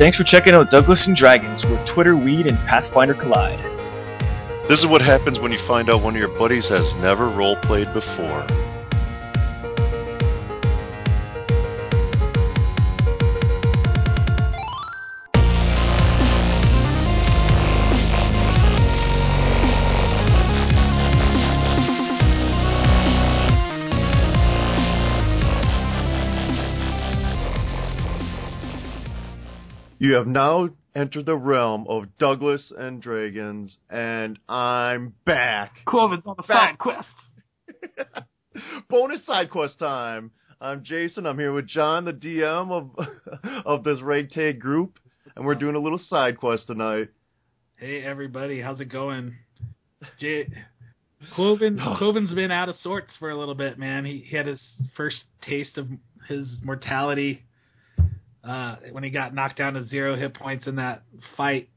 Thanks for checking out Douglas and Dragons, where Twitter, weed, and Pathfinder collide. This is what happens when you find out one of your buddies has never role played before. Have now entered the realm of Douglas and Dragons, and I'm back. Quoven's on the Back. side quest. Bonus side quest time. I'm Jason. I'm here with John, the DM of of this ragtag group, and we're doing a little side quest tonight. Hey everybody, how's it going? J- Quoven, Quoven's been out of sorts for a little bit, man. He, he had his first taste of his mortality uh, when he got knocked down to zero hit points in that fight.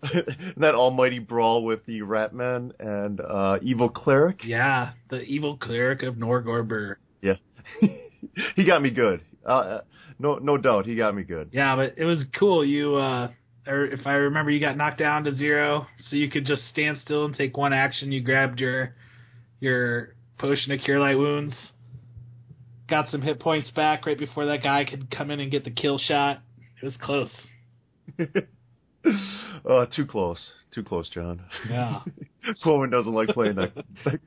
that almighty brawl with the Ratman and uh, evil cleric. Yeah, the evil cleric of Norgorber. Yeah, he got me good. Uh, Uh, no, no doubt, he got me good. Yeah, but it was cool. You, uh, or if I remember, you got knocked down to zero, so you could just stand still and take one action. You grabbed your your potion of cure light wounds, got some hit points back right before that guy could come in and get the kill shot. It was close. uh, too close, too close, John. Yeah, Coleman doesn't like playing that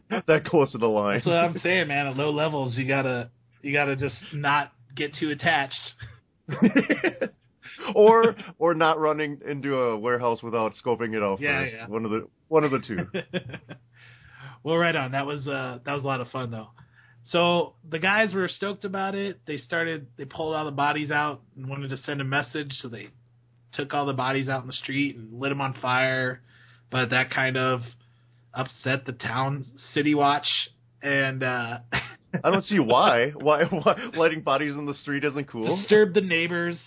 that, that close to the line. that's what I'm saying, man. At low levels, you gotta you gotta just not get too attached. or or not running into a warehouse without scoping it out Yeah, first. yeah. One of the one of the two. well, right on. That was uh, that was a lot of fun though. So the guys were stoked about it. They started. They pulled all the bodies out and wanted to send a message. So they took all the bodies out in the street and lit them on fire. But that kind of upset the town city watch and uh, I don't see why. why. Why lighting bodies in the street isn't cool. disturbed the neighbors.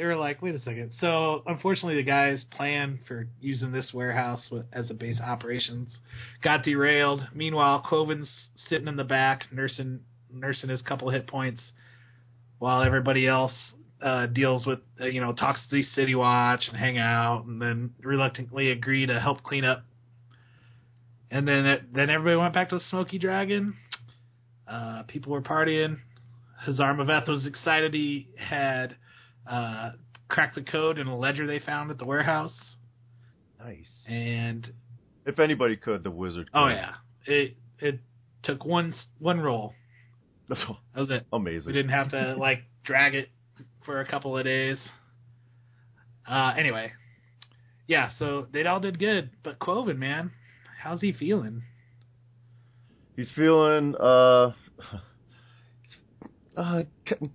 They were like, "Wait a second. So, unfortunately, the guys' plan for using this warehouse as a base operations got derailed. Meanwhile, Quoven's sitting in the back, nursing nursing his couple hit points, while everybody else uh, deals with, uh, you know, talks to the City Watch and hang out, and then reluctantly agree to help clean up. And then it, then everybody went back to the Smoky Dragon. Uh, people were partying. Hazarmaveth was excited he had uh, cracked the code in a ledger they found at the warehouse. Nice. And If anybody could, the wizard. oh yeah, it it took one one roll. That's all that was it. Amazing. We didn't have to like drag it for a couple of days. Uh, anyway, yeah. So they all did good, but Quoven, man, how's he feeling? He's feeling uh, uh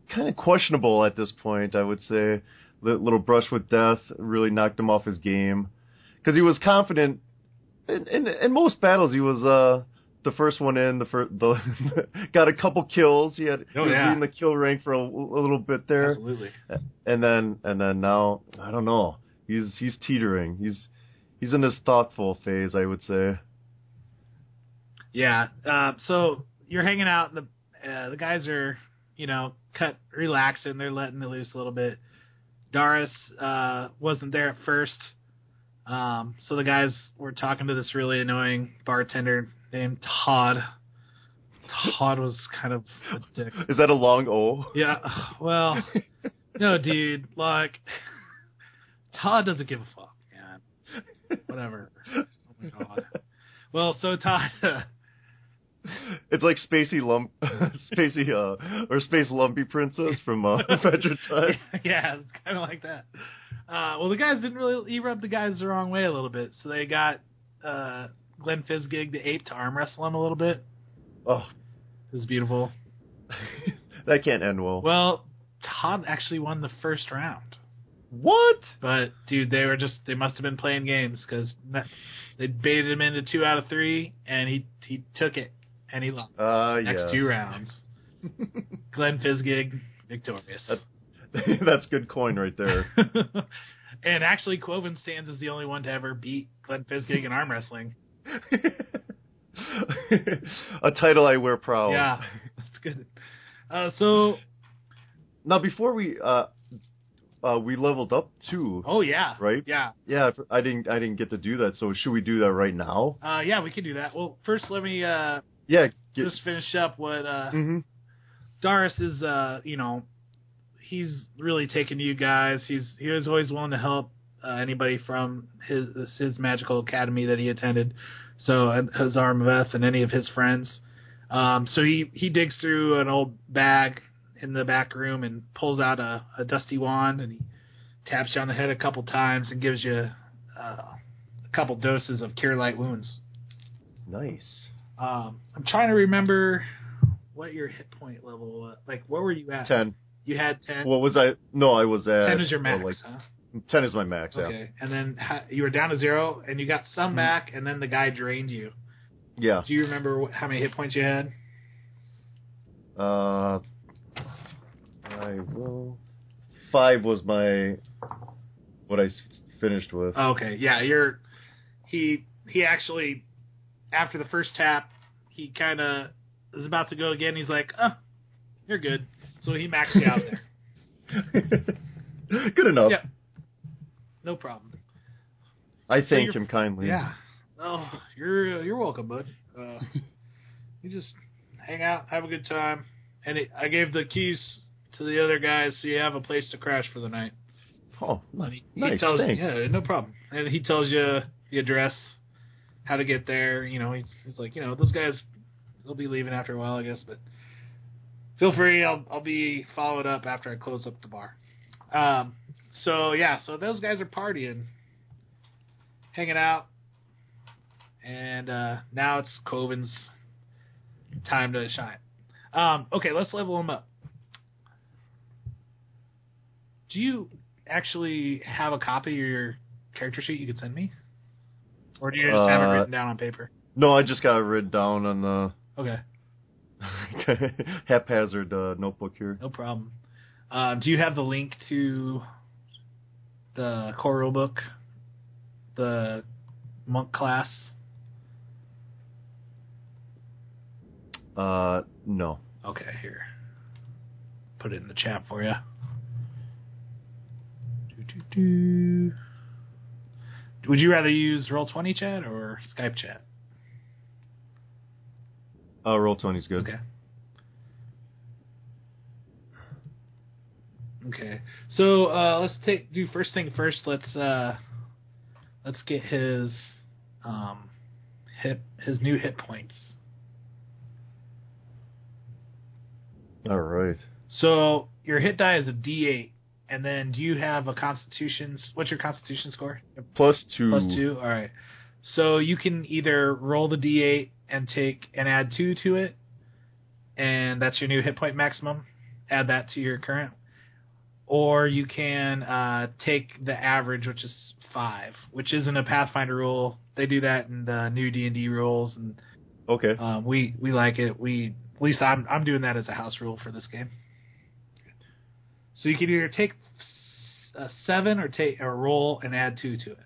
kind of questionable at this point. I would say. The little brush with death really knocked him off his game because he was confident. In, in in most battles, he was uh the first one in. The first the got a couple kills. He had Oh, he was yeah. leading the kill rank for a, a little bit there. Absolutely. and then and then now I don't know. He's he's teetering. He's he's in his thoughtful phase, I would say. Yeah. Uh, so you're hanging out, and the uh, the guys are, you know, cut relaxing. They're letting it loose a little bit. Doris uh, wasn't there at first, um, so the guys were talking to this really annoying bartender named Todd. Todd was kind of a dick. Is that a long O? Yeah. Well, no, dude. Like, Todd doesn't give a fuck, man. Whatever. Oh my god. Well, so Todd. It's like Spacey Lump, Spacey uh, or Space Lumpy Princess from uh, Adventure Time. yeah, it's kind of like that. Uh, well, the guys didn't really. He rubbed the guys the wrong way a little bit, so they got uh, Glenn Fizgig the ape to arm wrestle him a little bit. Oh, It was beautiful. that can't end well. Well, Todd actually won the first round, what? but dude, they were just they must have been playing games because they baited him into two out of three, and he he took it he lost Uh, next yes. two rounds. Glenn Fizgig victorious. That's good coin right there. and actually, Quoven stands as the only one to ever beat Glenn Fizgig in arm wrestling. a title I wear proud. Yeah, that's good. Uh, so Now, before we, uh, uh, we leveled up too, Oh yeah. right? Yeah. Yeah, I didn't I didn't get to do that. So should we do that right now? Uh, yeah, we can do that. Well, first let me uh, Yeah. Get, just finish up what uh, hmm Doris is. Uh, you know, he's really taken to you guys. He's he was always willing to help uh, anybody from his his magical academy that he attended. So Hazarmaveth and any of his friends. Um, so he he digs through an old bag in the back room and pulls out a, a dusty wand and he taps you on the head a couple times and gives you uh, a couple doses of cure light wounds. Nice. Um, I'm trying to remember what your hit point level was. Like, what were you at? Ten. You had ten. What was I? No, I was at. ten is your oh, max, like, huh? ten is my max. Okay, and then you were down to zero, and you got some Mhm. back, and then the guy drained you. Yeah. Do you remember how many hit points you had? Uh, I will. Five was my what I finished with. Okay, yeah, you're. He he actually, after the first tap, he kind of is about to go again. He's like, "Oh, you're good." So he maxed you out there. Good enough. Yeah. No problem. I So thank him kindly. Yeah. Oh, you're you're welcome, bud. Uh, you just hang out, have a good time, and it, I gave the keys to the other guys, so you have a place to crash for the night. Oh, And he, he nice. tells thanks. yeah, no problem. And he tells you the address, how to get there. You know, he's, he's like, you know, those guys, they'll be leaving after a while, I guess, but feel free. I'll I'll be followed up after I close up the bar. Um. So yeah, so those guys are partying, hanging out, and uh, now it's Quoven's time to shine. Um. Okay, let's level him up. Do you actually have a copy of your character sheet you could send me? Or do you just have it Uh, written down on paper? No, I just got it written down on the Okay, haphazard uh, notebook here. no problem. Um, do you have the link to the core rulebook, the monk class? Uh, no. Okay, here. Put it in the chat for you. Do-do-do. Would you rather use Roll20 chat or Skype chat? Uh, roll twenty's good. Okay. Okay. So uh, let's take do first thing first. Let's uh, let's get his um, hit his new hit points. All right. So your hit die is a D8, and then do you have a Constitution? What's your Constitution score? Plus two. Plus two. All right. So you can either roll the D8 and take and add two to it, and that's your new hit point maximum. Add that to your current, or you can uh, take the average, which is five, which isn't a Pathfinder rule. They do that in the new D and D rules, and Okay. um, we we like it. We at least I'm I'm doing that as a house rule for this game. So you can either take a seven or take or roll and add two to it.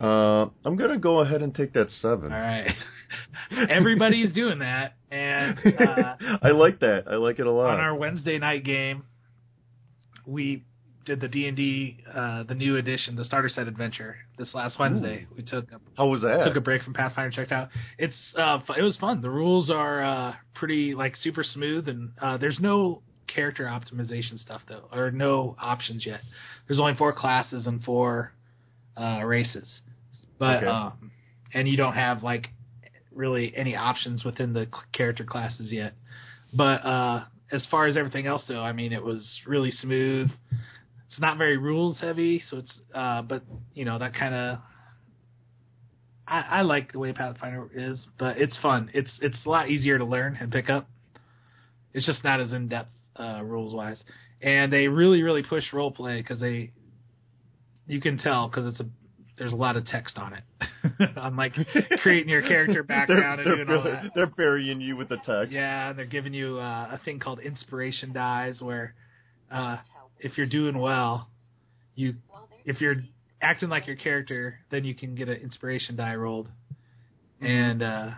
Uh, I'm gonna go ahead and take that seven. All right. Everybody's doing that, and uh, I like that. I like it a lot. on our Wednesday night game, we did the D and D, uh, the new edition, the starter set adventure. This last Wednesday, we took a, How was that? took a break from Pathfinder, checked out. It's uh, it was fun. The rules are uh, pretty like super smooth, and uh, there's no character optimization stuff though, or no options yet. There's only four classes and four uh, races, but Okay. um, and you don't have like really any options within the character classes yet. But uh, as far as everything else though, I mean, it was really smooth. It's not very rules heavy, so it's uh, but you know that kind of I, I like the way Pathfinder is, but it's fun. It's it's a lot easier to learn and pick up. It's just not as in depth uh, rules wise, and they really really push role play because they you can tell because it's a there's a lot of text on it. on like creating your character background they're, and doing all they're, that. they're burying you with the text. Yeah, and they're giving you uh, a thing called inspiration dies, where uh, if you're doing well, you if you're acting like your character, then you can get an inspiration die rolled, and uh,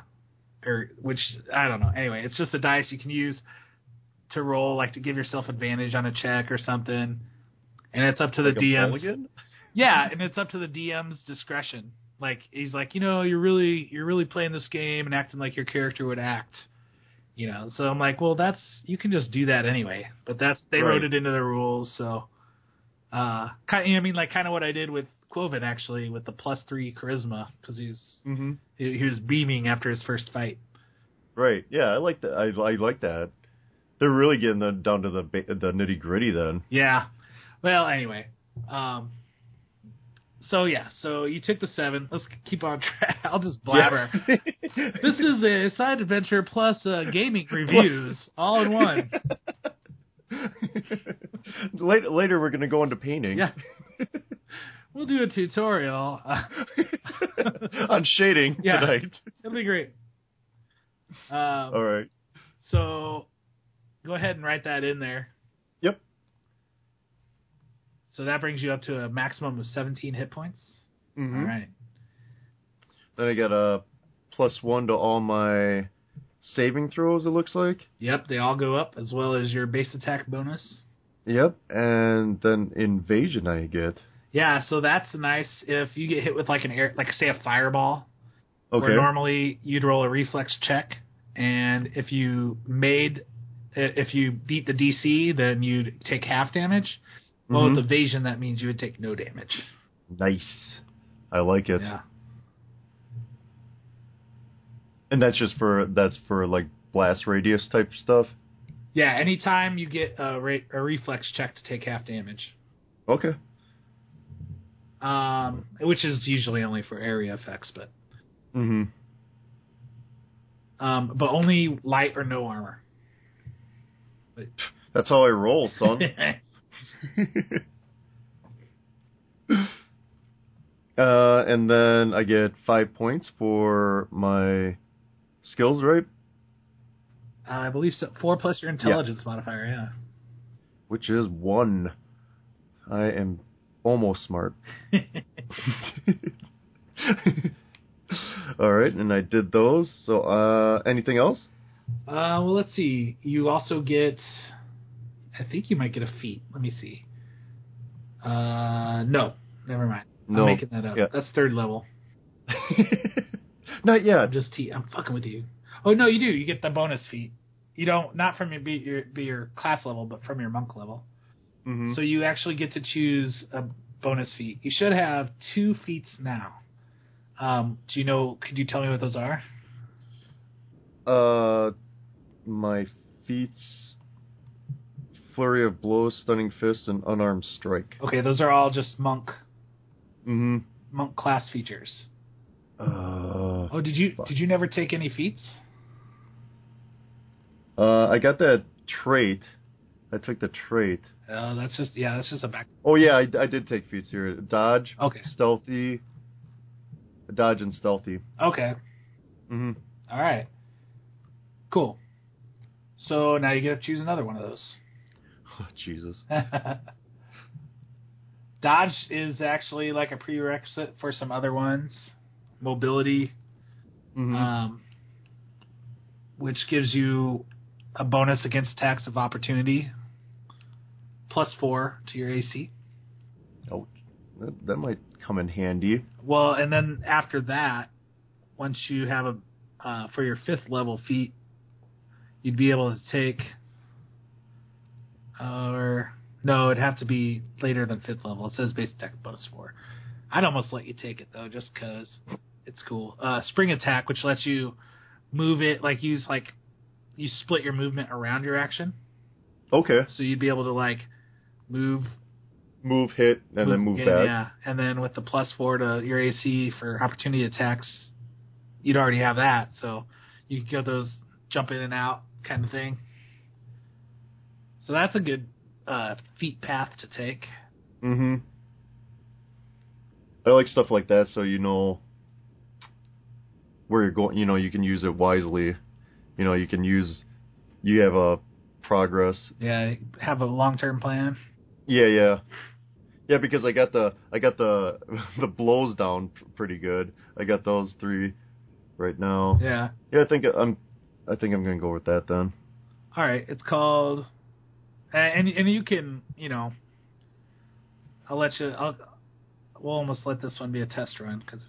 or which I don't know. Anyway, it's just a dice you can use to roll, like to give yourself advantage on a check or something. and it's up to the Like DMs. Yeah, and it's up to the DM's discretion. Like he's like, you know, you're really you're really playing this game and acting like your character would act. You know, so I'm like, well, that's you can just do that anyway. But that's they wrote it into the rules, so uh, kind I mean, like kind of what I did with Quoven actually with the plus three charisma because he's Mm-hmm. he, he was beaming after his first fight. Right. Yeah, I like that. I, I like that. They're really getting the, down to the the nitty gritty then. Yeah. Well, anyway. Um. So yeah, so you took the seven. Let's keep on track. I'll just blabber. This is a side adventure plus uh, gaming reviews all in one. later, later we're gonna go into painting. Yeah. We'll do a tutorial. On shading Yeah. tonight. it'll be great. Um, All right. So go ahead and write that in there. Yep. So that brings you up to a maximum of 17 hit points. Mhm. All right. Then I got a plus one to all my saving throws. It looks like. Yep, they all go up as well as your base attack bonus. Yep. And then evasion I get. Yeah, so that's nice if you get hit with like an air, like say a fireball, Okay. where normally you'd roll a reflex check, and if you made, if you beat the DC, then you'd take half damage. Well, Mhm. with evasion, that means you would take no damage. Nice. I like it. Yeah. And that's just for that's for like blast radius type stuff. Yeah, anytime you get a, ra- a reflex check to take half damage, Okay. um, which is usually only for area effects, but Mm-hmm. um, but only light or no armor. That's how I roll, son. uh, and then I get five points for my skills, right? I believe so. Four plus your intelligence modifier. Yeah. Which is one. I am almost smart. All right, and I did those. So, uh, anything else? Uh, well, let's see. You also get. I think you might get a feat. Let me see. Uh, no, never mind. No. I'm making that up. Yeah. That's third level. Not yet. I'm just te- I'm fucking with you. Oh no, you do. You get the bonus feat. You don't not from your be your be your class level, but from your monk level. Mhm. So you actually get to choose a bonus feat. You should have two feats now. Um, do you know? Could you tell me what those are? Uh, my feats: flurry of blows, stunning fist, and unarmed strike. Okay, those are all just monk Mm-hmm. monk class features. Uh, Oh, did you Fuck. did you never take any feats? uh, I got that trait. I took the trait. Uh, that's just yeah, that's just a back. Oh yeah, I, I did take feats here. Dodge, Okay, stealthy, dodge and stealthy. okay, Mm-hmm. all right, cool. So now you get to choose another one of those. Oh, Jesus. Dodge is actually like a prerequisite for some other ones. Mobility, Mm-hmm. um, which gives you a bonus against attacks of opportunity, plus four to your AC. oh, that, that might come in handy. Well, and then after that, once you have a uh, for your fifth level feat, you'd be able to take. Or no, it'd have to be later than fifth level. It says base attack bonus four. I'd almost let you take it though, just cause it's cool. Uh, spring attack, which lets you move it like use like you split your movement around your action, Okay. so you'd be able to like move Move, hit, and then move back. Yeah, and then with the plus four to your AC for opportunity attacks, you'd already have that, so you could get those jump in and out kind of thing. So that's a good uh, feat path to take. Mm-hmm. I like stuff like that, so you know where you're going. You know, you can use it wisely. You know, you can use. You have a progress. Yeah, have a long term plan. Yeah, yeah, yeah. Because I got the I got the the blows down pretty good. I got those three right now. Yeah. Yeah, I think I'm. I think I'm gonna go with that then. All right. It's called, and and you can you know, I'll let you. I'll. We'll almost let this one be a test run because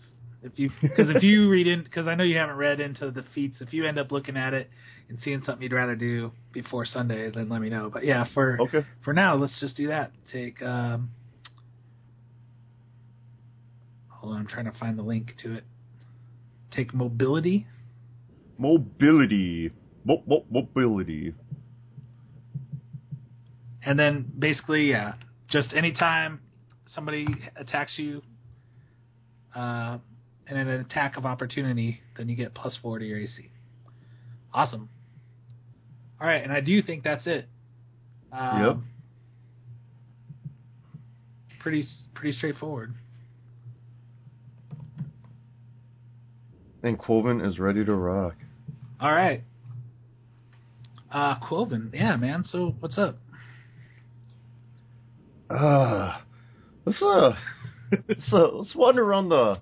if you because if you read in because I know you haven't read into the feats. If you end up looking at it and seeing something you'd rather do before Sunday, then let me know. But yeah, for Okay. for now, let's just do that. Take. um Hold on, I'm trying to find the link to it. Take mobility. Mobility. Mo- mo- mobility. And then basically, yeah, just anytime somebody attacks you uh, in an attack of opportunity, then you get plus four to your AC. Awesome. All right, and I do think that's it. Um, Yep. Pretty pretty straightforward. And Quoven is ready to rock. All right. Uh, Quoven, yeah, man. So what's up? Ah, let's uh, let's, uh, let's wander around the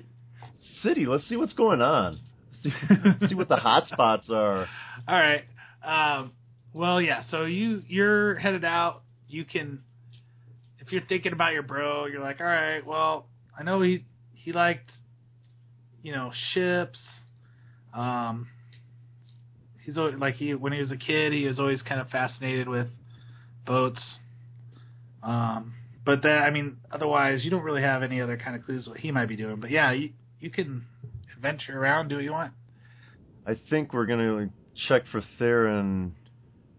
city. Let's see what's going on. See, see what the hot spots are. All right. Um, well, yeah. So you you're headed out. You can, if you're thinking about your bro, you're like, all right. Well, I know he he liked, you know, ships. Um, he's always like he when he was a kid, he was always kind of fascinated with boats. Um, but that I mean, otherwise, you don't really have any other kind of clues what he might be doing. But yeah, you you can adventure around, do what you want. I think we're gonna check for Theron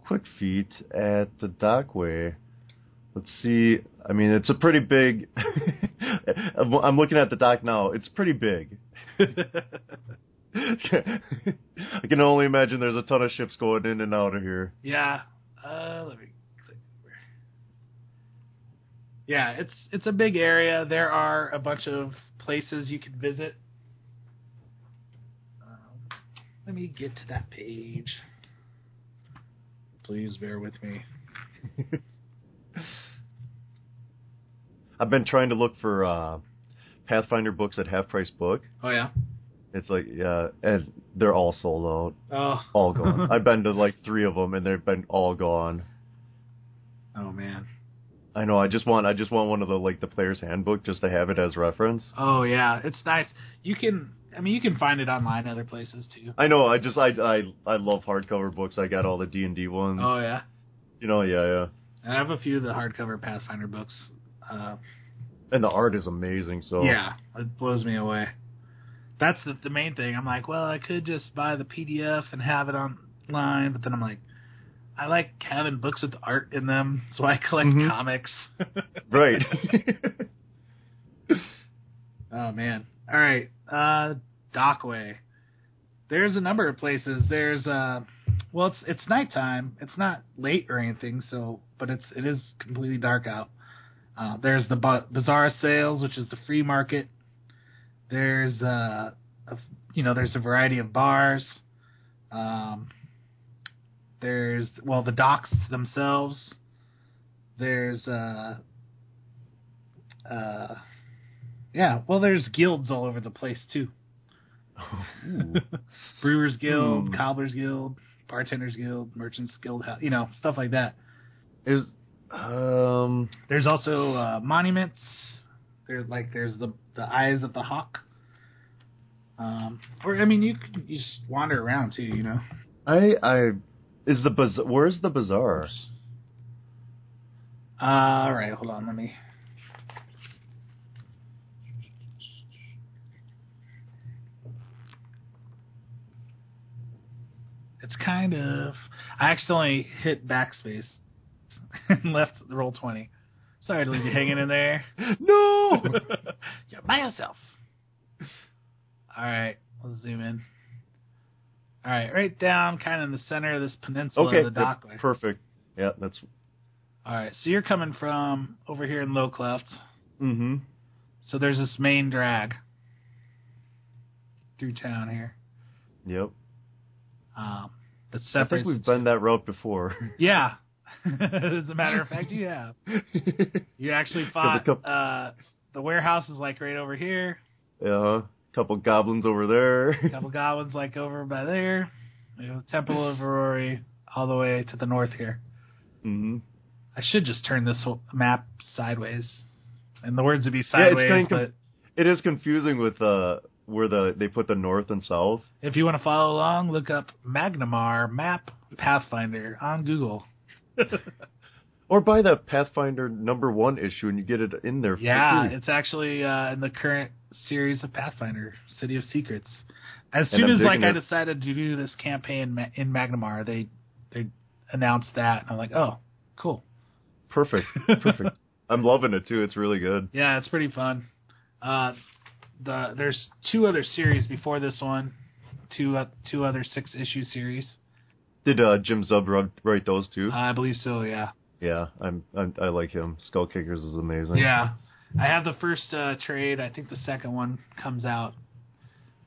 Quickfeet at the dockway. Let's see. I mean, it's a pretty big. I'm looking at the dock now. It's pretty big. I can only imagine there's a ton of ships going in and out of here. Yeah. Uh, let me click over. Yeah, it's it's a big area. There are a bunch of places you can visit. Um, let me get to that page. Please bear with me. I've been trying to look for uh, Pathfinder books at half price book. Oh yeah. It's like yeah, and they're all sold out, Oh. all gone. I've been to like three of them, and they've been all gone. oh man. I know. I just want I just want one of the like the player's handbook just to have it as reference. Oh yeah, it's nice. You can. I mean, you can find it online other places too. I know. I just I I I love hardcover books. I got all the D and D ones. Oh yeah. You know, yeah, yeah. I have a few of the hardcover Pathfinder books. Uh, And the art is amazing. So Yeah, it blows me away. That's the, the main thing. I'm like, well, I could just buy the PDF and have it online, but then I'm like, I like having books with art in them, so I collect Mhm. comics. right. oh man. All right, uh, Dockway. There's a number of places. There's uh, well, it's it's nighttime. It's not late or anything, so but it's it is completely dark out. Uh, there's the ba- bazaar sails, which is the free market. There's uh, a, you know, there's a variety of bars. Um, there's well, the docks themselves. There's uh, uh, yeah, well, there's guilds all over the place too. Brewers Guild, Hmm. Cobblers Guild, Bartenders Guild, Merchants Guild, you know, stuff like that. Is um There's also uh, monuments. There, like, there's the the Eyes of the Hawk. Um, or I mean, you can you just wander around too, you know. I I is the bazaar where's the bazaar? Uh, all right, hold on, let me. It's kind of. I accidentally hit backspace and left the roll twenty. Sorry to leave you hanging in there. No. You're by yourself. All right, let's zoom in. All right, right down, kind of in the center of this peninsula okay. of the dockway. perfect. Yeah, that's All right, so you're coming from over here in Low Cleft. mm-hmm. So there's this main drag through town here. Yep. Um, that I think we've been that route before. Yeah. As a matter of fact, you have. You actually fought. couple- Uh, the warehouse is like right over here. yeah, couple goblins over there. A couple goblins like over by there. You know, Temple of Aurori all the way to the north here. hmm I should just turn this map sideways and the words would be Yeah, it's sideways. kind of It is confusing with uh where the they put the north and south. if you want to follow along, look up Magnimar map Pathfinder on Google. Or buy the Pathfinder number one issue and you get it in there. for Yeah, free. it's actually uh, in the current series of Pathfinder, City of Secrets. As soon as like digging I decided to do this campaign in Magnimar, they they announced that, and I'm like, oh, cool. perfect, perfect. I'm loving it too. It's really good. Yeah, it's pretty fun. Uh, the there's two other series before this one, two uh, two other six issue series. Did uh, Jim Zub write- those too? I believe so. Yeah. yeah, I'm, I'm I like him. Skull Kickers is amazing. Yeah. I have the first uh, trade. I think the second one comes out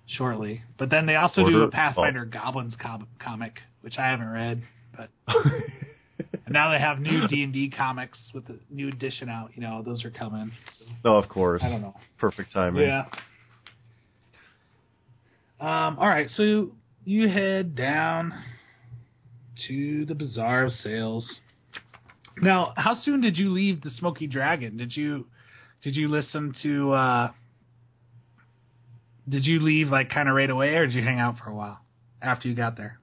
shortly. But then they also do a Pathfinder Goblins com- comic, which I haven't read. But and now they have new D and D comics with the new edition out. You know, those are coming. So, oh, of course. I don't know. Perfect timing. Yeah. Um. All right. So you head down to the Bazaar of Sails. Now, how soon did you leave the Smoky Dragon? Did you did you listen to? uh Did you leave like kind of right away, or did you hang out for a while after you got there?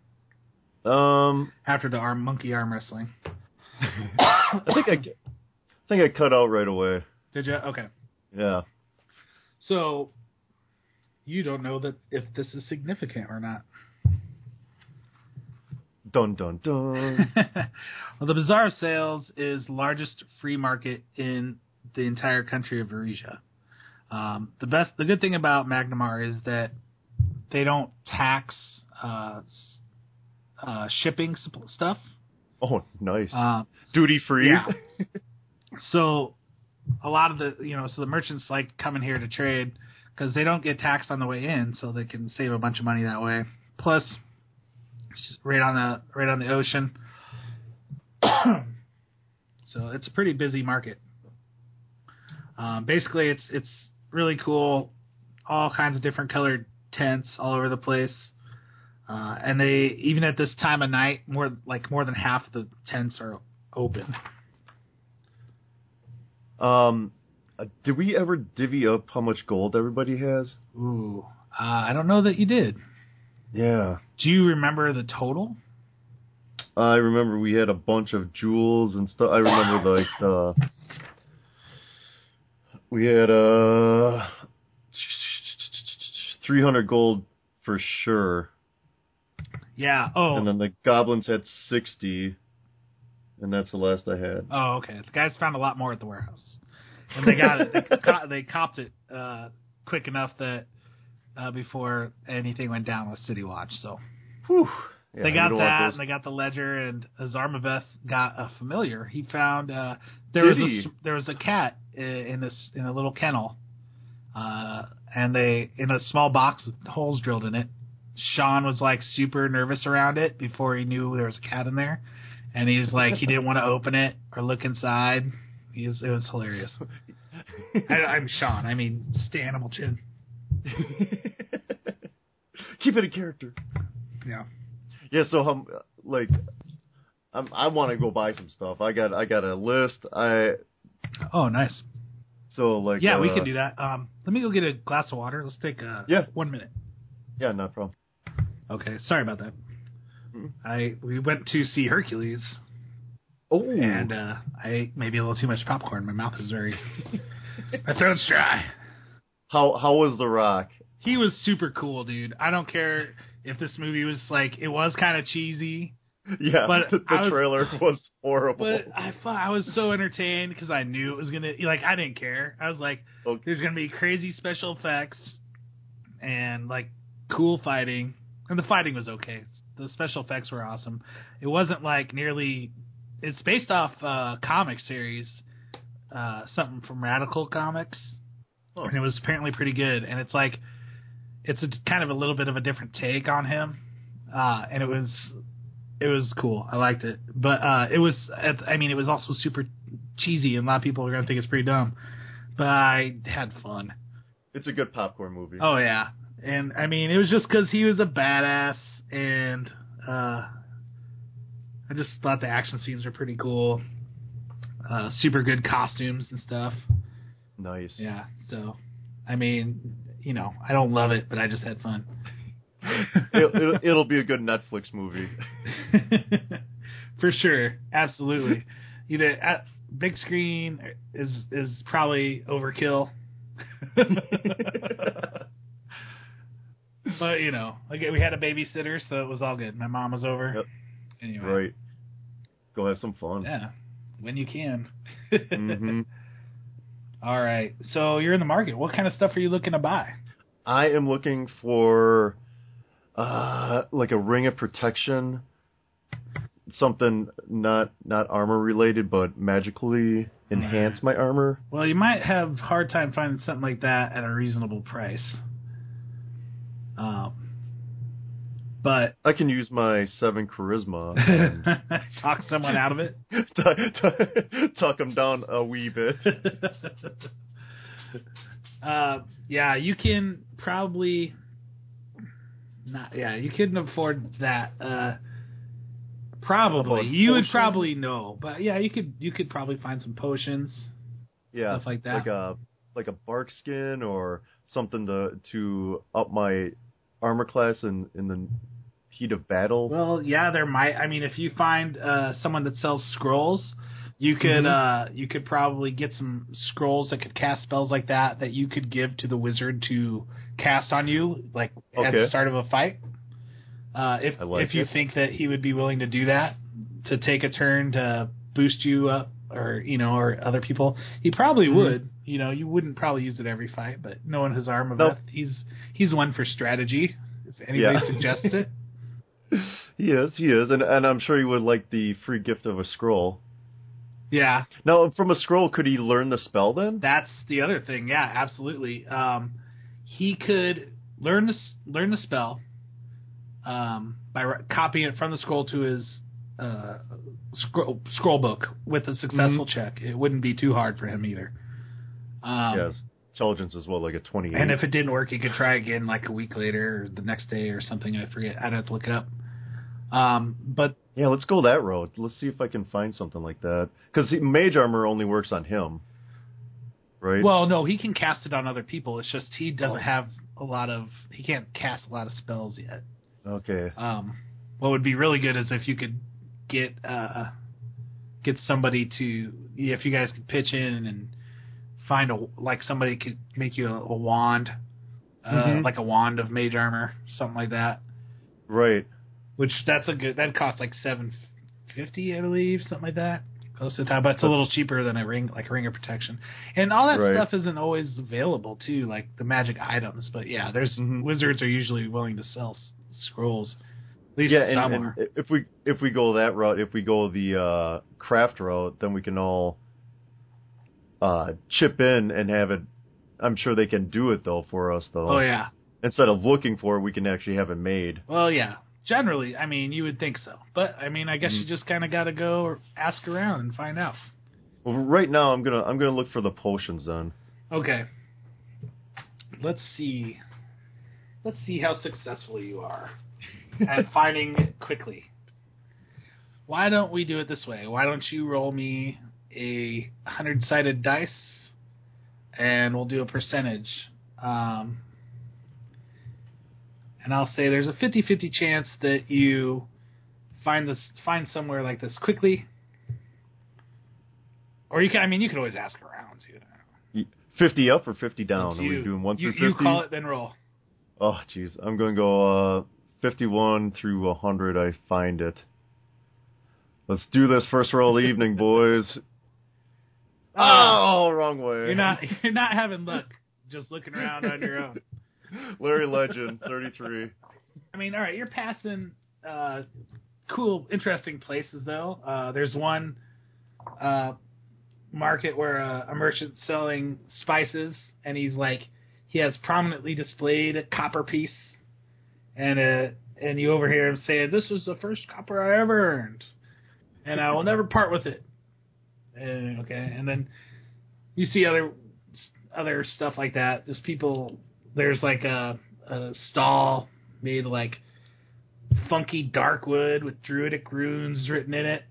Um, After the arm monkey arm wrestling, I think I, I think I cut out right away. did you? Okay. Yeah. So you don't know that if this is significant or not. Dun dun dun. well, the Bazaar of Sails is largest free market in the entire country of Varisia. Um, the best, the good thing about Magnimar is that they don't tax uh, uh, shipping stuff. oh, nice. Uh, Duty free. yeah. so a lot of the you know so the merchants like coming here to trade because they don't get taxed on the way in, so they can save a bunch of money that way. Plus, right on the right on the ocean. so it's a pretty busy market. Um, basically, it's it's really cool. All kinds of different colored tents all over the place. Uh, and they even at this time of night, more like more than half of the tents are open. Um, uh, did we ever divvy up how much gold everybody has? Ooh, uh, I don't know that you did. Yeah. Do you remember the total? I remember we had a bunch of jewels and stuff. I remember like uh we had uh 300 gold for sure. Yeah. Oh. And then the goblins had 60 and that's the last I had. oh, okay. The guys found a lot more at the warehouse, and they got it. They, co- they copped it uh, quick enough that uh, before anything went down with City Watch. So Whew. Yeah, they got that, and they got the ledger, and Hazarmaveth got a familiar. He found uh, there Did was a, he? s- there was a cat in this in a little kennel, uh, and they in a small box with holes drilled in it. Sean was like super nervous around it before he knew there was a cat in there, and he's like he didn't want to open it or look inside. He's it was hilarious. I, I'm Sean. I mean Stanimal Chin. Keep it a character. Yeah. Yeah, so um, like, I'm, I want to go buy some stuff. I got I got a list. I Oh, nice. so like Yeah, we uh, can do that. Um, let me go get a glass of water. Let's take uh, Yeah. one minute. Yeah, no problem. Okay, sorry about that. Mhm. I we went to see Hercules, Oh, and uh, I ate maybe a little too much popcorn. My mouth is very, my throat's dry. How how was the Rock? He was super cool, dude. I don't care if this movie was like it was kind of cheesy, Yeah, But the, the was- trailer was horrible. but I I was so entertained because I knew it was gonna like I didn't care. I was like, Okay. there's gonna be crazy special effects and like cool fighting, and the fighting was okay. The special effects were awesome. It wasn't like nearly. It's based off uh, comic series, uh, something from Radical Comics, Huh. and it was apparently pretty good. And it's like, it's a kind of a little bit of a different take on him, uh, and it was, it was cool. I liked it, but uh, it was. I mean, it was also super cheesy, and a lot of people are gonna think it's pretty dumb. But I had fun. It's a good popcorn movie. Oh yeah, and I mean it was just because he was a badass, and uh, I just thought the action scenes were pretty cool. Uh, super good costumes and stuff. Nice. Yeah. So, I mean, you know, I don't love it, but I just had fun. it'll, it'll, it'll be a good Netflix movie. For sure, absolutely. You know, at, big screen is is probably overkill. but you know, like we had a babysitter, so it was all good. My mom was over. Yep. Anyway, Right. Go have some fun. yeah, when you can. hmm All right, so you're in the market. What kind of stuff are you looking to buy? I am looking for uh like a ring of protection, something not not armor related, but magically enhance my armor. Well, you might have hard time finding something like that at a reasonable price. Um, but I can use my seven charisma and talk someone out of it. Talk them down a wee bit. uh, yeah, you can probably not. Yeah, you couldn't afford that. Uh, probably you would probably know, but yeah, you could you could probably find some potions. Yeah, Stuff like that. Like a like a bark skin or something to to up my armor class in in the heat of battle. Well, yeah, there might. I mean, if you find uh, someone that sells scrolls, you could Mhm. uh, you could probably get some scrolls that could cast spells like that that you could give to the wizard to cast on you, like at the start of a fight. Uh, if like if you think that he would be willing to do that to take a turn to boost you up, or you know, or other people, he probably Mhm. would. You know, you wouldn't probably use it every fight, but knowing his arm of Nope. he's he's one for strategy. If anybody Yeah. suggests it. He is, he is, and and I'm sure he would like the free gift of a scroll. Yeah, Now, from a scroll, could he learn the spell then? that's the other thing. Yeah, absolutely. Um, he could learn the learn the spell um, by ri- copying it from the scroll to his uh, scroll scroll book with a successful check. It wouldn't be too hard for him either. Um, yes, intelligence as well, like a twenty. And if it didn't work, he could try again like a week later or the next day or something. I forget. I'd have to look it up. Um, but yeah, let's go that road. Let's see if I can find something like that. Because mage armor only works on him, right? Well, no, he can cast it on other people. It's just he doesn't Oh. have a lot of he can't cast a lot of spells yet. okay. Um, what would be really good is if you could get uh get somebody to if you guys could pitch in and find a like somebody could make you a, a wand, uh, Mhm. like a wand of mage armor, something like that. Right. Which that's a good that costs like seven fifty, I believe, something like that. Close to the time, but it's a little cheaper than a ring, like a ring of protection, and all that Right. stuff isn't always available too, like the magic items. But yeah, there's Mhm. wizards are usually willing to sell s- scrolls. Least Yeah, and, and if we if we go that route, if we go the uh, craft route, then we can all uh, chip in and have it. I'm sure they can do it though for us though. Oh yeah. Instead of looking for it, we can actually have it made. Well, yeah. Generally, I mean, you would think so, but I mean, I guess Mm-hmm. you just kind of got to go ask around and find out. Well, right now I'm gonna I'm gonna look for the potions then. Okay. Let's see. Let's see how successful you are at finding it quickly. Why don't we do it this way? Why don't you roll me a hundred sided dice, and we'll do a percentage. Um, and I'll say there's a 50-50 chance that you find this find somewhere like this quickly. Or you can, I mean, you can always ask around. You know. Fifty up or fifty down? It's Are you. we doing one you, through You call it, then roll. Oh, jeez. I'm going to go uh, 51 through 100. I find it. Let's do this first roll of the evening, boys. Oh, wrong way. You're not you're not having luck just looking around on your own. Larry Legend, 33. I mean, all right, you're passing uh, cool, interesting places though. Uh, there's one uh, market where uh, a merchant's selling spices, and he's like, he has prominently displayed a copper piece, and uh, and you overhear him say, "This is the first copper I ever earned, and I will never part with it." And, okay, and then you see other other stuff like that. Just people. There's like a, a stall made like funky dark wood with druidic runes written in it.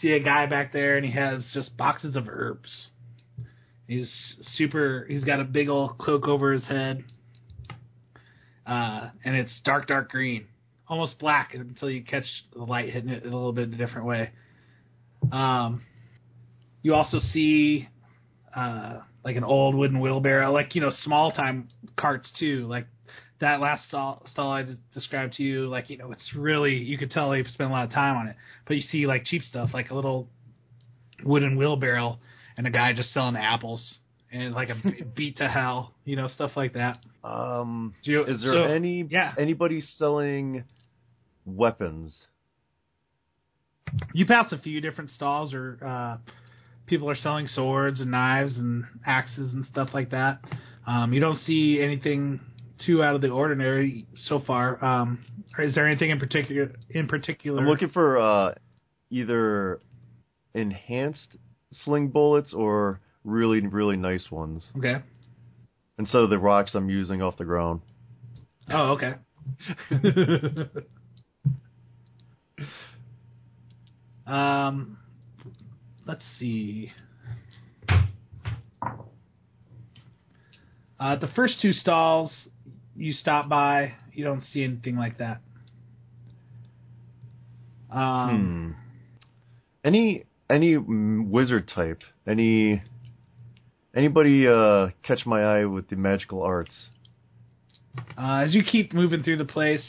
See a guy back there, and he has just boxes of herbs. He's super. He's got a big old cloak over his head, uh, and it's dark, dark green, almost black until you catch the light hitting it a little bit a different way. Um, you also see uh, like an old wooden wheelbarrow, like you know small time carts too, like that last stall, stall I described to you. Like you know it's really you could tell they've spent a lot of time on it, but you see like cheap stuff like a little wooden wheelbarrow and a guy just selling apples and like a beat to hell, you know stuff like that. Um, Do you- is there so, any yeah. anybody selling weapons? You pass a few different stalls or uh, people are selling swords and knives and axes and stuff like that. Um, you don't see anything too out of the ordinary so far. Um, is there anything in particular? In particular, I'm looking for uh, either enhanced sling bullets or really really nice ones Okay. instead of the rocks I'm using off the ground. Oh, okay. um, let's see. Uh, the first two stalls you stop by, you don't see anything like that. Um, Hmm. Any any wizard type? Any anybody uh, catch my eye with the magical arts? Uh, as you keep moving through the place,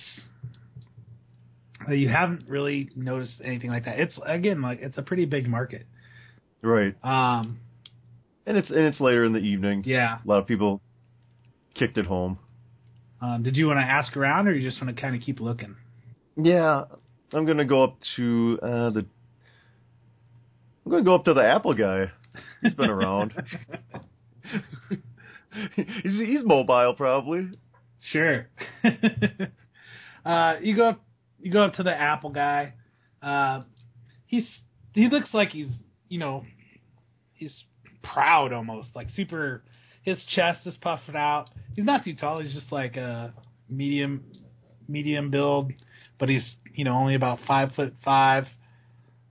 you haven't really noticed anything like that. It's again like it's a pretty big market. Right, Um, and it's and it's later in the evening. yeah. A lot of people kicked it home. Um, did you want to ask around, or you just want to kind of keep looking? Yeah, I'm gonna go up to uh, the. I'm gonna go up to the Apple guy. He's been around. he's he's mobile probably. Sure. uh, you go up, you go up to the Apple guy. Uh, he's he looks like he's you know he's proud almost like super. His chest is puffed out. He's not too tall. He's just like a medium medium build, but he's you know only about five foot five.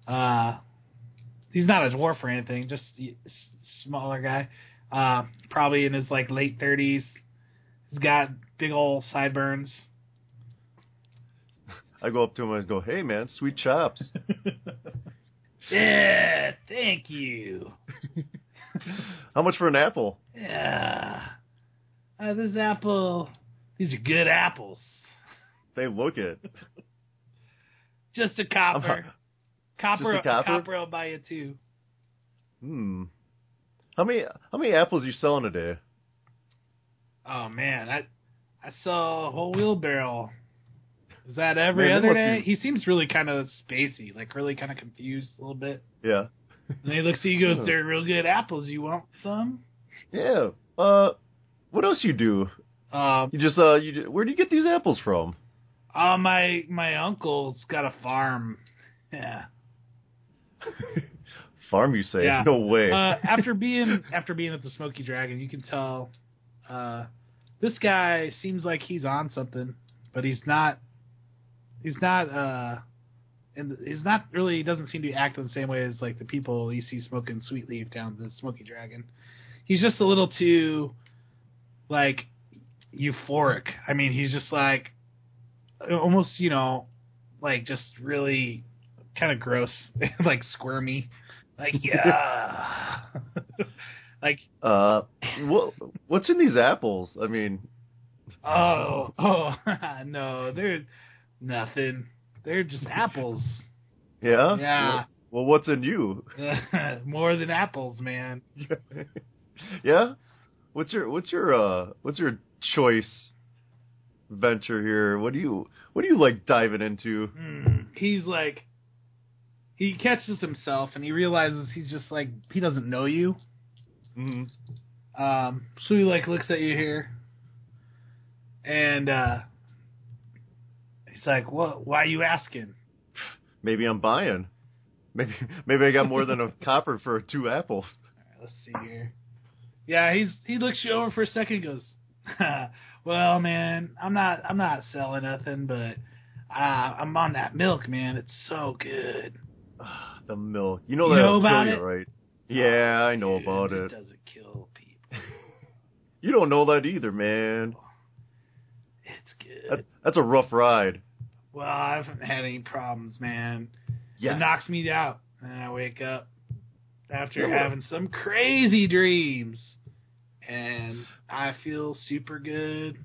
Uh, he's not a dwarf or anything. Just smaller guy. Uh, probably in his like late thirties. He's got big old sideburns. I go up to him and I go, "Hey man, sweet chops." yeah, thank you. How much for an apple? Yeah. Uh, this apple, these are good apples. They look it. Just a copper. Copper, Just copper? copper will buy you two. Hmm. How many how many apples you selling a day? Oh man, I I saw a whole wheelbarrow. Is that every Man, other day? be- He seems really kind of spacey, like really kind of confused a little bit. Yeah. And he looks at you, and Hmm. goes, "They're real good apples. You want some?" Yeah. Uh, what else you do? Um, You just uh, you ju- where do you get these apples from? uh, my my uncle's got a farm. Yeah. Farm, you say? Yeah. No way. uh, after being after being at the Smoky Dragon, you can tell uh, this guy seems like he's on something, but he's not. He's not. Uh, and he's not really. He doesn't seem to act in the same way as like the people you see smoking sweet leaf down the Smoky Dragon. He's just a little too, like, euphoric. I mean, he's just like, almost you know, like just really kind of gross, like squirmy. Like yeah, like uh, what what's in these apples? I mean, oh oh no, they're nothing. They're just apples. yeah. Yeah. Well, what's in you? More than apples, man. yeah. What's your what's your uh what's your choice venture here? What do you what do you like diving into? Hmm. He's like, he catches himself and he realizes he's just like he doesn't know you. Mm-hmm. Um, so he like looks at you here, and uh, he's like, "What? Why are you asking?" Maybe I'm buying. Maybe maybe I got more than a copper for two apples. Let's see here. Yeah, he's he looks you over for a second and goes, "Well, man, I'm not I'm not selling nothing, but uh, I'm on that milk, man. It's so good." The milk. You know You that'll know about it? you, right? Yeah, I know Dude, about it. it. doesn't kill people. You don't know that either, man. It's good. That, that's a rough ride. Well, I haven't had any problems, man. Yeah. It knocks me out, and I wake up after Yeah, having some crazy dreams, and I feel super good.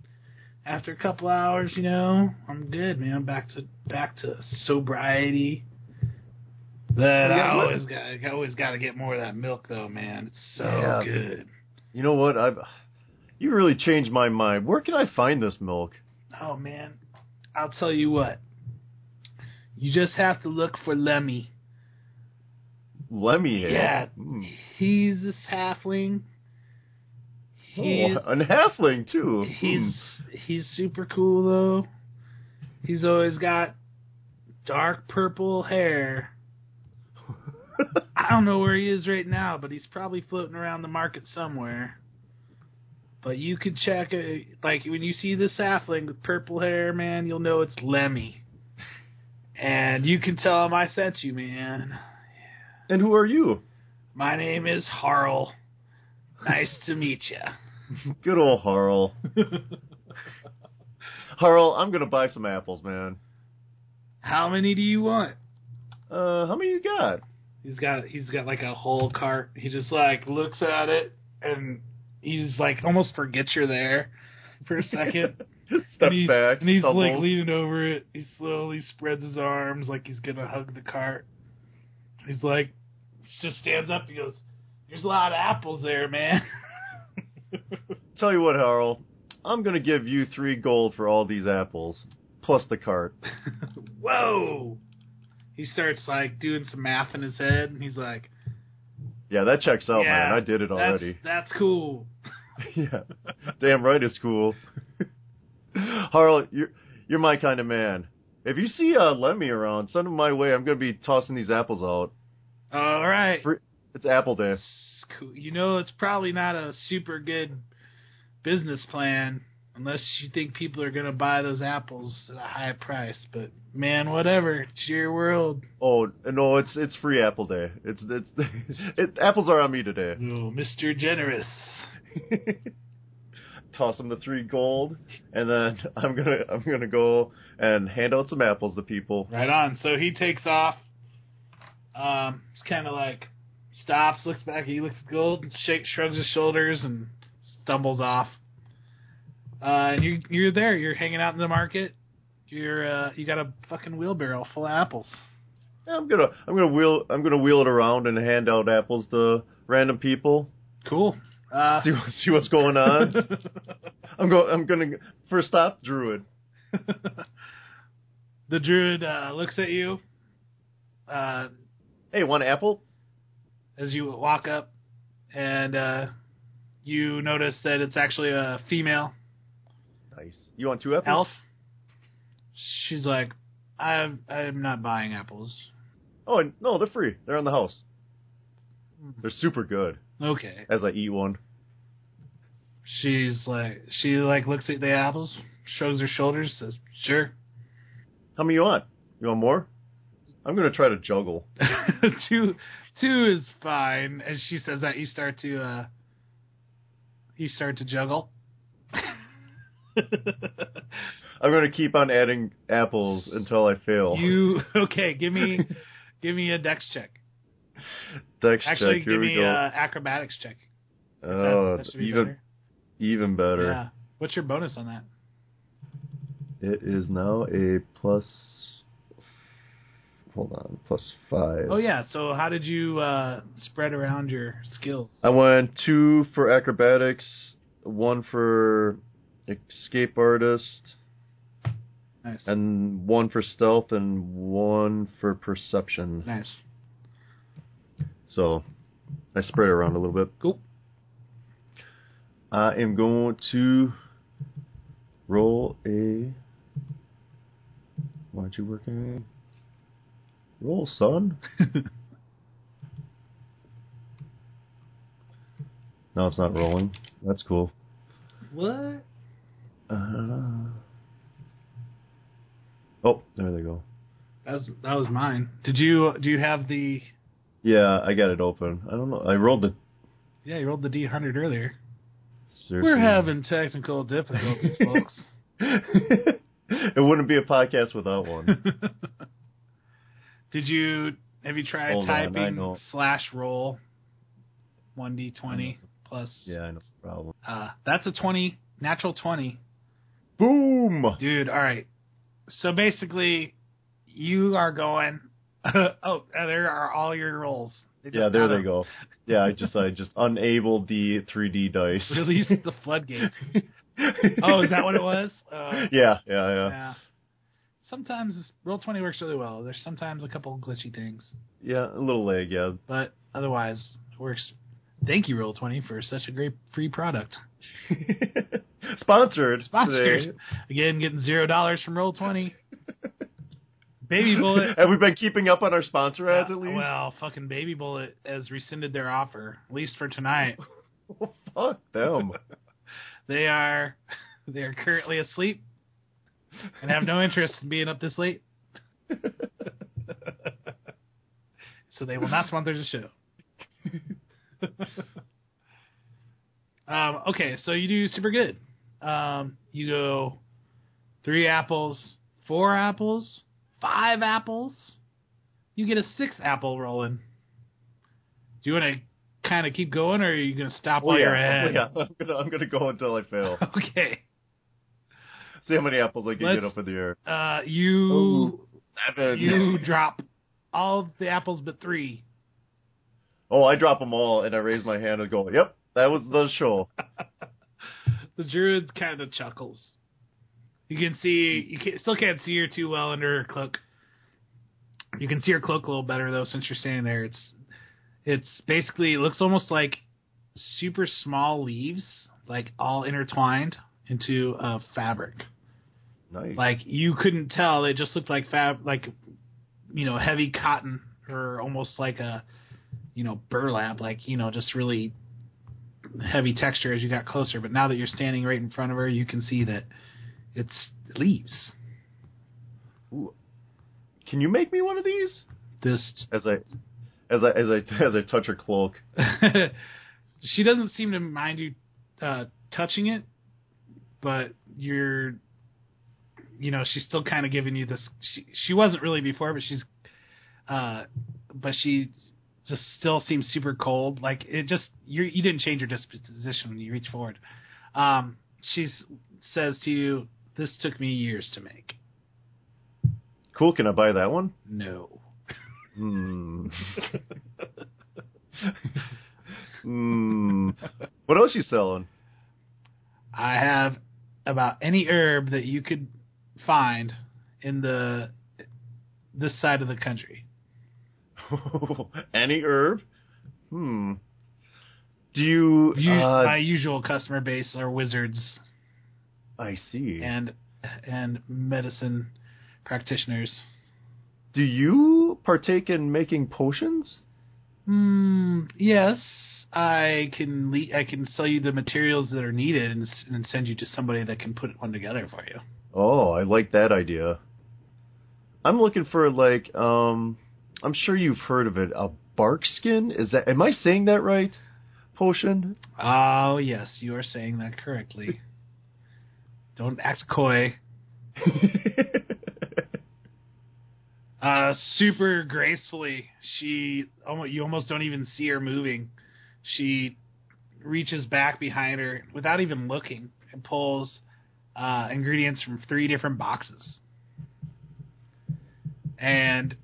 After a couple hours, you know, I'm good, man. I'm back to back to sobriety. But Yeah, I always got I always got to get more of that milk, though, man. It's so Yeah. good. You know what? I've you really changed my mind. Where can I find this milk? Oh man, I'll tell you what. You just have to look for Lemmy. Lemmy. Yeah. Mm. He's a halfling. He's Oh, a halfling too. he's he's super cool though. He's always got dark purple hair. I don't know where he is right now, but he's probably floating around the market somewhere. But you can check it. Like when you see this halfling with purple hair, man, you'll know it's Lemmy. And you can tell him I sent you, man. and who are you? My name is Harl. Nice to meet you. Good old Harl. Harl, I'm gonna buy some apples, man. How many do you want? Uh, how many you got? He's got he's got like a whole cart. He just like looks at it and he's like almost forgets you're there for a second. Steps and he's, back. and he's like leaning over it. He slowly spreads his arms like he's gonna hug the cart. He's like just stands up. He goes, "There's a lot of apples there, man." Tell you what, Harold, I'm gonna give you three gold for all these apples, plus the cart. Whoa! He starts like doing some math in his head, and he's like, Yeah, that checks out, Yeah, man. I did it already. that's cool." yeah, damn right, it's cool. Harl, you're you're my kind of man. If you see uh, Lemmy around, send him my way. I'm gonna be tossing these apples out. All right. Free- It's apple day. It's cool. You know, it's probably not a super good business plan unless you think people are going to buy those apples at a high price. But man, whatever. It's your world. Oh no, it's it's free apple day. It's it's it, apples are on me today. Oh, Mr. Generous. Toss him the three gold, and then I'm gonna I'm gonna go and hand out some apples to people. Right on. So he takes off. Um, it's kind of like stops, looks back. He looks at gold, shakes, shrugs his shoulders, and stumbles off. Uh, and you you're there. You're hanging out in the market. You're uh, you got a fucking wheelbarrow full of apples. Yeah, I'm gonna I'm gonna wheel I'm gonna wheel it around and hand out apples to random people. Cool. Uh, See see what's going on. I'm going I'm gonna first stop Druid. the druid uh, looks at you uh, Hey, one apple? as you walk up, and uh, you notice that it's actually a female Nice. You want two apples? elf. She's like, "I'm I'm not buying apples." Oh no, they're free. They're on the house. They're super good. Okay. As I eat one. She's like, she like looks at the apples, shrugs her shoulders, says, "Sure." How many you want? You want more? I'm gonna try to juggle. two two is fine. As she says that, you start to uh, you start to juggle. I'm gonna keep on adding apples until I fail. You okay? Give me, give me a dex check. Dex Actually, check. Here give we me go. a acrobatics check. oh, that, that even better. even better. Yeah. What's your bonus on that? It is now a plus. Hold on, plus five. Oh yeah. So how did you uh, spread around your skills? I went two for acrobatics, one for escape artist, Nice. and one for stealth, and one for perception. nice. So I spread it around a little bit. Cool. I am going to roll a. Why'd you work in? Roll, son. No, it's not rolling. That's cool. what? Uh, oh, there they go. That was that was mine. Did you do you have the? Yeah, I got it open. I don't know. I rolled the. Yeah, you rolled the D100 earlier. seriously. We're having technical difficulties, folks. it wouldn't be a podcast without one. Did you have you tried Hold typing know. slash roll one d twenty plus? yeah, I know. Problem. Uh, that's a twenty, natural twenty, Boom. dude. All right. So basically, you are going. oh, uh, there are all your rolls. Yeah, there they go. Yeah, I just I just unabled the 3D dice. Release the floodgates. Oh, is that what it was? Uh, Yeah, yeah, yeah. yeah. Sometimes Roll20 works really well. There's sometimes a couple glitchy things, Yeah, a little lag, yeah. but otherwise it works. Thank you, Roll20, for such a great free product. Sponsored. Sponsored. today. Again, getting zero dollars from Roll20. Baby Bullet. Have we been keeping up on our sponsor ads at Uh, least? well, fucking Baby Bullet has rescinded their offer, at least for tonight. well, Fuck them. They are they are currently asleep and have no interest in being up this late. so they will not sponsor the show. um, okay, so you do super good. Um, you go three apples, four apples, five apples. You get a six apple rolling. Do you want to kind of keep going, or are you going to stop Oh, while yeah. you're ahead? Yeah. I'm gonna I'm gonna go until I fail. Okay. See how many apples I can Let's- get up in the air. Uh, you Seven. you drop all the apples but three. Oh, I drop them all and I raise my hand and go, "Yep, that was the show." The druid kind of chuckles. You can see you can, still can't see her too well under her cloak. You can see her cloak a little better though since you're standing there. It's it's basically it looks almost like super small leaves, like all intertwined into a fabric. Nice. Like you couldn't tell; it just looked like fab, like you know, heavy cotton or almost like a you know burlap, like you know, just really heavy texture as you got closer. But now that you're standing right in front of her, you can see that it's leaves. Can you make me one of these? This As I as I as I as I touch her cloak. she doesn't seem to mind you uh, touching it, but you're, you know, she's still kind of giving you this. She she wasn't really before, but she's, uh, but she just still seems super cold. Like it just you you didn't change your disposition when you reach forward. Um, she says to you, "This took me years to make." Cool. Can I buy that one? No. Hmm. Hmm. What else you selling? I have about any herb that you could find in the this side of the country. Any herb? Hmm. Do you? Uh, my usual customer base are wizards I see. and and medicine practitioners. Do you partake in making potions? Hmm. Yes, I can. Le- I can sell you the materials that are needed and, and send you to somebody that can put one together for you. Oh, I like that idea. I'm looking for like um I'm sure you've heard of it, a bark skin? Is that am I saying that right? Potion? Oh yes, you are saying that correctly. Don't act coy. Uh, super gracefully, she almost you almost don't even see her moving. She reaches back behind her without even looking and pulls uh, ingredients from three different boxes, and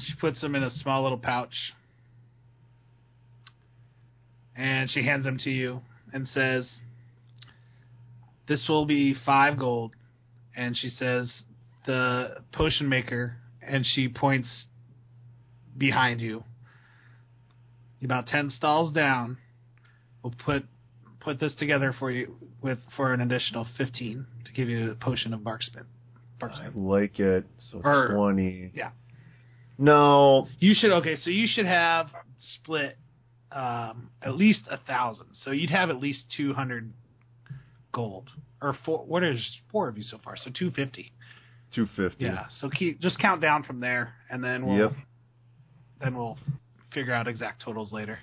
she puts them in a small little pouch, and she hands them to you and says, "This will be five gold." And she says, the potion maker and she points behind you. About ten stalls down. We'll put put this together for you with for an additional fifteen to give you a potion of barkskin. I like it. So Or- 20. yeah. No. You should okay, so you should have split um, at least a thousand. So you'd have at least two hundred gold. Or four what is four of you so far? So two fifty. 250. Yeah. So keep just count down from there and then we'll Yep. then we'll figure out exact totals later.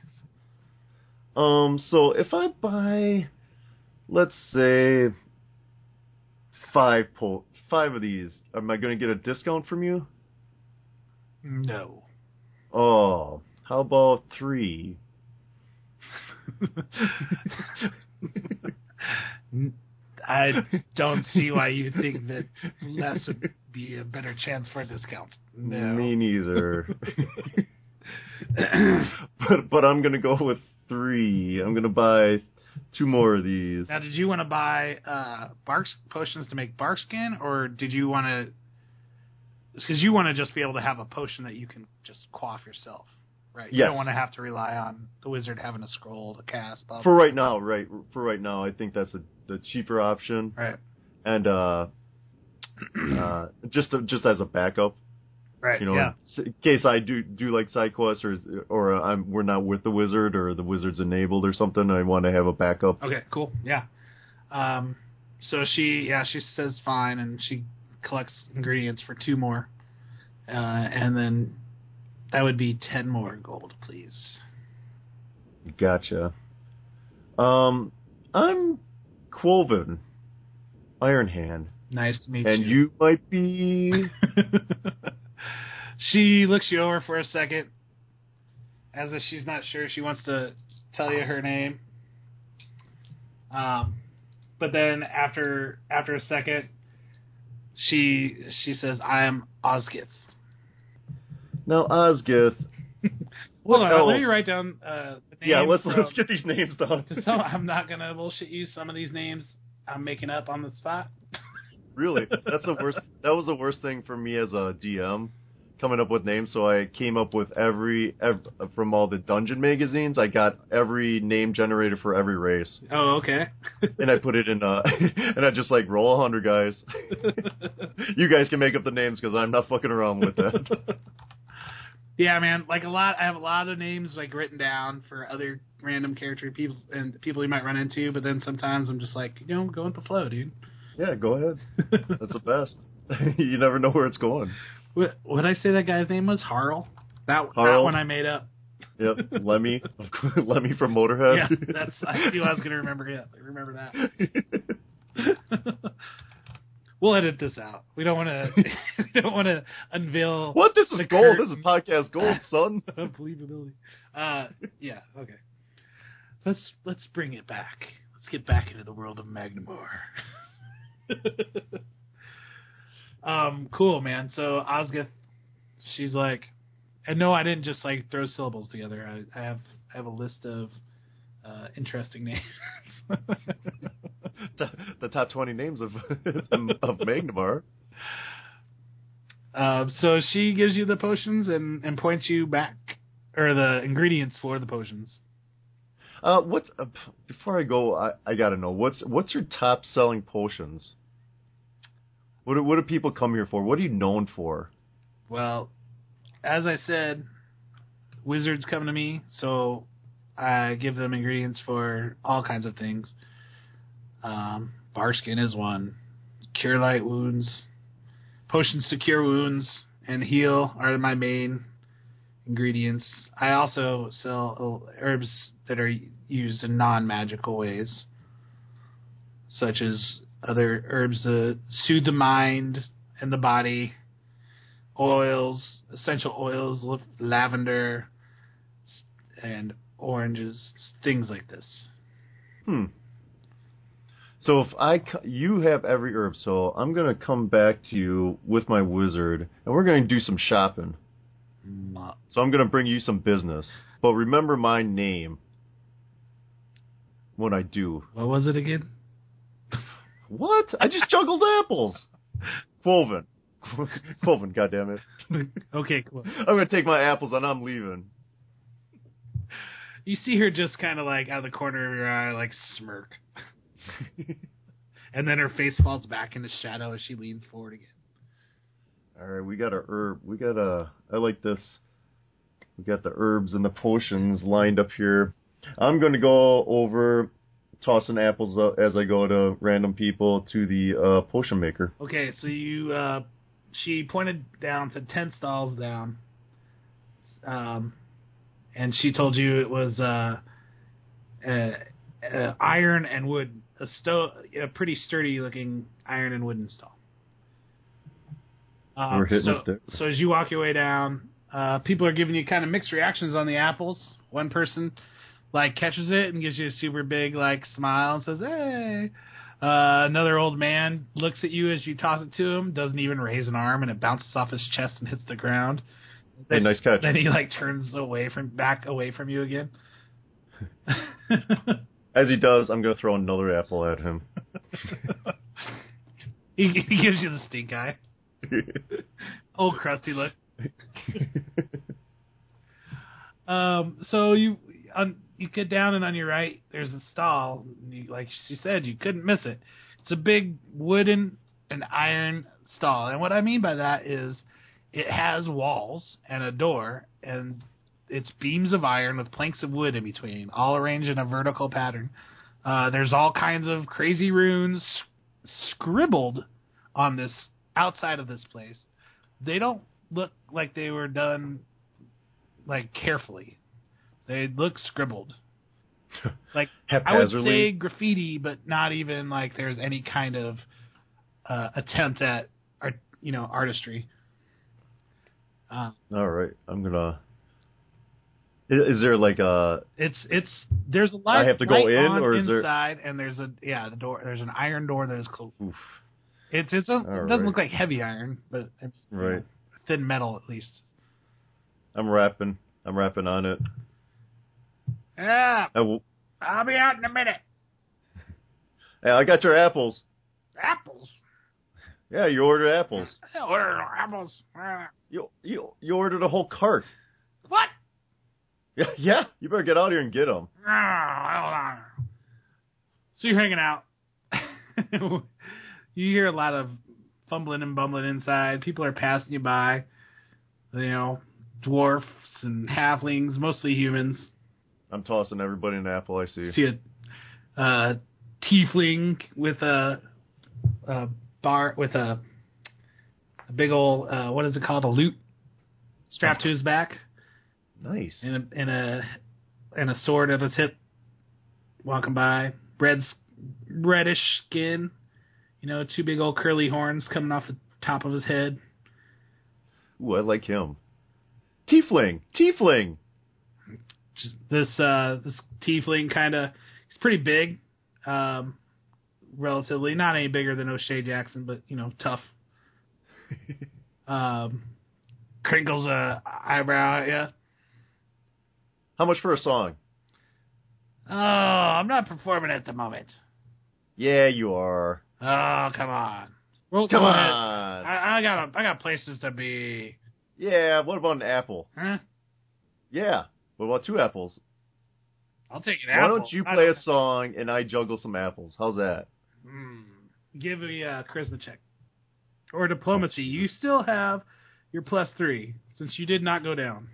Um, so if I buy, let's say, five po- five of these, am I going to get a discount from you? No. Oh, how about three? I don't see why you think that less would be a better chance for a discount. No. Me neither. but but I'm gonna go with three. I'm gonna buy two more of these. Now, did you want to buy uh, bark potions to make bark skin, or did you want to? Because you want to just be able to have a potion that you can just quaff yourself, right? You Yes. don't want to have to rely on the wizard having a scroll to cast. Blah, blah. For right now, right? For right now, I think that's a, the cheaper option, Right, and uh, uh, just to, just as a backup, right, you know, yeah, in case I do do like side quests or or I'm we're not with the wizard or the wizard's enabled or something. I want to have a backup. Okay, cool. Yeah. Um, so she, yeah, she says fine, and she collects ingredients for two more, uh, and then that would be ten more gold, please. Gotcha. Um, I'm Quoven, Iron Hand, Nice to meet you. and you might be. she looks you over for a second, as if she's not sure she wants to tell you her name. Um, but then after after a second, she she says, "I am Osgith." Now, Osgith. Hold on, else? let me write down uh, the names. Yeah, let's from- let's get these names down. So I'm not gonna bullshit you. Some of these names I'm making up on the spot. really, that's the worst. That was the worst thing for me as a DM, coming up with names. So I came up with every, ev from all the dungeon magazines. I got every name generated for every race, Oh, okay. and I put it in. Uh, and I just like roll a hundred guys. you guys can make up the names because I'm not fucking around with that. Yeah, man. Like a lot, I have a lot of names like written down for other random character people and people you might run into. But then sometimes I'm just like, you know, go with the flow, dude. yeah, go ahead. That's the best. you never know where it's going. What what I say that guy's name was? Harl. That that one I made up. Yep, Lemmy, Lemmy from Motorhead. Yeah, that's I knew I was gonna remember it. Remember that. we'll edit this out. We don't want to. we don't want to unveil what? This is gold. curtain. This is podcast gold, son. believability. Uh, yeah. Okay. Let's let's bring it back. Let's get back into the world of Magnimar. Um, cool, man. So Osgith, she's like, and no, I didn't just like throw syllables together. I, I have I have a list of uh, interesting names. The top 20 names of of Magnimar. um, so she gives you the potions and and points you back, or the ingredients for the potions. Uh, what's uh, before I go? I, I gotta know what's what's your top selling potions. What do, what do people come here for? What are you known for? Well, as I said, wizards come to me, so I give them ingredients for all kinds of things. Um, Barkskin is one. Cure light wounds, potions to cure wounds and heal are my main ingredients. I also sell uh, herbs that are used in non-magical ways, such as other herbs that soothe the mind and the body oils, essential oils, lavender, and oranges, things like this. Hmm. So if I you have every herb, so I'm gonna come back to you with my wizard, and we're gonna do some shopping. So I'm gonna bring you some business, but remember my name when I do. What was it again? What? I just juggled apples. Quoven. Quoven, goddammit. okay, cool. I'm gonna take my apples and I'm leaving. You see her just kind of like out of the corner of your eye, like smirk, and then her face falls back into shadow as she leans forward again. All right, we got a herb. We got a. I like this. We got the herbs and the potions lined up here. I'm going to go over tossing apples uh, as I go to random people to the uh, potion maker. Okay, so you, uh, she pointed down to ten stalls down, um, and she told you it was uh, uh, uh, iron and wood, a sto- a pretty sturdy looking iron and wooden stall. Um, We're hitting so, a stick. so as you walk your way down, uh, people are giving you kind of mixed reactions on the apples. One person like catches it and gives you a super big like smile and says, "Hey." Uh, another old man looks at you as you toss it to him, doesn't even raise an arm, and it bounces off his chest and hits the ground. Hey, nice catch. Then he like turns away from back away from you again. As he does, I'm gonna throw another apple at him. he, he gives you the stink eye, old crusty look. Um, so you on you get down and on your right there's a stall. You, like she said, you couldn't miss it. It's a big wooden and iron stall, and what I mean by that is it has walls and a door, and it's beams of iron with planks of wood in between, all arranged in a vertical pattern. Uh, there's all kinds of crazy runes scribbled on this outside of this place. They don't look like they were done like carefully. They look scribbled. Like I would say graffiti, but not even like there's any kind of uh, attempt at art, you know, artistry. Uh, All right, I'm gonna. Is, is there like a? it's it's there's a light. I have to go in, or is there- and there's a yeah the door. There's an iron door that is closed. Oof. It's it's a, it doesn't right. look like heavy iron, but it's you know, Right. thin metal at least. I'm rapping. I'm rapping on it. Yeah, I, will, I'll be out in a minute. hey, I got your apples. Apples. Yeah, you ordered apples. What are apples? Uh, You you you ordered a whole cart. What? Yeah, yeah. You better get out here and get them. Ah, hold on. So you're hanging out. you hear a lot of fumbling and bumbling inside. People are passing you by. You know, dwarfs and halflings, mostly humans. I'm tossing everybody an apple I see. See a uh, tiefling with a, a bar with a, a big old uh, what is it called? A lute strapped to his back Nice. and a and a and a sword at his hip, walking by. Red, reddish skin, you know, two big old curly horns coming off the top of his head. Ooh, I like him. Tiefling. Tiefling. Just this uh this tiefling kind of he's pretty big, um, relatively not any bigger than O'Shea Jackson, but you know tough. um, crinkles a eyebrow at you. How much for a song? Oh, I'm not performing at the moment. Yeah, you are. Oh, come on. Well, Come go ahead. on. I, I got a, I got places to be. Yeah, what about an apple? Huh? Yeah. What about two apples? I'll take an Why apple. don't you play a song and I juggle some apples? How's that? Hmm. Give me a charisma check or diplomacy. You still have your plus three since you did not go down,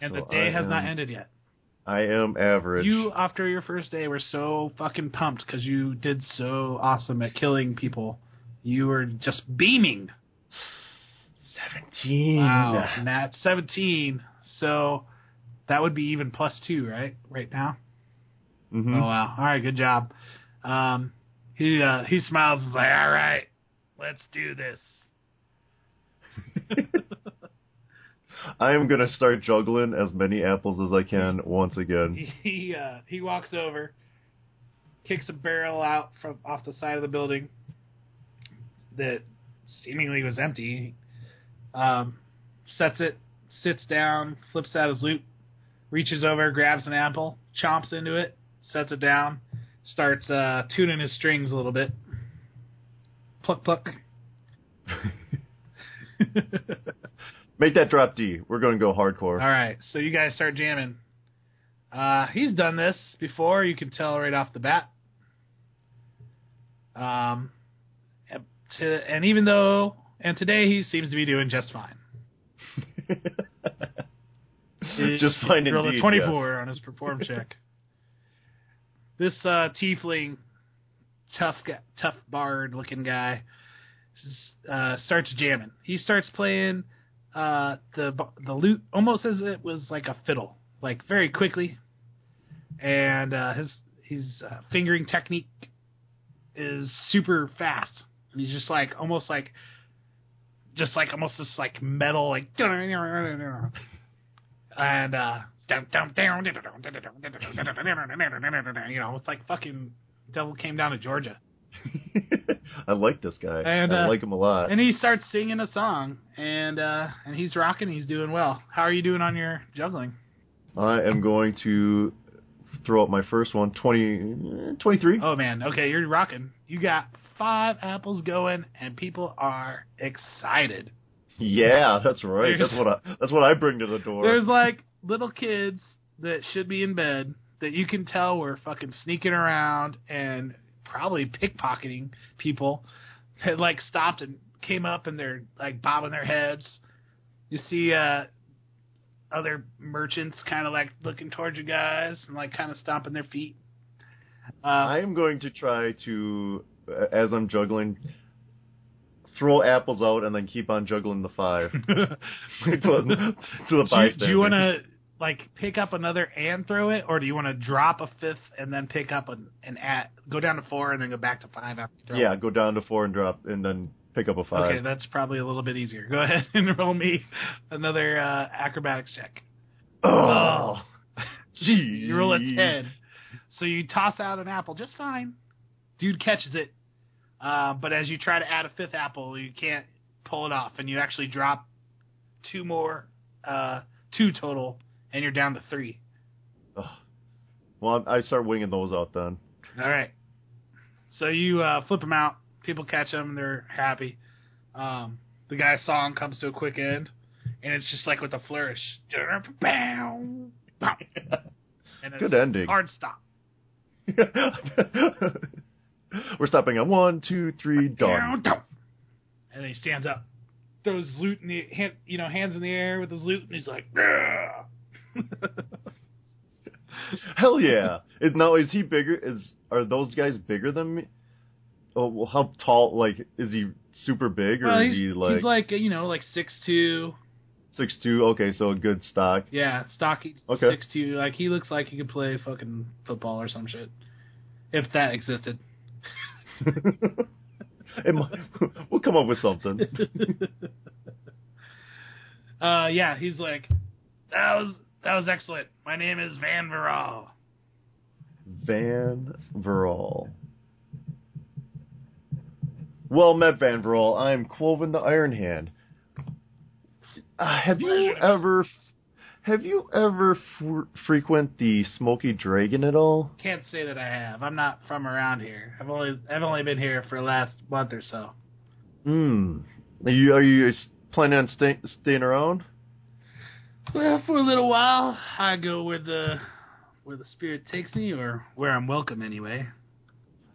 and So the day I has not ended yet. I am average. You, after your first day, were so fucking pumped because you did so awesome at killing people. You were just beaming. 17. Wow, and that's seventeen. So that would be even plus two, right? Right now. hmm Oh wow! All right, good job. Um, he uh, he smiles and is like, "All right, let's do this." I am gonna start juggling as many apples as I can once again. He he, uh, he walks over, kicks a barrel out from off the side of the building that seemingly was empty. Um, sets it, sits down, flips out his lute, reaches over, grabs an apple, chomps into it, sets it down, starts uh, tuning his strings a little bit. Pluck pluck. Make that drop D. We're gonna go hardcore. All right, so you guys start jamming. Uh, he's done this before. You can tell right off the bat. Um, to, and even though, and today he seems to be doing just fine. Just He fine rolled indeed. a 24 on his perform check. This uh, tiefling, tough guy, tough bard looking guy, uh, starts jamming. He starts playing uh, the the lute almost as it was like a fiddle, like very quickly, and uh, his his uh, fingering technique is super fast. And he's just like almost like just like almost this like metal like and uh you know it's like fucking devil came down to Georgia. I like this guy. And, I uh, like him a lot. And he starts singing a song and uh and he's rocking, he's doing well. How are you doing on your juggling? I am going to throw out my first one, 20, 23. Oh man, okay, you're rocking. You got five apples going and people are excited. Yeah, that's right. There's- That's what I that's what I bring to the door. There's like little kids that should be in bed that you can tell were fucking sneaking around and probably pickpocketing people that like stopped and came up and they're like bobbing their heads. You see uh other merchants kind of like looking towards you guys and like kind of stomping their feet. Uh, I am going to try to, uh, as I'm juggling, throw apples out and then keep on juggling the five to the do you, you want to like pick up another and throw it, or do you want to drop a fifth and then pick up an, an at go down to four and then go back to five after you throw Yeah, it? go down to four and drop, and then pick up a five. Okay, that's probably a little bit easier. Go ahead and roll me another uh, acrobatics check. oh, geez. You roll a ten, so you toss out an apple just fine. Dude catches it, uh, but as you try to add a fifth apple, you can't pull it off, and you actually drop two more, uh, two total, and you're down to three. Ugh. Well, I start winging those out then. All right. So you uh, flip them out. People catch them. And they're happy. Um, the guy's song comes to a quick end, and it's just like with a flourish. Bow, bow. And it's Good ending. hard stop. We're stopping at one, two, three, done. And then he stands up, throws his lute in the hand, you know, hands in the air with his lute, and he's like, Hell yeah! Is now is he bigger? Is are those guys bigger than me? Oh, well, how tall? Like, is he super big or well, is he like he's like you know like six two. six two? Okay, so a good stock. Yeah, stocky Okay. six two. Like he looks like he could play fucking football or some shit, if that existed. Might- we'll come up with something. uh, yeah, he's like, that was that was excellent. My name is Van Veral. Van Verall. Well met, Van Verall. I'm Quoven the Iron Hand. Uh, have you ever, have you ever f- frequent the Smoky Dragon at all? Can't say that I have. I'm not from around here. I've only I've only been here for the last month or so. Hmm. Are you are you planning on stay, staying around? Well, for a little while, I go where the where the spirit takes me, or where I'm welcome anyway.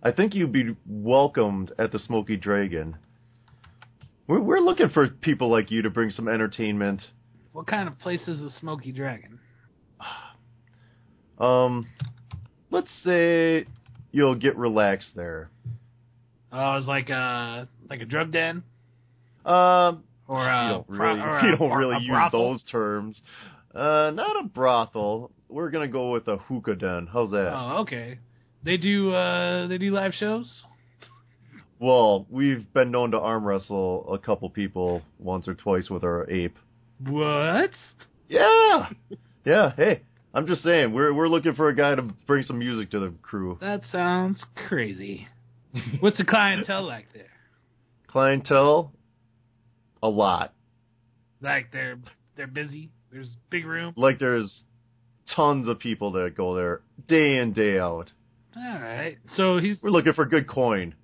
I think you'd be welcomed at the Smoky Dragon. We're, we're looking for people like you to bring some entertainment. What kind of place is the Smoky Dragon? Um, let's say you'll get relaxed there. Oh, it's like a like a drug den, Um, or you don't really, or you don't really a use brothel? those terms. Uh, not a brothel. We're gonna go with a hookah den. How's that? Oh, okay. They do uh they do live shows. Well, we've been known to arm wrestle a couple people once or twice with our ape. What? Yeah, yeah. Hey, I'm just saying we're we're looking for a guy to bring some music to the crew. That sounds crazy. What's the clientele like there? Clientele, a lot. Like they're they're busy. There's big room. Like there's tons of people that go there day in day out. All right. So he's We're looking for good coin.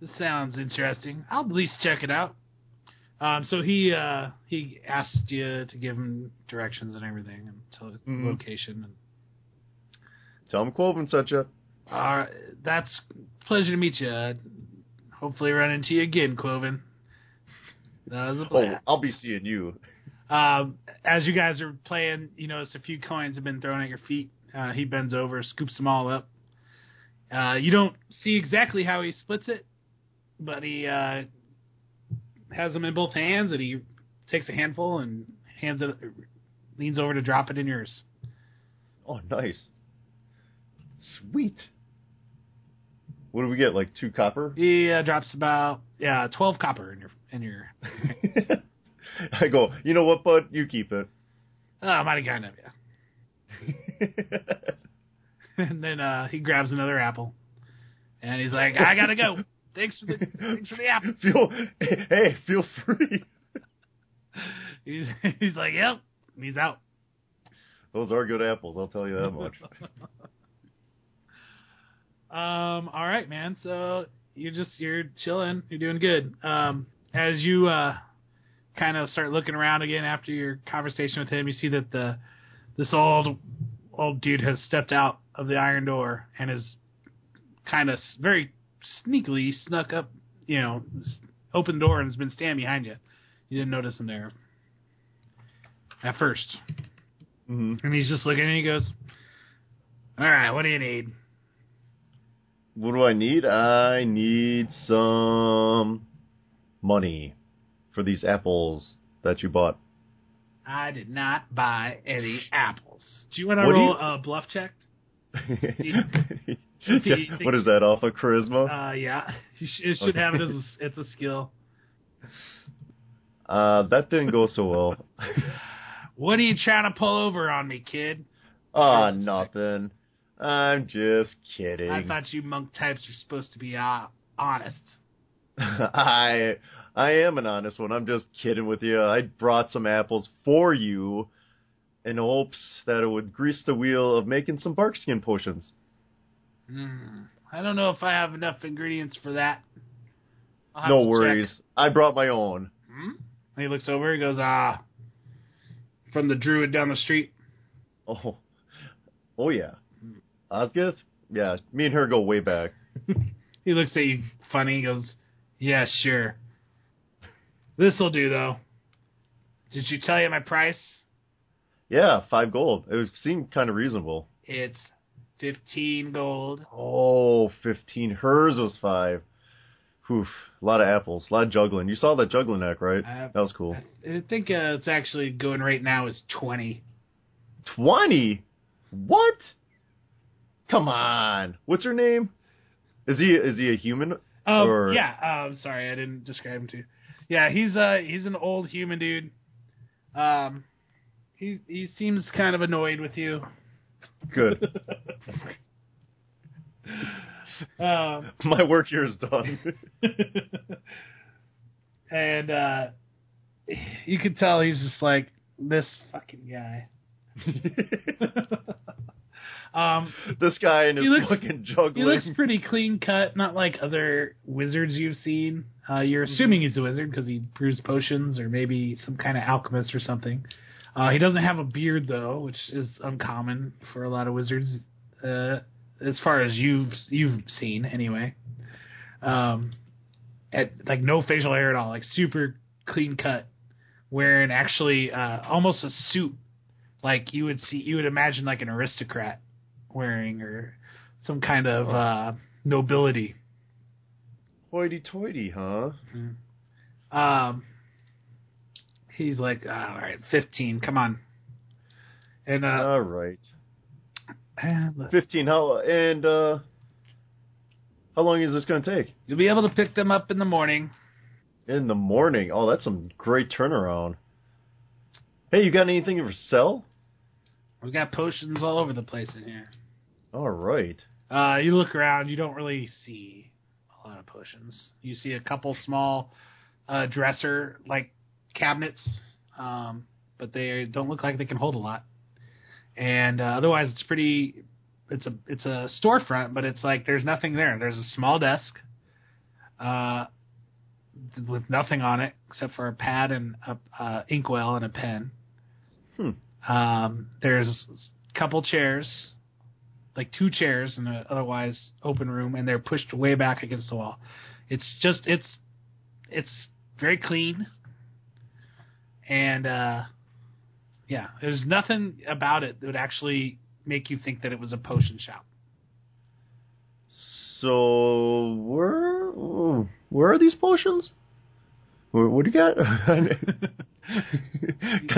this sounds interesting. I'll at least check it out. Um, so he uh, he asked you to give him directions and everything and tell the Mhm. location. And, Tell him Quoven such a. uh, that's pleasure to meet you. Hopefully, run into you again, Quoven. That was a Oh. I'll be seeing you. Um, as you guys are playing, you notice a few coins have been thrown at your feet. Uh, he bends over, scoops them all up. Uh, you don't see exactly how he splits it, but he uh, has them in both hands and he takes a handful and hands it, leans over to drop it in yours. Oh, nice. Sweet. What do we get? Like two copper? He uh, drops about yeah twelve copper in your in your. I go. You know what, bud? You keep it. Oh, have kind of Yeah. and then uh, he grabs another apple, and he's like, "I gotta go. Thanks for the thanks for the apple." feel hey, feel free. He's he's like, "Yep." He's out. Those are good apples. I'll tell you that much. Um, all right, man. So you're just you're chilling. You're doing good. Um, as you uh, kind of start looking around again after your conversation with him, you see that the this old old dude has stepped out of the iron door and is kind of very sneakily snuck up, you know, the door and has been standing behind you. You didn't notice him there at first, hmm and he's just looking and he goes, "All right, what do you need?" What do I need? I need some money for these apples that you bought. I did not buy any apples. Do you want to What roll you- a bluff check? Yeah, what is that off of charisma? Uh, yeah, it should have it as a, it's a skill. Uh, that didn't go so well. What are you trying to pull over on me, kid? Ah, nothing. I'm just kidding. I thought you monk types were supposed to be uh, honest. I I am an honest one. I'm just kidding with you. I brought some apples for you in hopes that it would grease the wheel of making some barkskin potions. Hmm. I don't know if I have enough ingredients for that. No to check. worries. I brought my own. Hmm? He looks over. He goes, "Ah, from the druid down the street." Oh, oh yeah. Osgith? Yeah, me and her go way back. He looks at you funny. He goes, "Yeah, sure. This'll do, though. Did you tell you my price? Yeah, five gold. It was, seemed kind of reasonable. It's fifteen gold. Oh, 15. Hers was five. Whew, a lot of apples, a lot of juggling. You saw that juggling act, right? I- That was cool. I think uh, it's actually going right now is twenty. 20? What? Come on. What's her name? Is he is he a human? Um, Or- yeah. Um, sorry, I didn't describe him to you. Yeah, he's uh he's an old human dude. Um, he he seems kind of annoyed with you. Good. um, My work here is done. and uh, you can tell he's just like this fucking guy. um, this guy and his looks- fucking juggling. he looks pretty clean cut, not like other wizards you've seen. Uh, you're assuming he's a wizard because he brews potions, or maybe some kind of alchemist or something. Uh, he doesn't have a beard though, which is uncommon for a lot of wizards, uh, as far as you've you've seen anyway. Um, at like no facial hair at all, like super clean cut, wearing actually uh, almost a suit, like you would see you would imagine like an aristocrat wearing, or some kind of uh, nobility. Hoity-toity, huh? Um, he's like, "Ah, all right, fifteen, come on. And uh, All right. eh, 15 how and uh how long is this going to take? you'll be able to pick them up in the morning. In the morning. Oh, that's some great turnaround. Hey, you got anything for sell? We got potions all over the place in here. All right. Uh, you look around, you don't really see a lot of potions. You see a couple small uh, dresser like cabinets, um, but they don't look like they can hold a lot. And uh, otherwise, it's pretty. It's a it's a storefront, but it's like there's nothing there. There's a small desk, uh, with nothing on it except for a pad and a uh, inkwell and a pen. Hmm. Um, there's a couple chairs, like two chairs in an otherwise open room, and they're pushed way back against the wall. It's just it's it's very clean, and uh, yeah, there's nothing about it that would actually make you think that it was a potion shop. So, where where are these potions? Where, what do you got? kind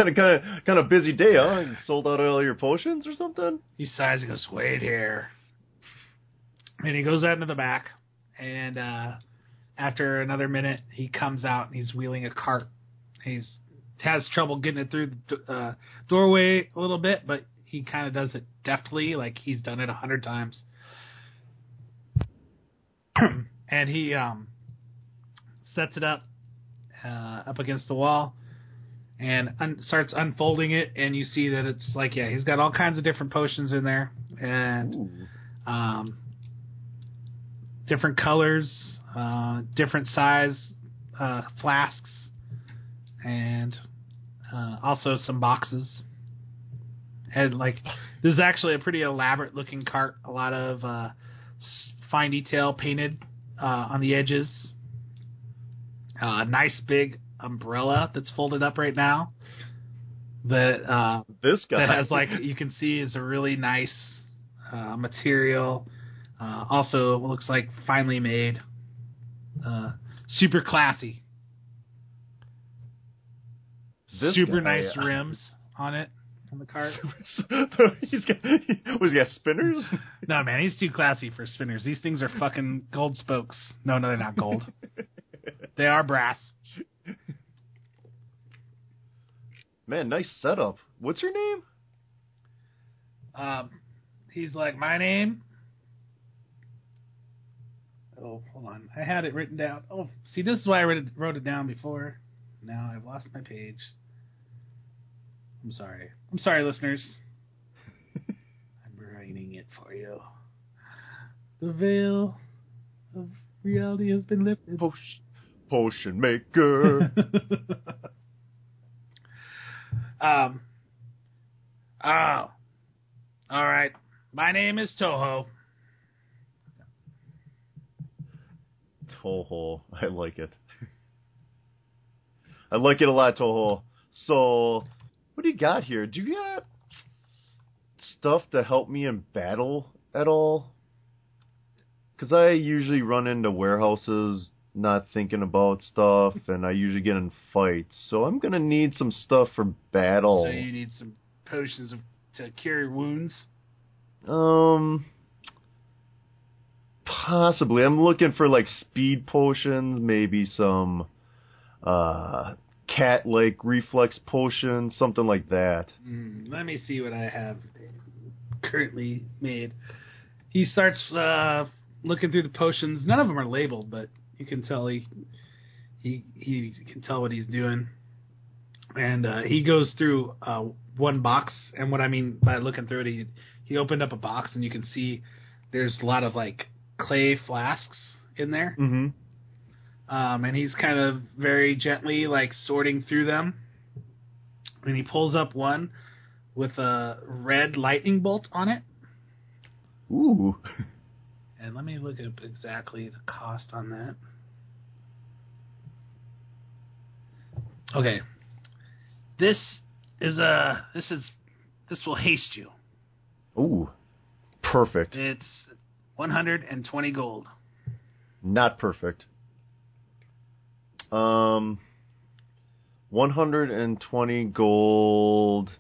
of, kind of, kind of busy day, huh? You sold out all your potions or something? He sighs and goes, "Wait here." And he goes out into the back, and uh, after another minute, he comes out and he's wheeling a cart. He's has trouble getting it through the uh, doorway a little bit, but he kind of does it deftly, like he's done it a hundred times. and he um, sets it up uh, up against the wall and un- starts unfolding it, and you see that it's like yeah, he's got all kinds of different potions in there, and um, different colors, uh, different size uh, flasks, and uh, also some boxes. And like this is actually a pretty elaborate looking cart. A lot of uh, fine detail painted uh, on the edges. A nice big umbrella that's folded up right now. That uh, This guy that has like you can see is a really nice uh, material. Uh, also, looks like finely made, uh, super classy. This super guy, nice rims on it on the cart. he's got, was he got spinners? no man, he's too classy for spinners. These things are fucking gold spokes. No, no, they're not gold. they are brass. Man, nice setup. What's your name? Um, he's like, my name. Oh, hold on. I had it written down. Oh, see, this is why I wrote it, wrote it down before. Now I've lost my page. I'm sorry. I'm sorry, listeners. I'm writing it for you. The veil of reality has been lifted. Potion, potion maker. um. Oh. All right. My name is Toho. Toho. I like it. I like it a lot, Toho. So, what do you got here? Do you got stuff to help me in battle at all? Because I usually run into warehouses not thinking about stuff, and I usually get in fights. So I'm gonna need some stuff for battle. So you need some potions of, to cure wounds. Um, possibly. I'm looking for like speed potions, maybe some uh cat-like reflex potion, something like that. Mm, let me see what I have currently made. He starts uh, looking through the potions. None of them are labeled, but you can tell he he he can tell what he's doing. And uh, he goes through uh, one box, and what I mean by looking through it, he he opened up a box, and you can see there's a lot of like clay flasks in there. Mm-hmm. Um, and he's kind of very gently like sorting through them. And he pulls up one with a red lightning bolt on it. Ooh. And let me look up exactly the cost on that. Okay, this is a this is this will haste you. Ooh. Perfect. It's 120 gold. Not perfect. Um, 120 gold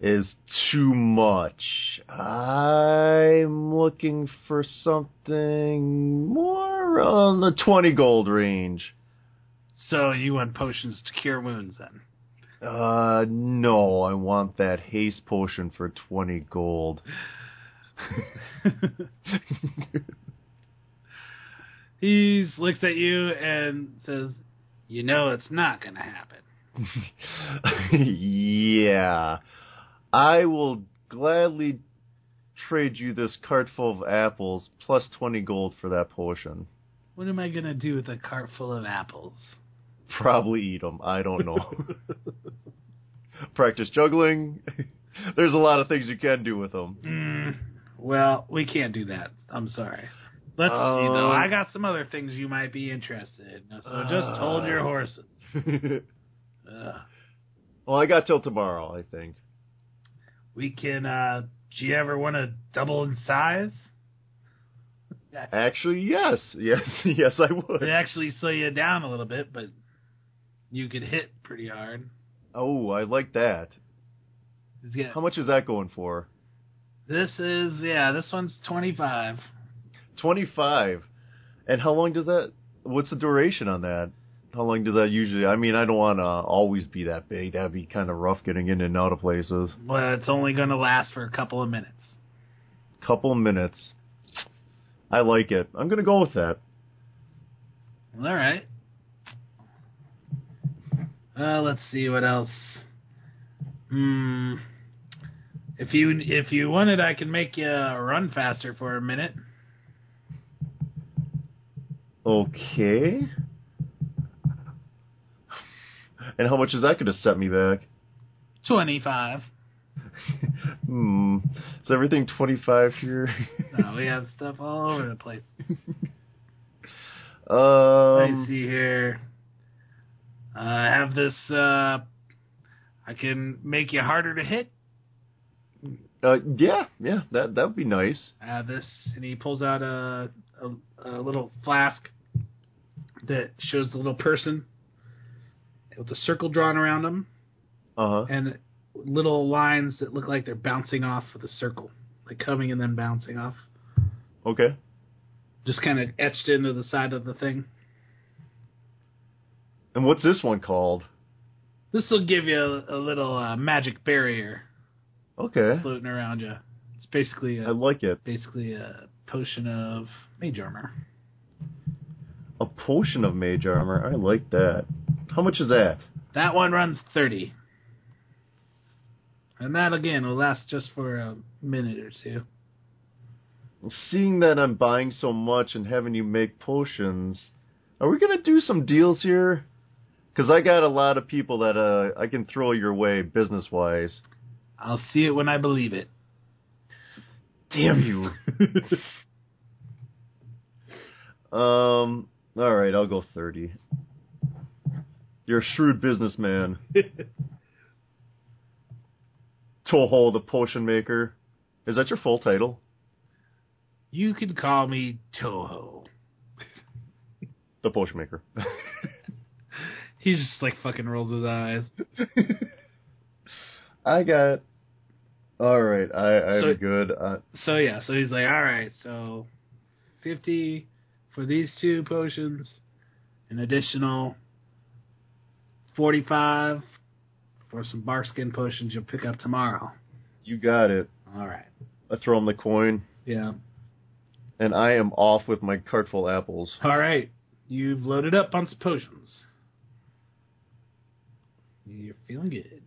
is too much. I'm looking for something more on the 20 gold range. So you want potions to cure wounds then? Uh, no, I want that haste potion for 20 gold. He looks at you and says, "You know it's not going to happen." yeah. I will gladly trade you this cart full of apples plus 20 gold for that potion. What am I going to do with a cart full of apples? Probably eat them. I don't know. Practice juggling. There's a lot of things you can do with them. Mm, well, we can't do that. I'm sorry. Let's see though. Um, I got some other things you might be interested in. So just hold your Uh. horses. Well, I got till tomorrow, I think. We can. uh Do you ever want to double in size? Actually, yes. Yes, yes, I would. It actually slow you down a little bit, but you could hit pretty hard. Oh, I like that. How much is that going for? this is yeah, this one's twenty five. 25. And how long does that what's the duration on that? How long does that usually I mean, I don't want to always be that big. That'd be kind of rough getting in and out of places. Well, it's only going to last for a couple of minutes. Couple minutes. I like it. I'm going to go with that. All right. Uh, let's see what else. Hmm. If you if you wanted, I can make you run faster for a minute. Okay. And how much is that going to set me back? Twenty five. hmm. Is everything 25 here? No, we have stuff all over the place. um, I see here. Uh, I have this. Uh, I can make you harder to hit. uh, yeah, yeah, that that would be nice. I have this, and he pulls out a, a a little flask that shows the little person with a circle drawn around him Uh huh. and little lines that look like they're bouncing off of the circle, like coming and then bouncing off, Okay. just kind of etched into the side of the thing. And what's this one called? This will give you a, a little uh, magic barrier Okay. floating around you. It's basically I a, like it. basically a potion of mage armor. A potion of mage armor. I like that. How much is that? That one runs 30. And that again will last just for a minute or two. Seeing that I'm buying so much and having you make potions, are we gonna do some deals here? Cause I got a lot of people that uh I can throw your way business wise. I'll see it when I believe it. Damn you. um. All right, I'll go thirty. You're a shrewd businessman. Toho, the potion maker. Is that your full title? you can call me Toho. The potion maker. He's just like fucking rolls his eyes. I got. All right, I I'm So- good. Uh, So yeah, so he's like, all right, so 50 for these two potions, an additional 45 for some barkskin potions you'll pick up tomorrow. you got it. All right. I throw him the coin, Yeah. and I am off with my cart full apples. All right. You've loaded up on some potions. You're feeling good.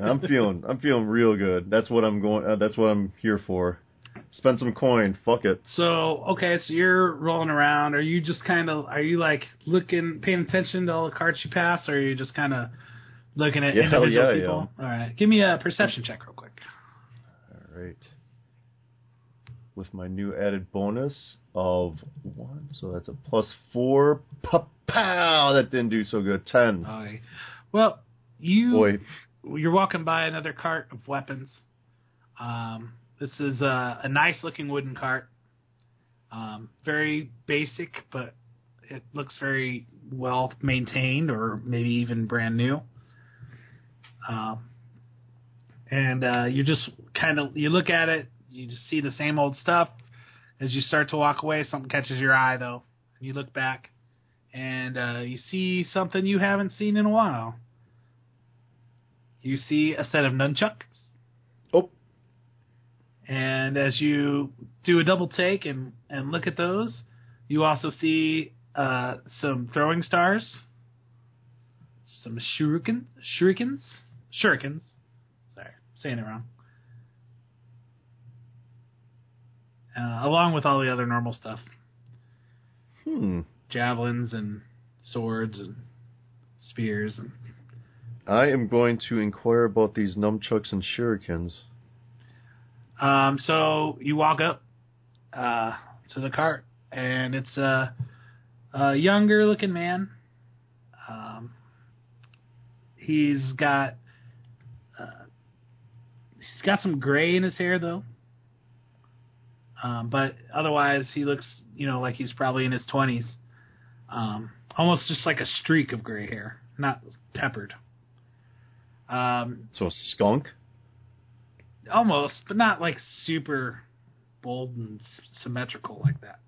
I'm feeling I'm feeling real good. That's what I'm going. Uh, that's what I'm here for. Spend some coin. Fuck it. So okay, so you're rolling around. Are you just kind of are you like looking, paying attention to all the carts you pass, or are you just kind of looking at Yeah, individual yeah, people? All right, give me a perception check real quick. All right. With my new added bonus of one, so that's a plus four. Pow! That didn't do so good. Ten. Okay. Well, you Boy, you're walking by another cart of weapons. Um, this is a, a nice looking wooden cart. Um, very basic, but it looks very well maintained, or maybe even brand new. Um, and uh, you just kind of you look at it, you just see the same old stuff. As you start to walk away, something catches your eye though. And You look back, and uh, you see something you haven't seen in a while. You see a set of nunchucks. And as you do a double take and, and look at those, you also see uh, some throwing stars, some shuriken, shurikens, shurikens. Sorry, saying it wrong. Uh, along with all the other normal stuff, hmm. javelins and swords and spears and I am going to inquire about these nunchucks and shurikens. Um, so you walk up uh, to the cart, and it's a, a younger looking man. Um, he's got uh, he's got some gray in his hair though, um, but otherwise he looks you know like he's probably in his twenties. Um, almost just like a streak of gray hair, not peppered. Um, So skunk. Almost, but not like super bold and s- symmetrical like that.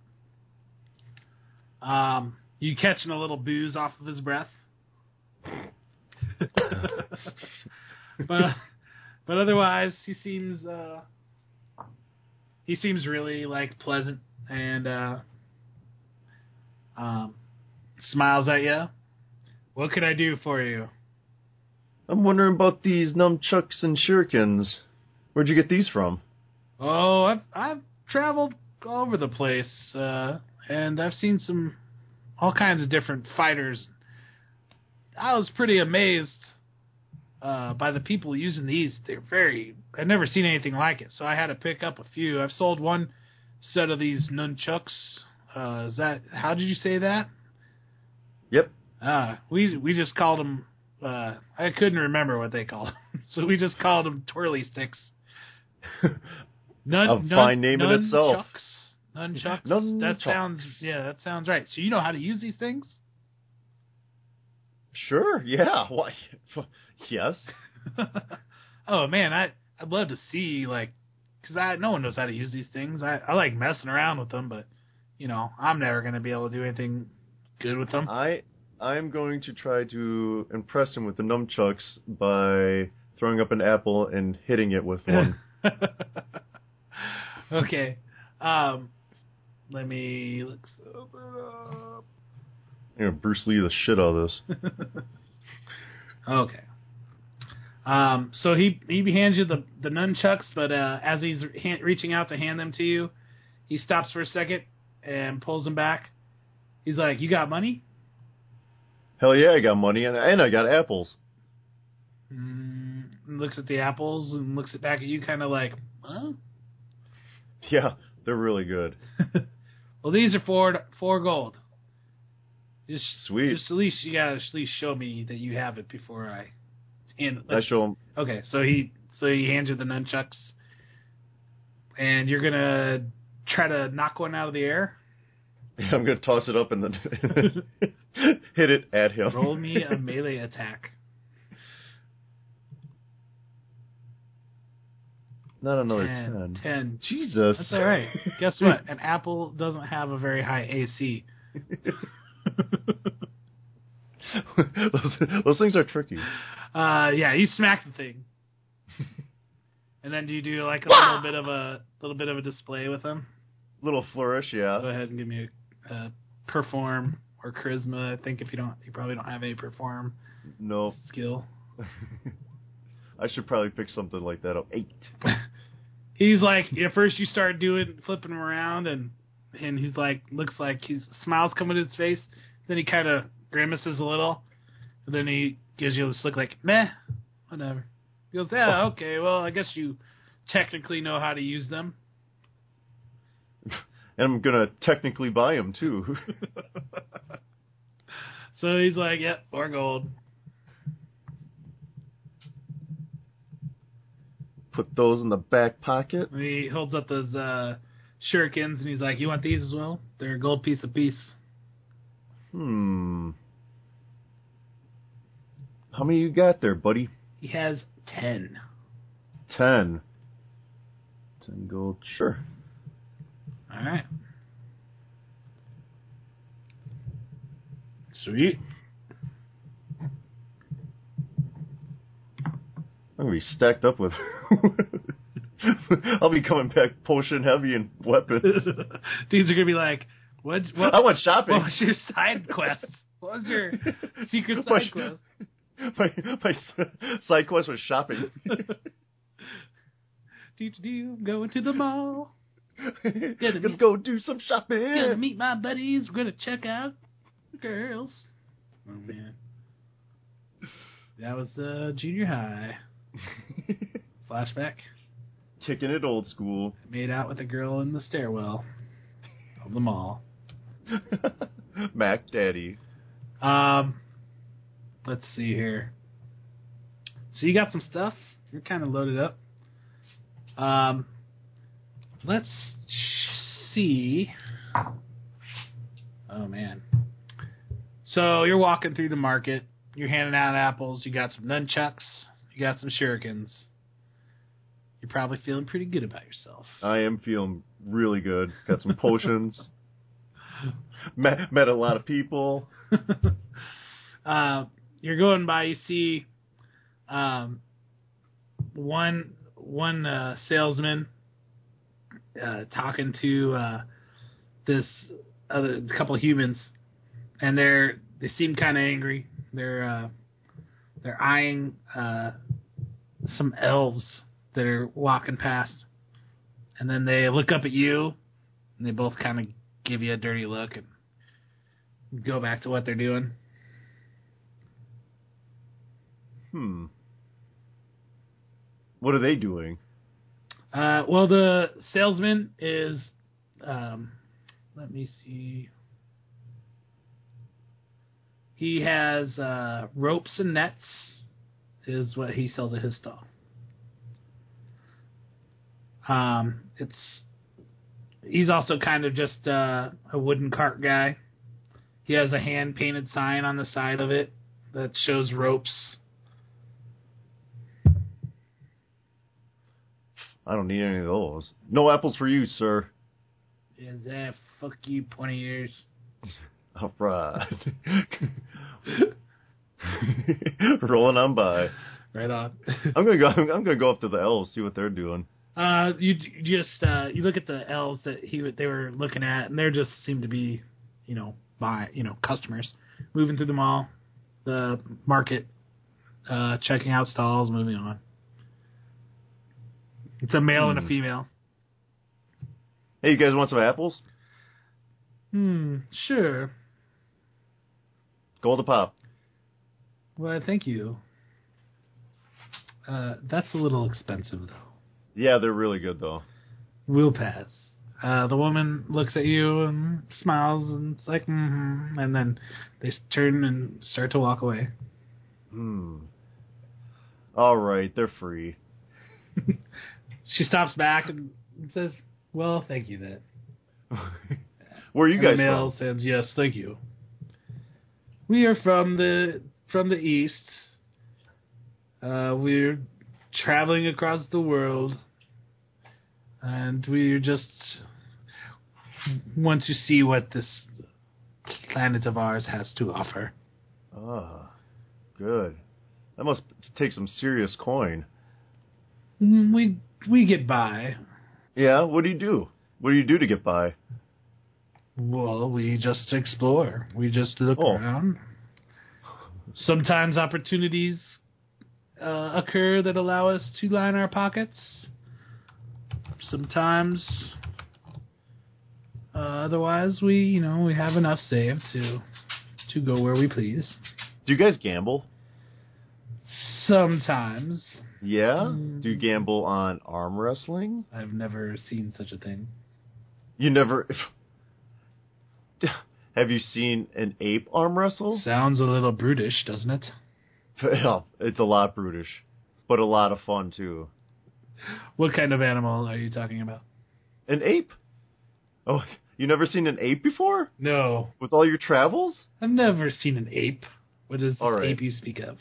Um, you catching a little booze off of his breath, but but otherwise he seems uh, he seems really like pleasant and uh, um, smiles at you. What can I do for you? I'm wondering about these nunchucks and shurikens. Where'd you get these from? Oh, I've I've traveled all over the place, uh, and I've seen some all kinds of different fighters. I was pretty amazed uh, by the people using these. They're very. I've never seen anything like it, so I had to pick up a few. I've sold one set of these nunchucks. Uh, is that how did you say that? Yep. Uh, we we just called them. Uh, I couldn't remember what they called them, so we just called them twirly sticks. Nun, A fine name in itself. Nunchucks. Nunchucks. That sounds yeah, that sounds right. So you know how to use these things? Sure. Yeah. Why? Yes. oh man, I I'd love to see like because I no one knows how to use these things. I I like messing around with them, but you know I'm never gonna be able to do anything good with them. I I'm going to try to impress him with the nunchucks by throwing up an apple and hitting it with one. okay. Um, let me look up. know, Bruce Lee the shit out of this. Okay. Um, so he he hands you the the nunchucks, but uh, as he's hand, reaching out to hand them to you, he stops for a second and pulls them back. He's like, "You got money?" Hell yeah, I got money and and I got apples. Mm, and looks at the apples and looks it back at you, kind of like, "Huh?" Yeah, they're really good. well, these are four four gold. Just Sweet. Just at least you gotta at least show me that you have it before I. And I show him. Okay, so he so he hands you the nunchucks, and you're gonna try to knock one out of the air. Yeah, I'm gonna toss it up and then hit it at him. Roll me a melee attack. Not another Ten. ten. Ten. Jesus. That's all right. Guess what? An apple doesn't have a very high AC. those, those things are tricky. Uh, yeah, you smack the thing, and then do you do like a little bit of a little bit of a display with them? Little flourish, yeah. Go ahead and give me a, a perform or charisma. I think if you don't, you probably don't have any perform No, skill. I should probably pick something like that up. Eight. He's like at first you start doing flipping him around and and he's like looks like his smiles coming to his face. Then he kind of grimaces a little. And then he gives you this look like meh whatever. He goes yeah oh. okay well i guess you technically know how to use them. And I'm gonna technically buy them too. so he's like yep four gold Put those in the back pocket. he holds up those uh shurikens and he's like you want these as well they're a gold piece a piece Hmm. How many you got there, buddy? he has ten. Ten. Ten. Ten gold. Sure. all right sweet I'm gonna be stacked up with. I'll be coming back potion heavy and weapons. Dudes are gonna be like, "What? What, I went shopping. what was your side quest? What was your secret My- side quest?" My, my side quest was shopping. Do do do. Going to the mall. Gonna Let's go do some shopping. Gonna meet my buddies. We're gonna check out girls. Oh man, that was uh, junior high. Flashback. Kicking it old school. Made out with a girl in the stairwell of the mall. Mac Daddy. Um, let's see here. So you got some stuff. You're kind of loaded up. Um, let's see. Oh man. So you're walking through the market. You're handing out apples. You got some nunchucks. You got some shurikens. You're probably feeling pretty good about yourself. I am feeling really good. Got some potions. met, met a lot of people. uh, you're going by. You see um, one one uh, salesman uh, talking to uh, this other couple humans, and they're they seem kind of angry. They're uh, they're eyeing uh, some elves that are walking past, and then they look up at you, and they both kind of give you a dirty look and go back to what they're doing. Hmm. What are they doing? Uh, well, the salesman is. Um, let me see. He has uh, ropes and nets, is what he sells at his stall. Um, it's he's also kind of just uh, a wooden cart guy. He has a hand painted sign on the side of it that shows ropes. I don't need any of those. No apples for you, sir. Is that fuck you, pointy ears? All right. Rolling on by. Right on. I'm gonna go. I'm gonna go up to the elves see what they're doing. Uh, you just uh, you look at the elves that he they were looking at, and they just seem to be, you know, buy you know customers moving through the mall, the market, uh, checking out stalls, moving on. It's a male and a Hmm. female. Hey, you guys want some apples? Hmm. Sure. Gold a pop. Well, thank you. Uh, that's a little expensive though. Yeah, they're really good though. We'll pass. Uh, the woman looks at you and smiles and it's like, mm-hmm. And then they turn and start to walk away. Hmm. All right, they're free. She stops back and says, "Well, thank you." Then Where are you And guys the male from? says, "Yes, thank you." We are from the from the east. Uh, we're traveling across the world, and we just want to see what this planet of ours has to offer. Ah, good. That must take some serious coin. Mm, We we get by. Yeah, what do you do? What do you do to get by? Well, we just explore. We just look Oh. around. Sometimes opportunities uh, occur that allow us to line our pockets. Sometimes, uh, otherwise, we you know we have enough saved to to go where we please. Do you guys gamble? Sometimes Yeah. Mm. Do you gamble on arm wrestling? I've never seen such a thing. You never. Have you seen an ape arm wrestle? Sounds a little brutish, doesn't it? Yeah, oh, it's a lot brutish, but a lot of fun too. What kind of animal are you talking about? An ape? Oh, you never seen an ape before? No, With all your travels? I've never seen an ape. What is All right. ape you speak of?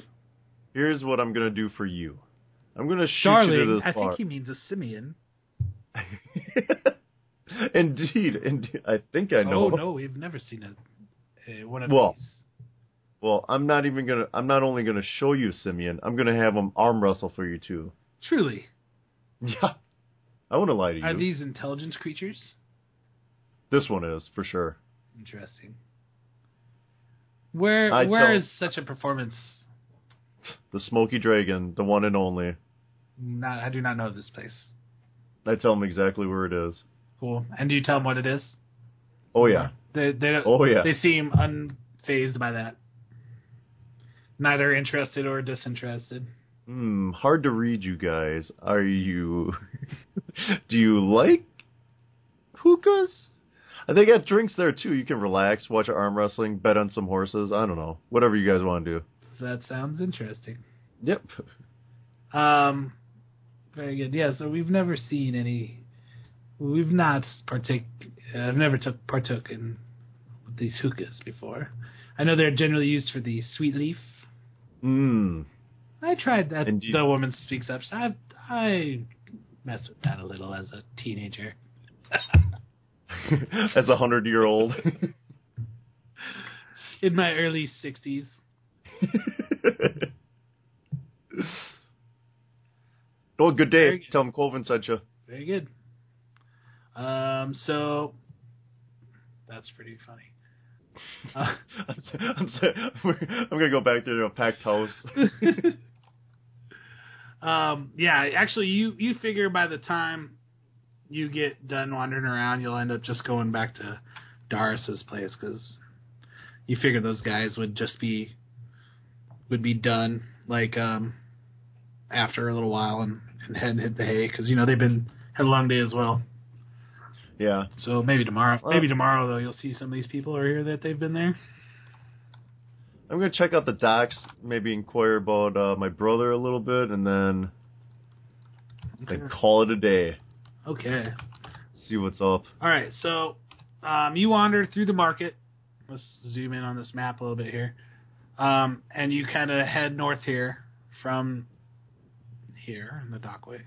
Here's what I'm gonna do for you. I'm gonna shoot you to Darling, this I bar. think he means a simian. indeed, indeed. I think I know. Oh no, we've never seen a, a one of Well, these. Well, I'm not even gonna. I'm not only gonna show you Simeon. I'm gonna have him arm wrestle for you too. Truly, Yeah. I wouldn't lie to you. are these intelligence creatures? This one is for sure. Interesting. Where I where is such a performance? The Smoky Dragon, the one and only. Not, I do not know this place. I tell him exactly where it is. Cool. And do you tell them what it is? Oh yeah. They they don't- Oh yeah. they seem unfazed by that. Neither interested or disinterested. Hmm. Hard to read, you guys. Are you? Do you like hookahs? They got drinks there too. You can relax, watch arm wrestling, bet on some horses. I don't know. Whatever you guys want to do. That sounds interesting. Yep. Um, very good. Yeah, so we've never seen any. We've not partake. Uh, I've never took partook in these hookahs before. I know they're generally used for the sweet leaf. Mmm. I tried that. And you- the woman speaks up. So I I messed with that a little as a teenager. As a hundred year old. In my early sixties. oh, good day. him Colvin sent you. Very good. Um, so that's pretty funny. Uh, I'm, s- I'm, s- we're- I'm gonna go back there to a packed house. um, yeah, actually, you you figure by the time you get done wandering around, you'll end up just going back to Doris's place because you figure those guys would just be would be done like um after a little while and and head and hit the hay because you know they've been had a long day as well. Yeah. So maybe tomorrow, Well- maybe tomorrow though, you'll see some of these people are here that they've been there. I'm gonna check out the docks, maybe inquire about uh, my brother a little bit, and then then call it a day. Okay. See what's up. All right, so um, you wander through the market. Let's zoom in on this map a little bit here, um, and you kind of head north here from here in the dockway,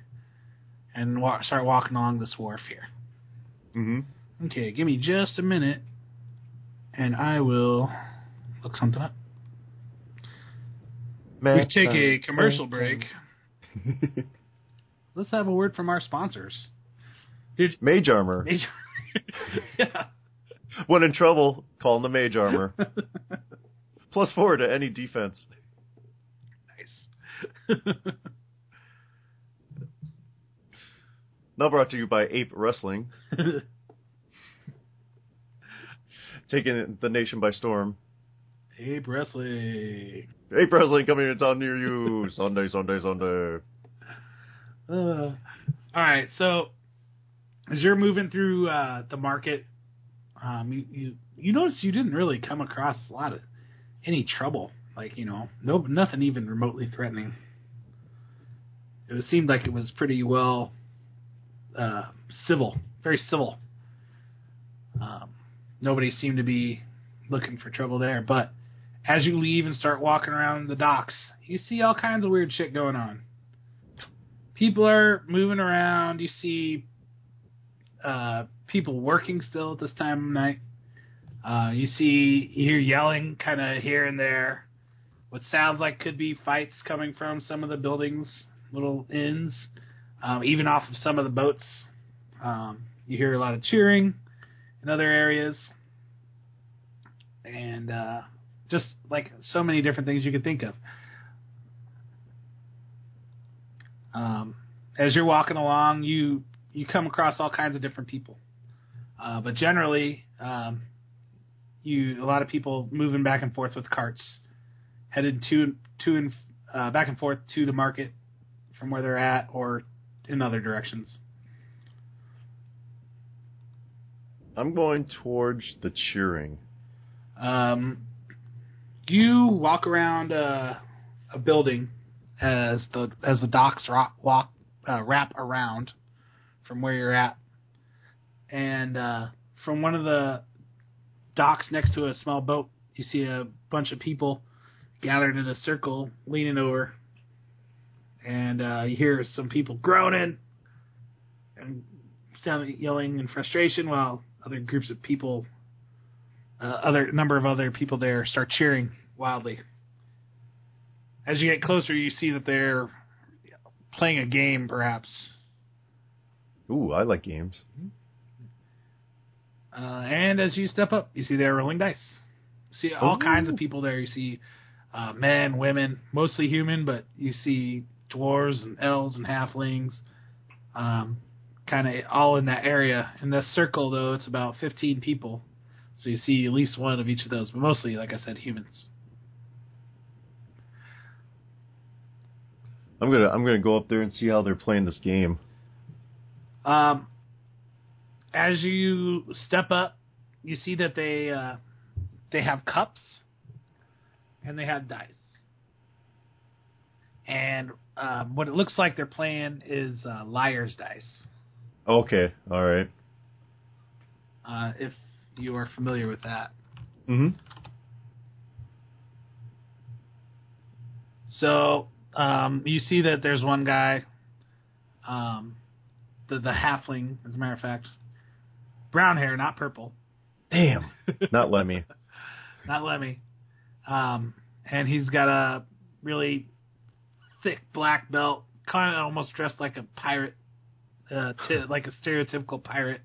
and wa- start walking along this wharf here. Mm-hmm. Okay, give me just a minute, and I will look something up. We take a commercial break. Let's have a word from our sponsors. Did Mage armor. Major? yeah. When in trouble, call the mage armor. Plus four to any defense. nice. Now brought to you by Ape Wrestling, taking the nation by storm. Ape Wrestling. Ape Wrestling coming to town near you Sunday, Sunday, Sunday. Uh, all right, so as you're moving through uh, the market, um, you, you you notice you didn't really come across a lot of any trouble. Like you know, no nothing even remotely threatening. It was, seemed like it was pretty well uh, civil, very civil. Um, nobody seemed to be looking for trouble there, but as you leave and start walking around the docks, you see all kinds of weird shit going on people are moving around. You see uh, people working still at this time of night. Uh, you see, you hear yelling kind of here and there. What sounds like could be fights coming from some of the buildings, little inns, um, even off of some of the boats. Um, you hear a lot of cheering in other areas, and uh, just like so many different things you could think of. Um, as you're walking along, you you come across all kinds of different people, uh, but generally, um, you a lot of people moving back and forth with carts, headed to to and uh, back and forth to the market from where they're at or in other directions. I'm going towards the cheering. Um, you walk around uh, a building as the as the docks rock, walk uh, wrap around from where you're at, and uh, from one of the docks next to a small boat, you see a bunch of people gathered in a circle, leaning over, and uh, you hear some people groaning and sound yelling in frustration, while other groups of people uh, other number of other people there start cheering wildly. As you get closer, you see that they're playing a game, perhaps. Ooh, I like games. Uh, and as you step up, you see they're rolling dice. See all Ooh. kinds of people there. You see uh, men, women, mostly human, but you see dwarves and elves and halflings, um, kind of all in that area. In this circle, though, it's about 15 people. So you see at least one of each of those, but mostly, like I said, humans. I'm gonna I'm gonna go up there and see how they're playing this game. Um, as you step up, you see that they uh, they have cups and they have dice. And um, what it looks like they're playing is uh, liar's dice. Okay, all right. Uh, if you are familiar with that. Mm-hmm. So um, you see that there's one guy, um, the the halfling, as a matter of fact, brown hair, not purple, Damn. Not Lemmy. not Lemmy, um, and he's got a really thick black belt, kind of almost dressed like a pirate, uh, t- like a stereotypical pirate.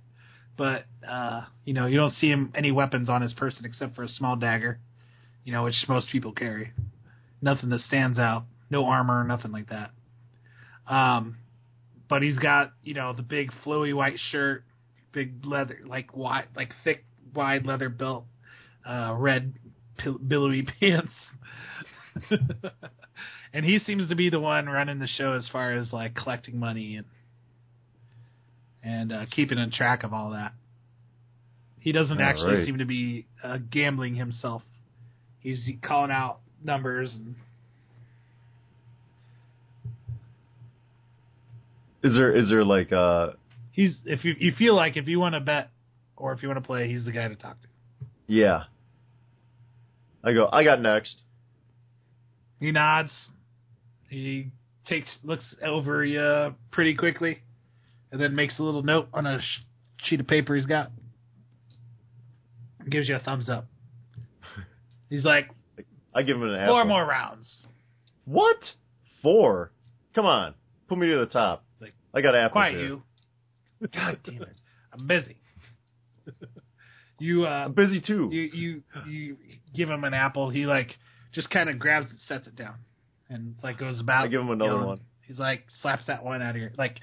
But uh, you know, you don't see him any weapons on his person except for a small dagger, you know, which most people carry. Nothing that stands out, no armor, nothing like that. Um, but he's got you know the big flowy white shirt, big leather, like wide, like thick wide leather belt, uh, red pil- billowy pants. and he seems to be the one running the show as far as like collecting money and and uh, keeping in track of all that. He doesn't All actually right. seem to be uh, gambling himself. He's calling out numbers and Is there is there like uh he's if you you feel like if you want to bet or if you want to play, he's the guy to talk to. yeah. I go, I got next. He nods. He takes looks over you pretty quickly, and then makes a little note on a sh- sheet of paper he's got. Gives you a thumbs up. He's like, I give him an four apple. more rounds. What? Four? Come on. Put me to the top. Like, I got apples Quiet here. you. God damn it. I'm busy. you uh, I'm busy too. you you you give him an apple. He like just kind of grabs it, sets it down, and it's like goes about. I give him another yelling. one. He's like slaps that one out of your like,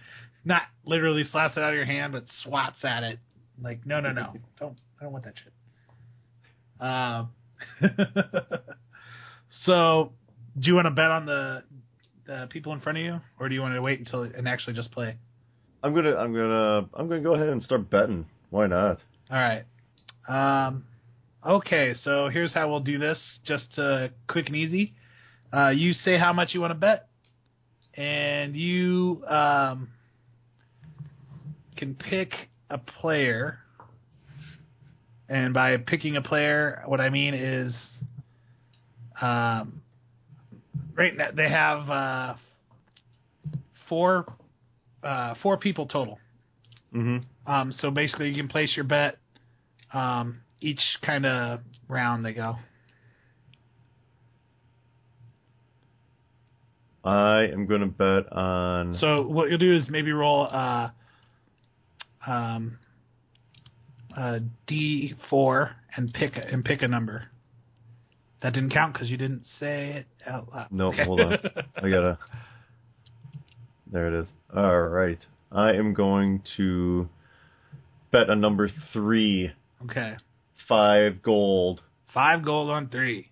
not literally slaps it out of your hand, but swats at it. Like no no no, don't I don't want that shit. Um. so, do you want to bet on the the people in front of you, or do you want to wait until and actually just play? I'm gonna I'm gonna I'm gonna go ahead and start betting. Why not? All right. Um, okay, so here's how we'll do this, just uh, quick and easy. Uh, you say how much you want to bet, and you um, can pick a player. And by picking a player, what I mean is, um, right now they have uh, four uh, four people total. Mm-hmm. Um, so basically, you can place your bet um, each kind of round they go. I am gonna bet on So what you'll do is maybe roll uh, um, a D four and pick a, and pick a number. That didn't count because you didn't say it out loud. No, hold on. I gotta There it is. Alright. I am going to bet a number three. okay, Five gold. five gold on three.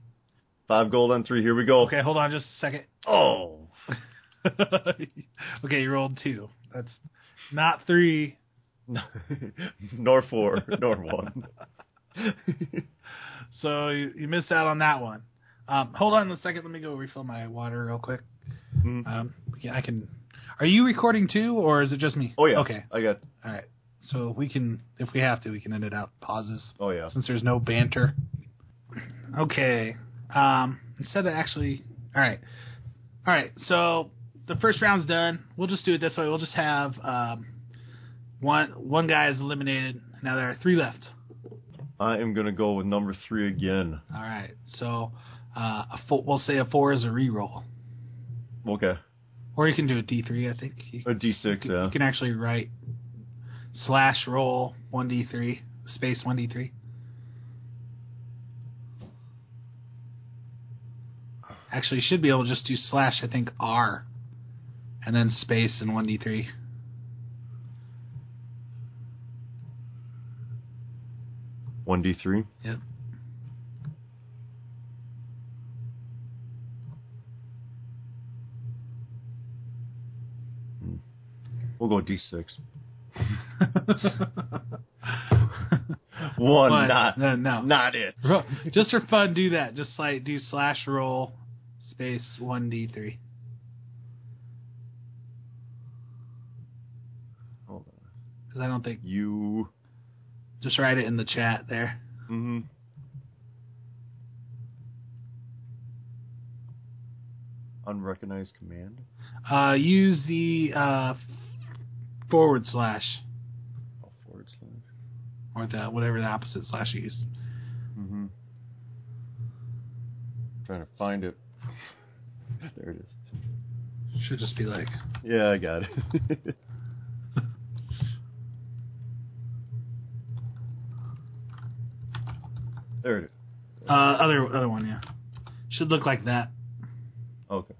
Five gold on three. Here we go. Okay, hold on just a second. Oh. okay, you rolled two. That's not three. nor four, nor one. So you, you missed out on that one. Um, hold on a second. Let me go refill my water real quick. Mhm. Um, yeah, I can. Are you recording too, or is it just me? Oh yeah. Okay. I got. All right. So we can, if we have to, we can edit out pauses Oh yeah. since there's no banter. Okay. Um, instead of actually, all right, all right. So the first round's done. We'll just do it this way. We'll just have um, one one guy is eliminated. Now there are three left. I am gonna go with number three again. All right. So uh, a four, we'll say a four is a reroll, Okay. or you can do a D three. I think you, A D six. yeah. you can actually write slash roll one D three space one D three. Actually, you should be able to just do slash. I think R, and then space and one D three. One D three. Yep. Hmm. We'll go D six. One, One. not no, no. not it. Just for fun, do that. Just like do slash roll space one D three. Hold on. Because I don't think. You. Just write it in the chat there. Mm-hmm. Unrecognized command. Uh, use the uh, forward slash Oh, forward slash. or the whatever the opposite slash you use. Mm-hmm. Trying to find it. There it is. Should just be like Yeah, I got it. there it is. uh, other other one. Yeah, should look like that. Okay.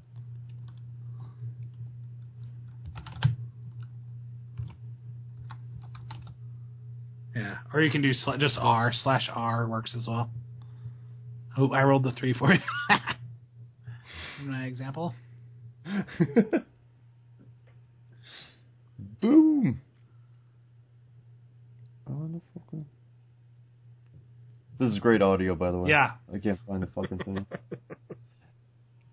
Yeah, or you can do sla- just R slash R works as well. Oh, I rolled the three for you. My example. Boom. Oh, the fucking. This is great audio, by the way. Yeah. I can't find the fucking thing.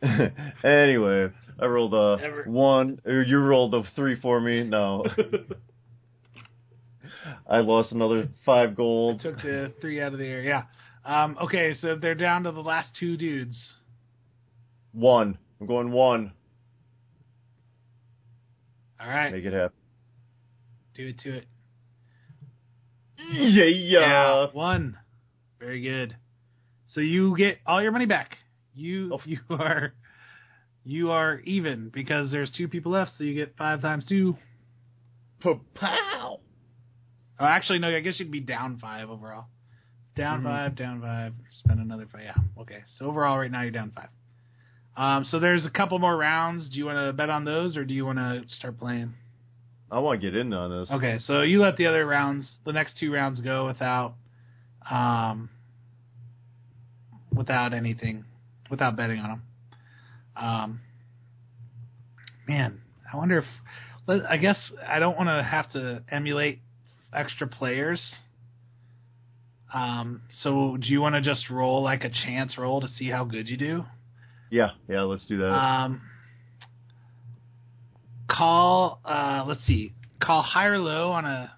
anyway, I rolled a one. Or you rolled a three for me. No. I lost another five gold. Took the three out of the air. Yeah. Um, okay, so they're down to the last two dudes. One. I'm going one. All right, Make it happen. do it to it. Yeah, yeah. one. Very good. So you get all your money back. You Oh. you are you are even because there's two people left, so you get five times two. Pow. Oh, actually, no. I guess you'd be down five overall. Down Mhm. five, down five. Spend another five. Yeah. Okay. So overall, right now you're down five. Um. So there's a couple more rounds. Do you want to bet on those, or do you want to start playing? I want to get in on this. Okay. So you let the other rounds, the next two rounds, go without, um, without anything, without betting on them. Um. Man, I wonder if. I guess I don't want to have to emulate extra players. Um, so do you want to just roll like a chance roll to see how good you do? Yeah, yeah, let's do that. Um, call, uh, let's see, call high or low on a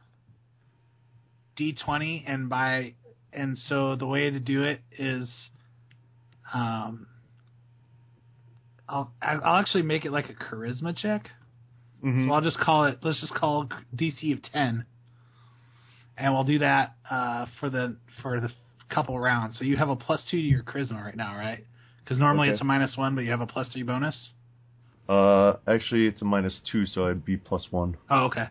d20, and by, and so the way to do it is, um, I'll I'll actually make it like a charisma check. Mhm. So I'll just call it. Let's just call DC of ten, and we'll do that uh, for the for the couple rounds. So you have a plus two to your charisma right now, right? Because normally Okay. it's a minus one, but you have a plus three bonus. Uh, actually, it's a minus two, so I'd be plus one. Oh, okay.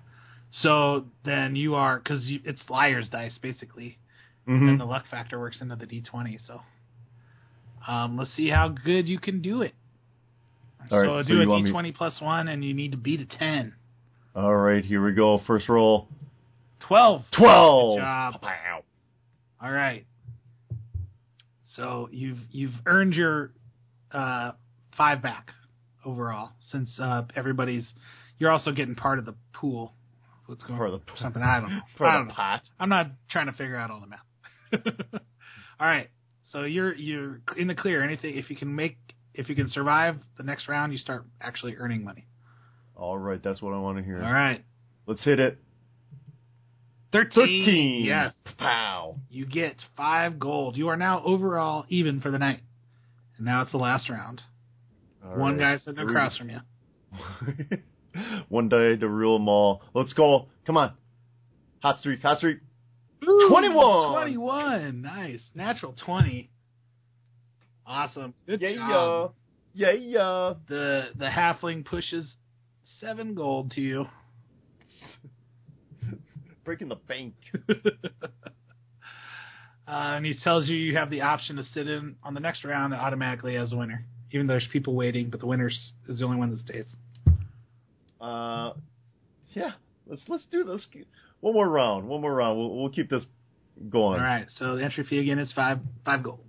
So then you are because it's liar's dice basically, Mm-hmm. and the luck factor works into the d20. So um, let's see how good you can do it. All right, so so do a you want me- d20 plus one, and you need to beat a ten. All right, here we go. First roll. Twelve. Twelve. Good job. All right. So you've you've earned your uh, five back overall since uh, everybody's. You're also getting part of the pool. What's going Part on? of the- something I don't know. For I the don't know. pot. I'm not trying to figure out all the math. all right. So you're you're in the clear. Anything if you can make if you can survive the next round, you start actually earning money. All right, that's what I want to hear. All right. Let's hit it. Thirteen. Thirteen. Yes. Pow. You get five gold. You are now overall even for the night. And now it's the last round. All One right. guy sitting Here we across from you. One day to rule them all. Let's go. Come on. Hot streak. Hot streak. Ooh, 21. 21. Nice. Natural 20. Awesome. Good yeah, job. yeah. Yeah, yeah. The the halfling pushes seven gold to you. Breaking the bank. Uh, and he tells you you have the option to sit in on the next round automatically as a winner. Even though there's people waiting, but the winner is the only one that stays. Uh, yeah. Let's let's do this. One more round. One more round. We'll we'll keep this going. All right. So the entry fee again is five five gold.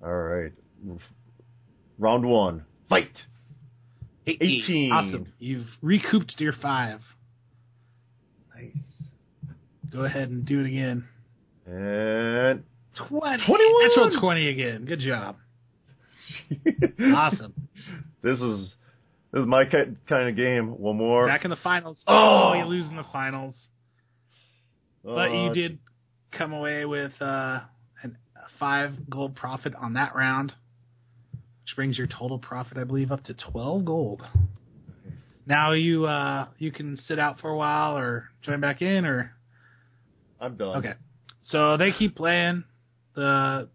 All right. Round one. Fight. 18. Awesome. You've recouped your five. Nice. Go ahead and do it again. And 20. 21. Natural 20 again. Good job. Awesome. This is this is my kind of game. One more. Back in the finals. Oh! You lose in the finals. But Uh, you did come away with uh, an, a five gold profit on that round. which brings your total profit, I believe, up to twelve gold. Now you uh you can sit out for a while or join back in or I'm done. okay. So they keep playing. The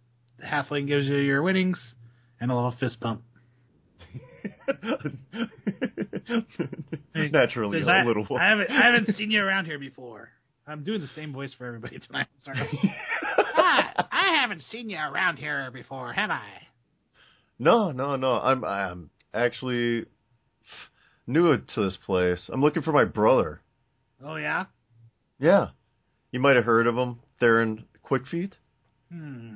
halfling gives you your winnings and a little fist bump. Naturally, Says, a I, little. I haven't I haven't seen you around here before. I'm doing the same voice for everybody tonight. Sorry. ah, I haven't seen you around here before, have I? No, no, no. I'm I'm actually new to this place. I'm looking for my brother. Oh yeah. Yeah, you might have heard of him. Theron Quickfeet. Hmm.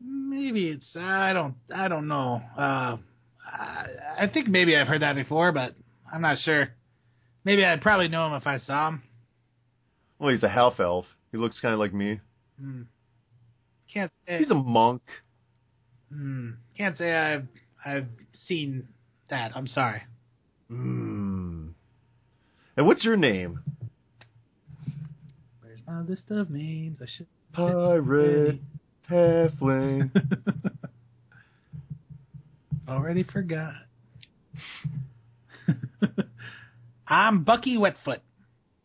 Maybe it's I don't I don't know. Uh, I, I think maybe I've heard that before, but I'm not sure. Maybe I'd probably know him if I saw him. Well, he's a half elf. He looks kind of like me. Hmm. Can't say. He's a monk. Hmm. Can't say I've I've seen that. I'm sorry. Hmm. And what's your name? Where's my list of names? I should. Pirate Halfling. Already forgot. I'm Bucky Wetfoot.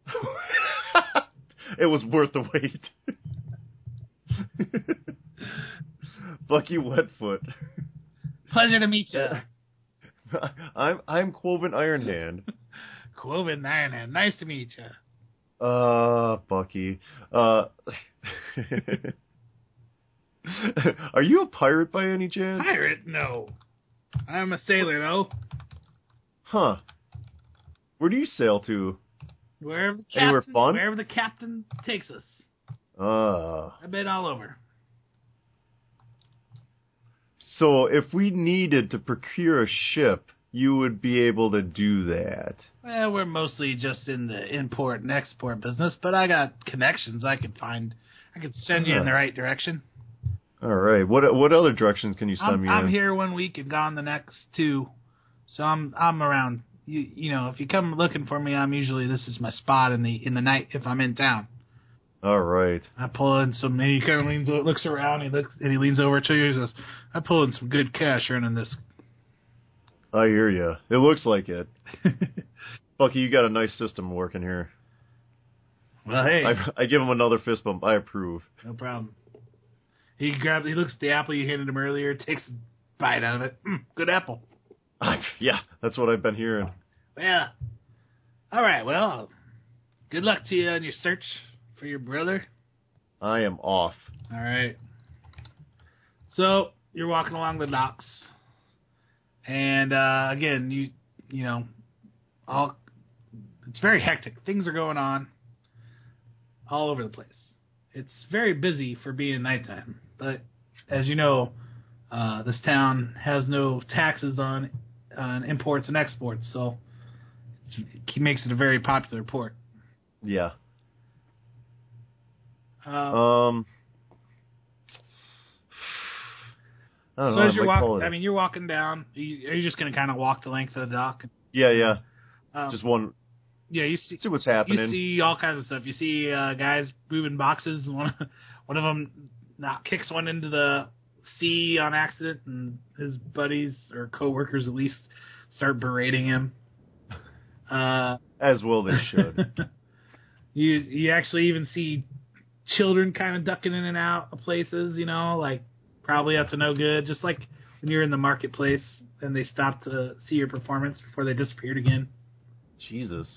it was worth the wait. Bucky Wetfoot. Pleasure to meet you. I'm I'm Quoven Ironhand. Quoven Ironhand. Nice to meet you. Uh, Bucky. Uh, are you a pirate by any chance? Pirate? No. I'm a sailor though. Huh. Where do you sail to? Wherever the Anywhere captain, fun? wherever the captain takes us. Uh, I've been all over. so if we needed to procure a ship, you would be able to do that. Well, we're mostly just in the import and export business, but I got connections I could find. I could send you in the right direction. All right. What what other directions can you send I'm, me I'm in? here one week and gone the next two, so I'm I'm around. You you know, if you come looking for me, I'm usually this is my spot in the in the night if I'm in town. All right. I pull in some. He kind of leans, looks around. He looks and he leans over to you. He says, "I pull in some good cash running this." I hear you. It looks like it. Bucky, you got a nice system working here. well, hey, I, I give him another fist bump. I approve. no problem. He grabs. He looks at the apple you handed him earlier. Takes a bite out of it. Mm, good apple. yeah, that's what I've been hearing. Well, all right. Well, good luck to you on your search for your brother. I am off. All right. So you're walking along the docks, and uh, again, you you know, all it's very hectic. Things are going on all over the place. It's very busy for being nighttime, but as you know, uh, this town has no taxes on on imports and exports, so it makes it a very popular port. Yeah. Um, Um. I don't so know. as you're call walking. I mean, you're walking down. Are you, are you just going to kind of walk the length of the dock? yeah, yeah. Um, Just one. yeah, you see, See what's happening. you see all kinds of stuff. You see uh, guys moving boxes. One, one of them not kicks one into the sea on accident, and his buddies or coworkers at least start berating him. Uh, As well they should. you you actually even see children kind of ducking in and out of places. You know, like probably up to no good. Just like when you're in the marketplace and they stop to see your performance before they disappeared again. Jesus.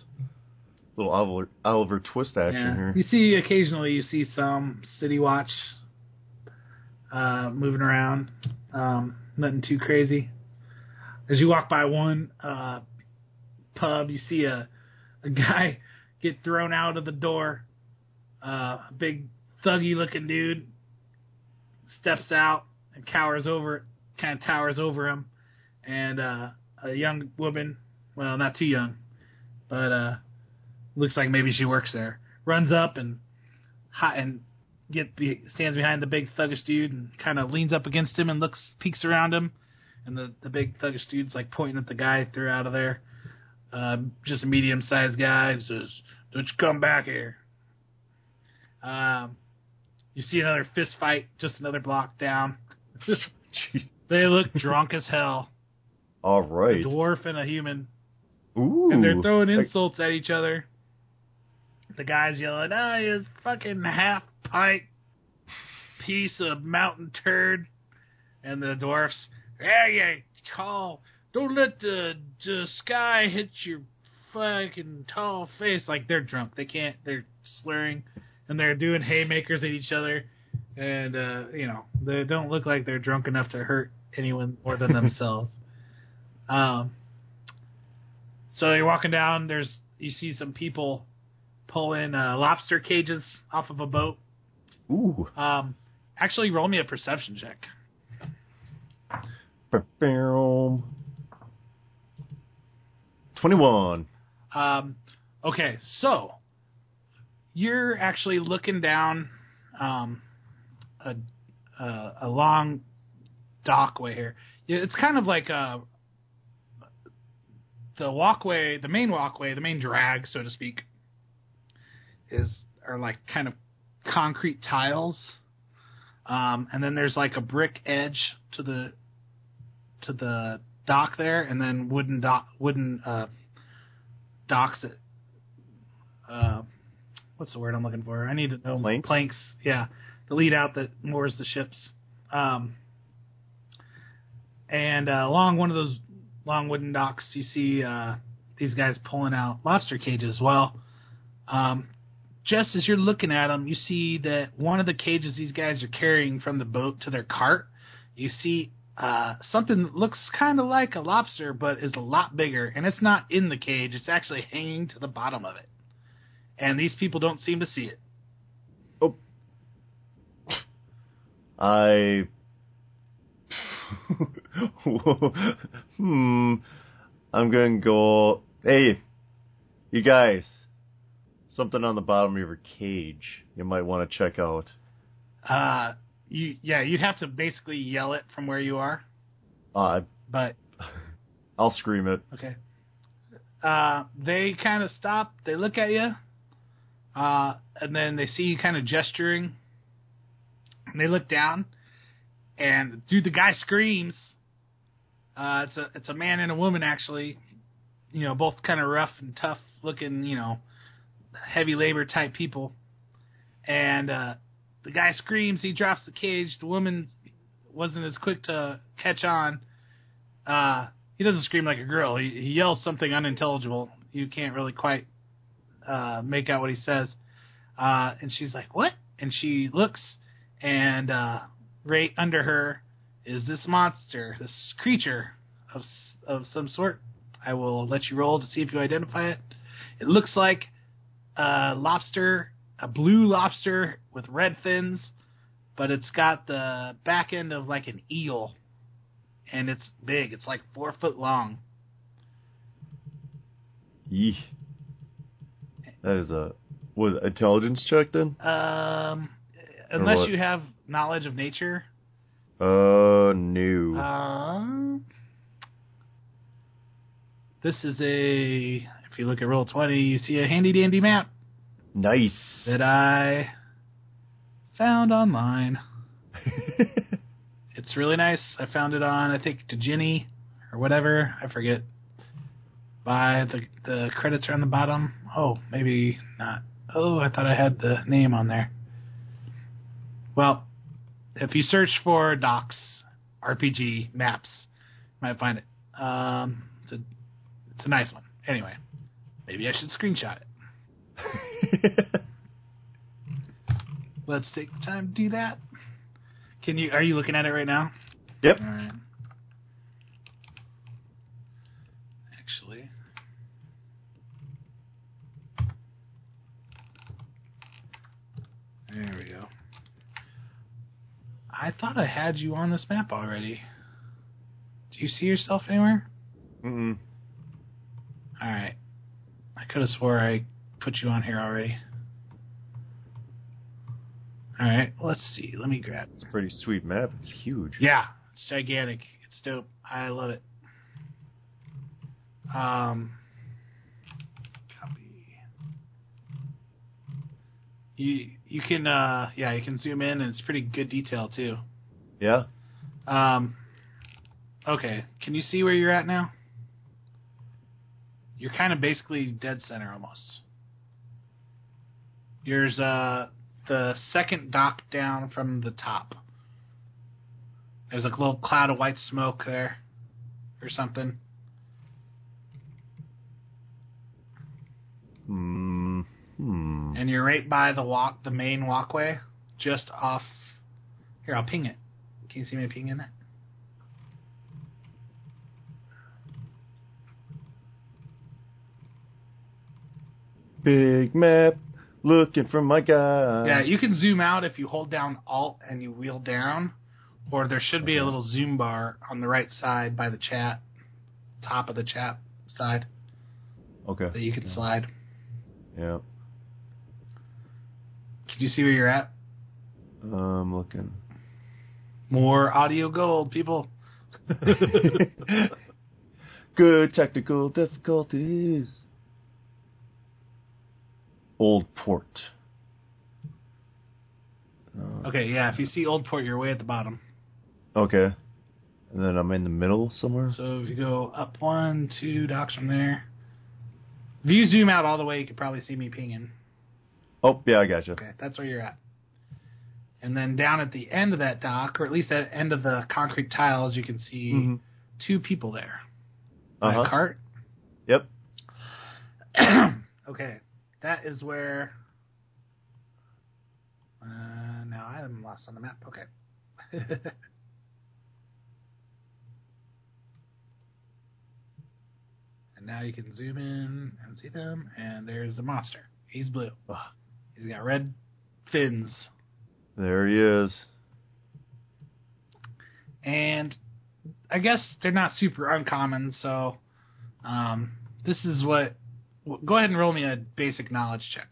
Little Oliver, Oliver Twist action Yeah. here. You see occasionally you see some city watch uh, moving around. Um, nothing too crazy. As you walk by one uh, pub, you see a a guy get thrown out of the door. Uh, a big thuggy looking dude steps out and cowers over, kind of towers over him, and uh, a young woman, well, not too young, but uh, looks like maybe she works there. Runs up and hot and get be, stands behind the big thuggish dude and kind of leans up against him and looks peeks around him, and the the big thuggish dude's like pointing at the guy threw out of there. Uh, just a medium sized guy and says, "Don't you come back here." Um, you see another fist fight just another block down. They look drunk as hell. All right, A dwarf and a human. Ooh. And they're throwing insults at each other. The guy's yelling, ah, you fucking half pint piece of mountain turd. And the dwarfs, yeah, you tall. Don't let the, the sky hit your fucking tall face. Like they're drunk. They can't, they're slurring. And they're doing haymakers at each other. And, uh, you know, they don't look like they're drunk enough to hurt anyone more than themselves. Um, so you're walking down. There's you see some people pulling uh, lobster cages off of a boat. Ooh. Um, actually, roll me a perception check. Twenty-one. Um, okay, so you're actually looking down um, a, a a long dockway here. It's kind of like a the walkway, the main walkway, the main drag, so to speak, is are like kind of concrete tiles, um, and then there's like a brick edge to the to the dock there, and then wooden dock wooden uh, docks that uh, what's the word I'm looking for? I need to know Planks? planks. Yeah, the lead out that moors the ships. Um, and uh, along one of those long wooden docks, you see uh, these guys pulling out lobster cages. Well, um, just as you're looking at them, you see that one of the cages these guys are carrying from the boat to their cart, you see uh, something that looks kind of like a lobster, but is a lot bigger, and it's not in the cage. It's actually hanging to the bottom of it, and these people don't seem to see it. Oh, I. hmm. I'm gonna go. Hey, you guys. Something on the bottom of your cage. You might want to check out. Uh, you yeah, you'd have to basically yell it from where you are, Uh, but I'll scream it. Okay. Uh, they kind of stop. They look at you, uh, and then they see you kind of gesturing. And they look down, and dude, the guy screams. Uh, it's a it's a man and a woman actually, you know, both kind of rough and tough looking, you know, heavy labor type people. And uh, the guy screams. He drops the cage. The woman wasn't as quick to catch on. Uh, he doesn't scream like a girl. He, he yells something unintelligible. You can't really quite uh, make out what he says. Uh, and she's like, "What?" And she looks, and uh, right under her is this monster, this creature of of some sort. I will let you roll to see if you identify it. It looks like a lobster, a blue lobster with red fins, but it's got the back end of like an eel and it's big. It's like four foot long. Yeesh. That is a was it intelligence check then? Um, unless you have knowledge of nature. Uh no. Um, this is a. If you look at Roll20, you see a handy dandy map nice. that I found online. It's really nice. I found it on I think Ginny or whatever. I forget. By the the credits are on the bottom. Oh, maybe not. Oh, I thought I had the name on there. Well, if you search for docks RPG maps, you might find it. Um, it's a it's a nice one. Anyway, maybe I should screenshot it. Let's take the time to do that. Can you? Are you looking at it right now? yep. All right. Actually, there we go. I thought I had you on this map already. Do you see yourself anywhere? Mm-mm. All right. I could have swore I put you on here already. All right. Let's see. Let me grab. It's a pretty sweet map. It's huge. Yeah, it's gigantic. It's dope. I love it. Um, copy. You you can uh yeah you can zoom in and it's pretty good detail too. Yeah. Um, Okay, can you see where you're at now? You're kind of basically dead center almost. There's uh the second dock down from the top. There's a little cloud of white smoke there, or something. Hmm. Hmm. and you're right by the walk, the main walkway, just off. Here, I'll ping it. Can you see me pinging it? Big map, looking for my guy. yeah, you can zoom out if you hold down Alt and you wheel down, or there should be a little zoom bar on the right side by the chat, top of the chat side Okay. that you can slide. Yeah. Can you see where you're at? I'm looking. More audio gold, people. Good technical difficulties. Old port. Uh, Okay, yeah. If you see Old Port, you're way at the bottom. okay. And then I'm in the middle somewhere. So if you go up one, two docks from there. If you zoom out all the way, you could probably see me pinging. Oh, yeah, I gotcha. Okay, that's where you're at. And then down at the end of that dock, or at least at the end of the concrete tiles, you can see Mhm. two people there. By Uh-huh. a cart. Yep. okay, that is where. Uh, now I'm lost on the map. Okay. and now you can zoom in and see them, and there's the monster. He's blue. Ugh. He's got red fins. There he is. and I guess they're not super uncommon. So um, this is what. Go ahead and roll me a basic knowledge check,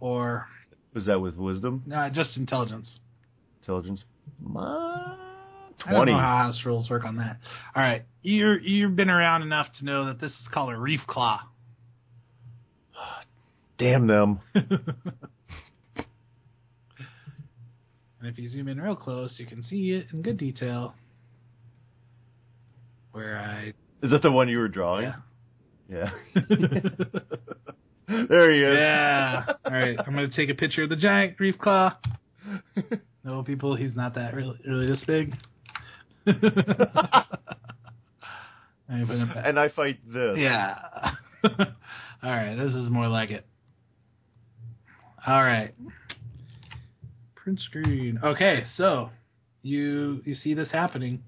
or Was that with wisdom? uh, just intelligence. Intelligence? My I don't 20. know how house rules work on that. All right, you're you've been around enough to know that this is called a reef claw. Damn them. And if you zoom in real close, you can see it in good detail. Where I Is that the one you were drawing? yeah. Yeah. there he is. Yeah. All right. I'm gonna take a picture of the giant reef claw. No, people, he's not that really, really this big. Let me put it back. and I fight this. Yeah. All right. This is more like it. All right. Print screen. Okay, so you you see this happening.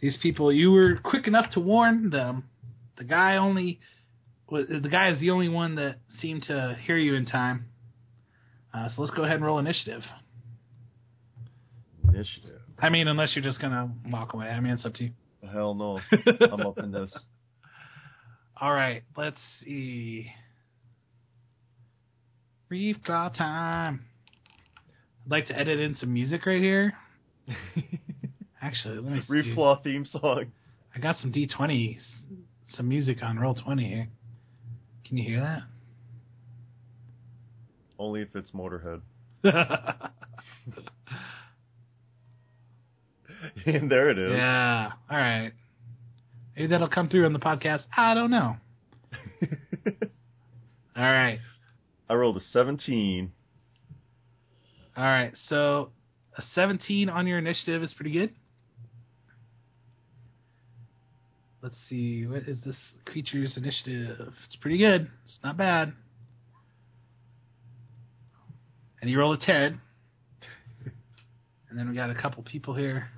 These people, you were quick enough to warn them. The guy only the guy is the only one that seemed to hear you in time. Uh, so let's go ahead and roll initiative. Initiative. I mean, unless you're just gonna walk away. I mean, it's up to you. Hell no. I'm up in this. All right, let's see. Reef claw time. I'd like to edit in some music right here. Actually, let me see. Reef Claw theme song. I got some D20s, some music on Roll20 here. Can you hear that? Only if it's Motorhead. and there it is. yeah. All right. Maybe that'll come through on the podcast. I don't know. All right. I rolled a 17. All right. So a 17 on your initiative is pretty good. Let's see. What is this creature's initiative? It's pretty good. It's not bad. And you roll a 10. And then we got a couple people here.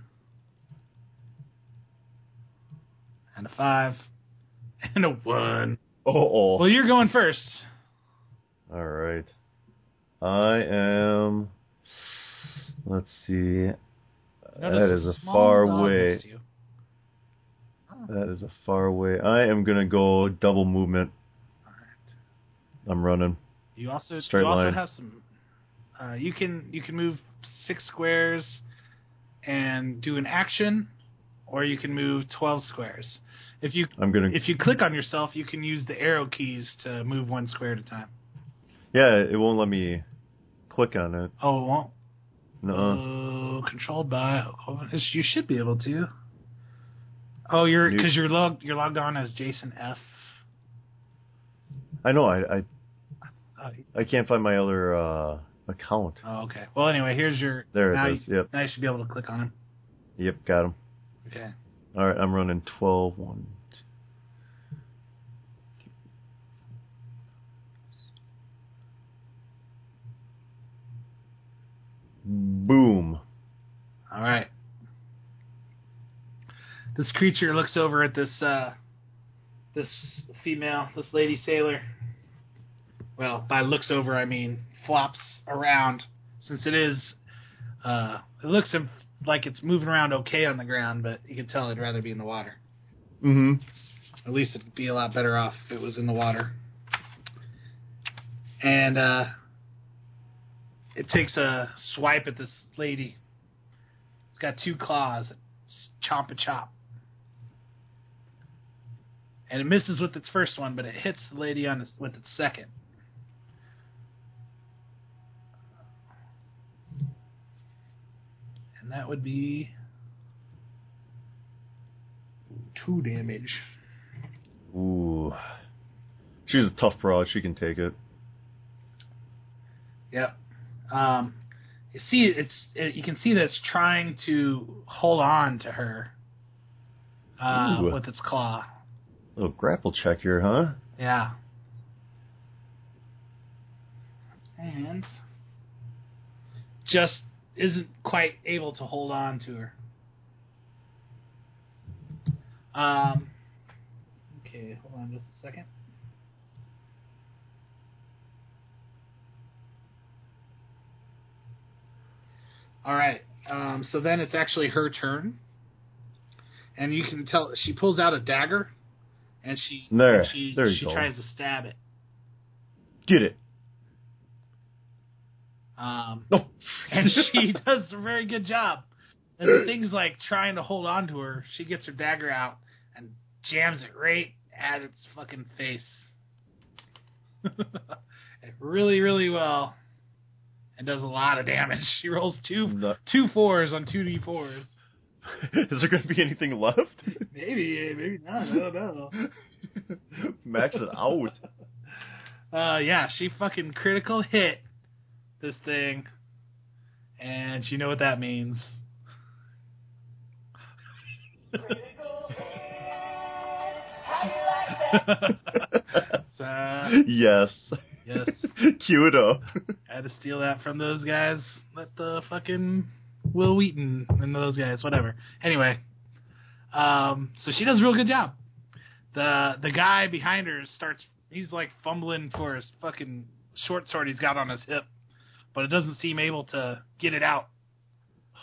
And a 5. And a 1. Oh, oh. Well, you're going first. All right. I am. Let's see. that is a far way. Next to you. That is a far way. I am gonna go double movement. Right. I'm running. You also Straight you also have some. Uh, you can you can move six squares and do an action, or you can move twelve squares. If you I'm gonna. if you click on yourself, you can use the arrow keys to move one square at a time. yeah, it won't let me click on it. Oh, it won't. No. controlled by. You should be able to. Oh, you're because you're logged you're logged on as Jason F. I know. I I, Oh, I can't find my other uh, account. oh, okay. Well, anyway, here's your. There now it is. You, Yep. now you should be able to click on him. Yep. Got him. Okay. All right. I'm running 12 1. Boom. All right. This creature looks over at this uh, this female, this lady sailor. Well, by looks over, I mean flops around, since it is. Uh, it looks like it's moving around okay on the ground, but you can tell it'd rather be in the water. Mm-hmm. At least it'd be a lot better off if it was in the water. And uh, it takes a swipe at this lady. It's got two claws. It's chomp a chop. And it misses with its first one, but it hits the lady on its, with its second. And that would be two damage. Ooh. She's a tough broad. She can take it. Yep. Um, you see, it's it, you can see that it's trying to hold on to her uh, with its claw. Little grapple check here, huh? Yeah. And just isn't quite able to hold on to her. Um. Okay, hold on just a second. All right. Um, so then it's actually her turn, and you can tell she pulls out a dagger, and she There. and she There she go. tries to stab it. Get it. Um, No. and she does a very good job. And the thing's like trying to hold on to her. She gets her dagger out and jams it right at its fucking face. Really, really well. And does a lot of damage. She rolls two No. two fours on two D fours. Is there going to be anything left? Maybe, maybe not. I don't know. Max it out. Uh, yeah, she fucking critical hit this thing, and you know what that means. yes. yes, Cue it up. I had to steal that from those guys. Let the fucking Wil Wheaton and those guys, whatever. Anyway, um, so she does a real good job. The the guy behind her starts. He's like fumbling for his fucking short sword he's got on his hip, but it doesn't seem able to get it out.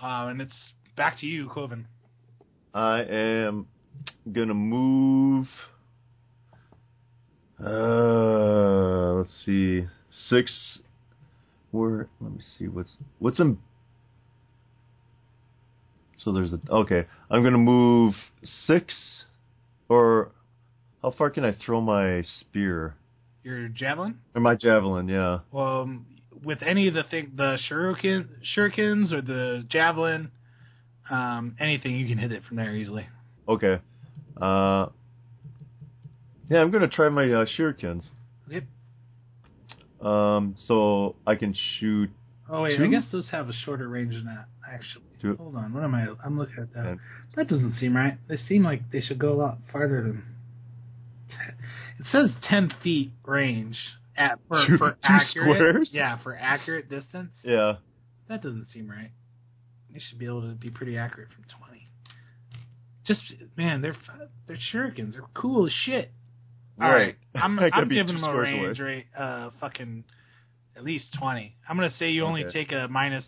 Uh, and it's back to you, Quoven. I am gonna move. Uh, let's see, six. Where? Let me see. What's what's in? So there's a okay. I'm gonna move six, or how far can I throw my spear Your javelin. or my javelin? Yeah. Well, um, with any of the thing, the shuriken, shurikens or the javelin, um, anything you can hit it from there easily. Okay. Uh. Yeah, I'm gonna try my uh, shurikens. Yep. Um, so I can shoot. Oh wait, I guess those have a shorter range than that. Actually, Two. hold on. What am I? I'm looking at that. And- That doesn't seem right. They seem like they should go a lot farther than. It says ten feet range at for, Two- for two accurate. squares? Yeah, for accurate distance. Yeah. That doesn't seem right. They should be able to be pretty accurate from twenty. Just man, they're they're shurikens. They're cool as shit. All right, I'm I gotta I'm giving them a squares away. range rate, uh, fucking at least twenty. I'm gonna say you only Okay. take a minus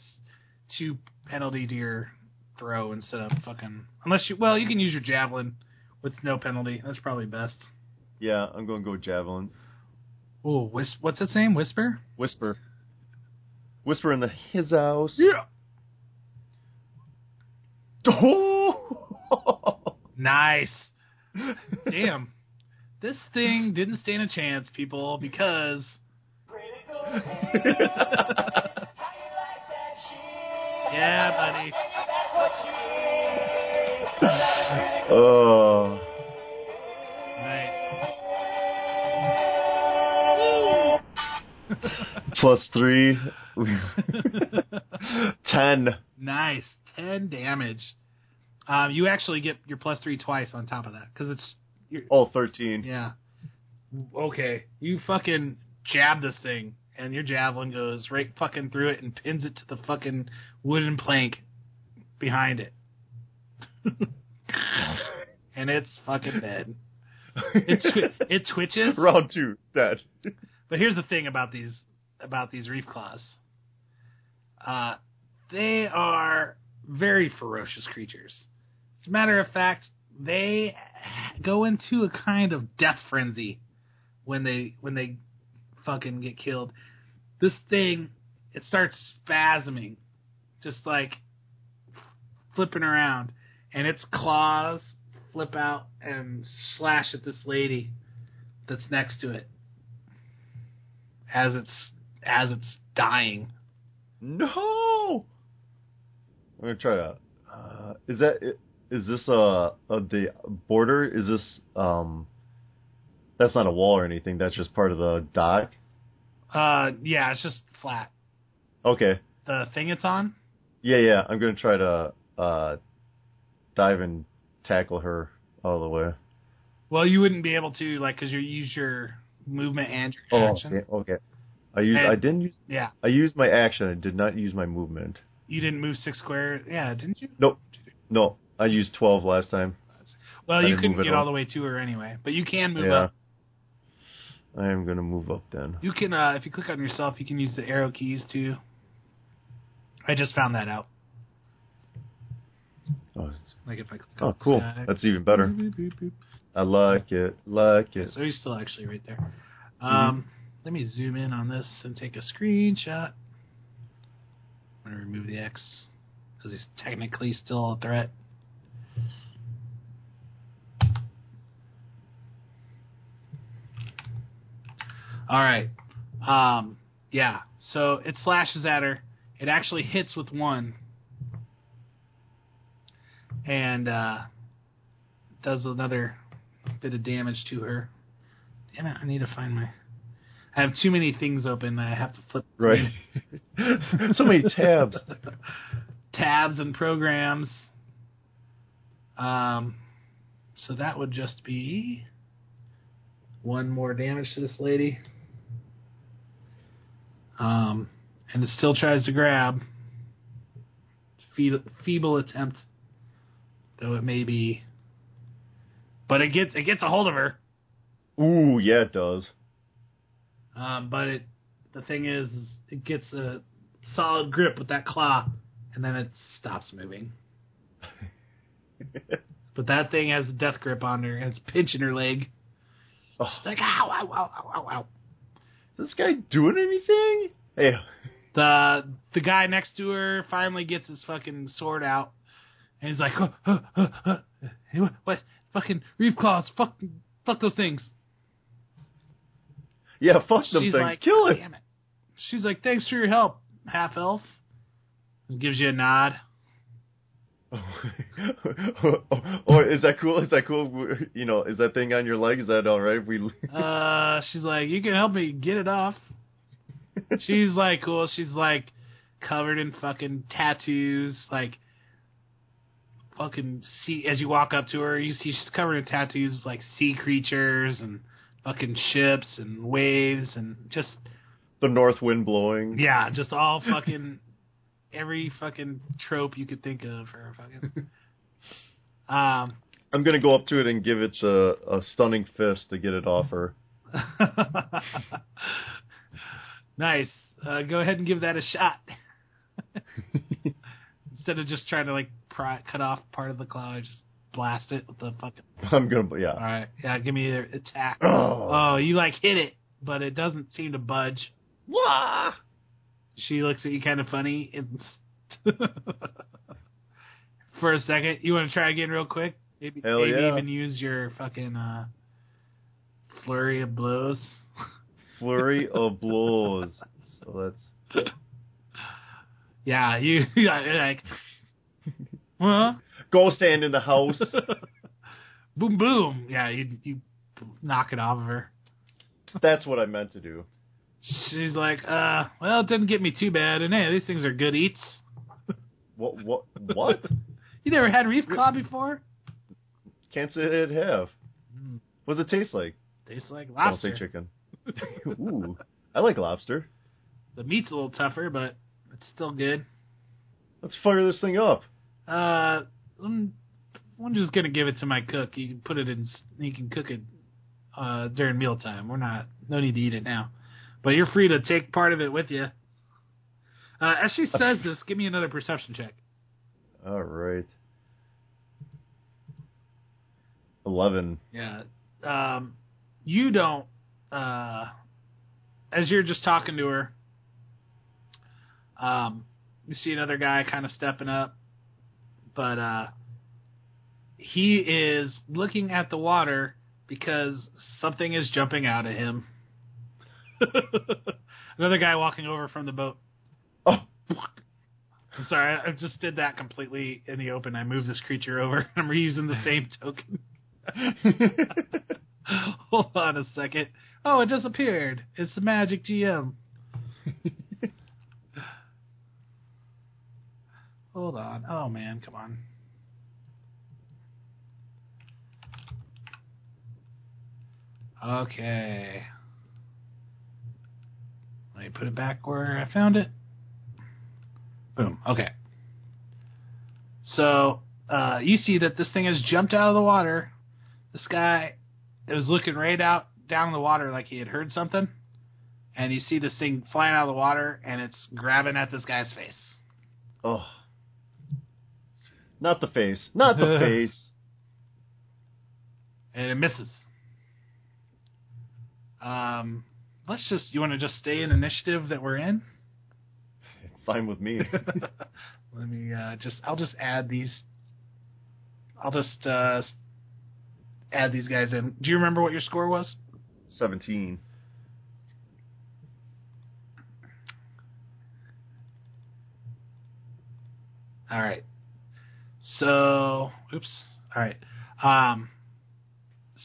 two penalty to your throw instead of fucking unless you well you can use your javelin with no penalty. That's probably best. Yeah, I'm gonna go javelin. Oh, whis- what's its name? Whisper. Whisper. Whisper in the his house. Yeah. Oh! Nice. Damn. This thing didn't stand a chance, people, because Yeah, buddy. oh. Plus Three. Ten. Nice. Ten damage. Um, you actually get your plus three twice on top of that because it's. you oh, 13. Yeah. Okay. You fucking jab this thing and your javelin goes right fucking through it and pins it to the fucking wooden plank behind it, and it's fucking dead. It twi- it twitches. Round two. Dead. But here's the thing about these about these reef claws. Uh, they are very ferocious creatures. As a matter of fact, they go into a kind of death frenzy when they when they fucking get killed. This thing it starts spasming, just like flipping around, and its claws flip out and slash at this lady that's next to it as it's as it's dying. No. I'm gonna try to. Uh, is that is this uh, uh the border? Is this um? That's not a wall or anything. That's just part of the dock. Uh, yeah, it's just flat. Okay. The thing it's on. Yeah, yeah. I'm gonna try to uh dive and tackle her all the way. Well, you wouldn't be able to like because you use your movement and your Oh, action. okay. okay. I used. And- I didn't use. Yeah, I used my action. I did not use my movement. you didn't move six square. Yeah, didn't you? Nope. No, I used 12 last time. Well, I you couldn't get all all. the way to her anyway, but you can move yeah. up. I am gonna move up then. You can, uh, if you click on yourself, you can use the arrow keys too. I just found that out. Oh, Like if I click oh cool. That's even better. Boop, boop, boop, boop. I like it. Like it. So he's still actually right there. Mm-hmm. Um, Let me zoom in on this and take a screenshot. I'm going to remove the X because he's technically still a threat. All right. Um, yeah. So it slashes at her. It actually hits with one. And uh, does another bit of damage to her. Damn it, I need to find my. I have too many things open. I have to flip Right. so many tabs. tabs and programs. Um, so that would just be one more damage to this lady. Um, and it still tries to grab. Feeble, feeble attempt, though it may be. But it gets it gets a hold of her. Ooh, yeah, it does. Um, but it, the thing is, it gets a solid grip with that claw, and then it stops moving. but that thing has a death grip on her, and it's pinching her leg. Oh, It's like, ow, ow, ow, ow, ow, ow. Is this guy doing anything? Hey, The the guy next to her finally gets his fucking sword out, and he's like, huh, huh, huh, huh. What? Fucking reef claws, fuck, fuck those things. yeah, fuck them She's things. like, Kill it. Damn it. She's like, thanks for your help, half elf. And gives you a nod. or is that cool? Is that cool? You know, is that thing on your leg? Is that all right? If we Uh, she's like, you can help me get it off. She's like, cool. She's like covered in fucking tattoos, like fucking sea. As you walk up to her, you see she's covered in tattoos like sea creatures and fucking ships and waves and just the north wind blowing. yeah, just all fucking every fucking trope you could think of for fucking. Um. I'm gonna go up to it and give it a, a stunning fist to get it off her. nice. Uh, go ahead and give that a shot. Instead of just trying to like pry, cut off part of the claw, just blast it with the fucking. I'm gonna, yeah. All right, yeah, give me your attack. Oh. Oh, you like hit it, but it doesn't seem to budge. Wah! She looks at you kind of funny. And For a second, you want to try again real quick? Maybe, maybe yeah. even use your fucking uh, flurry of blows. Flurry of blows. So that's Yeah, you you're like, huh? go stand in the house. boom, boom. Yeah, you you knock it off of her. That's what I meant to do. She's like, uh, well, it didn't get me too bad, and hey, these things are good eats. What? What? What? You never had reef claw before? Can't say it have. Mm, What's it taste like? tastes like lobster. Don't say chicken. Ooh, I like lobster. The meat's a little tougher, but it's still good. Let's fire this thing up. Uh, I'm, I'm just gonna give it to my cook. You can put it in. You can cook it uh, during mealtime. We're not. No need to eat it now. But you're free to take part of it with you. Uh, as she says this, give me another perception check. All right. Eleven. Yeah. Um, you don't. Uh, as you're just talking to her, um, you see another guy kind of stepping up, but uh, he is looking at the water because something is jumping out at him. another guy walking over from the boat. Oh, I'm sorry, I just did that completely in the open. I moved this creature over. I'm reusing the same token. Hold on a second. Oh, it disappeared. It's the magic GM. Hold on. Oh man, come on. Okay. Let me put it back where I found it. Boom. Okay. So uh, you see that this thing has jumped out of the water. This guy was looking right out down in the water like he had heard something, and you see this thing flying out of the water, and it's grabbing at this guy's face. oh. Not the face. Not the face. and it misses. Um, let's just. You want to just stay in initiative that we're in? Fine with me. Let me uh, just. I'll just add these. I'll just uh, add these guys in. Do you remember what your score was? Seventeen. All right. So, oops. All right. Um,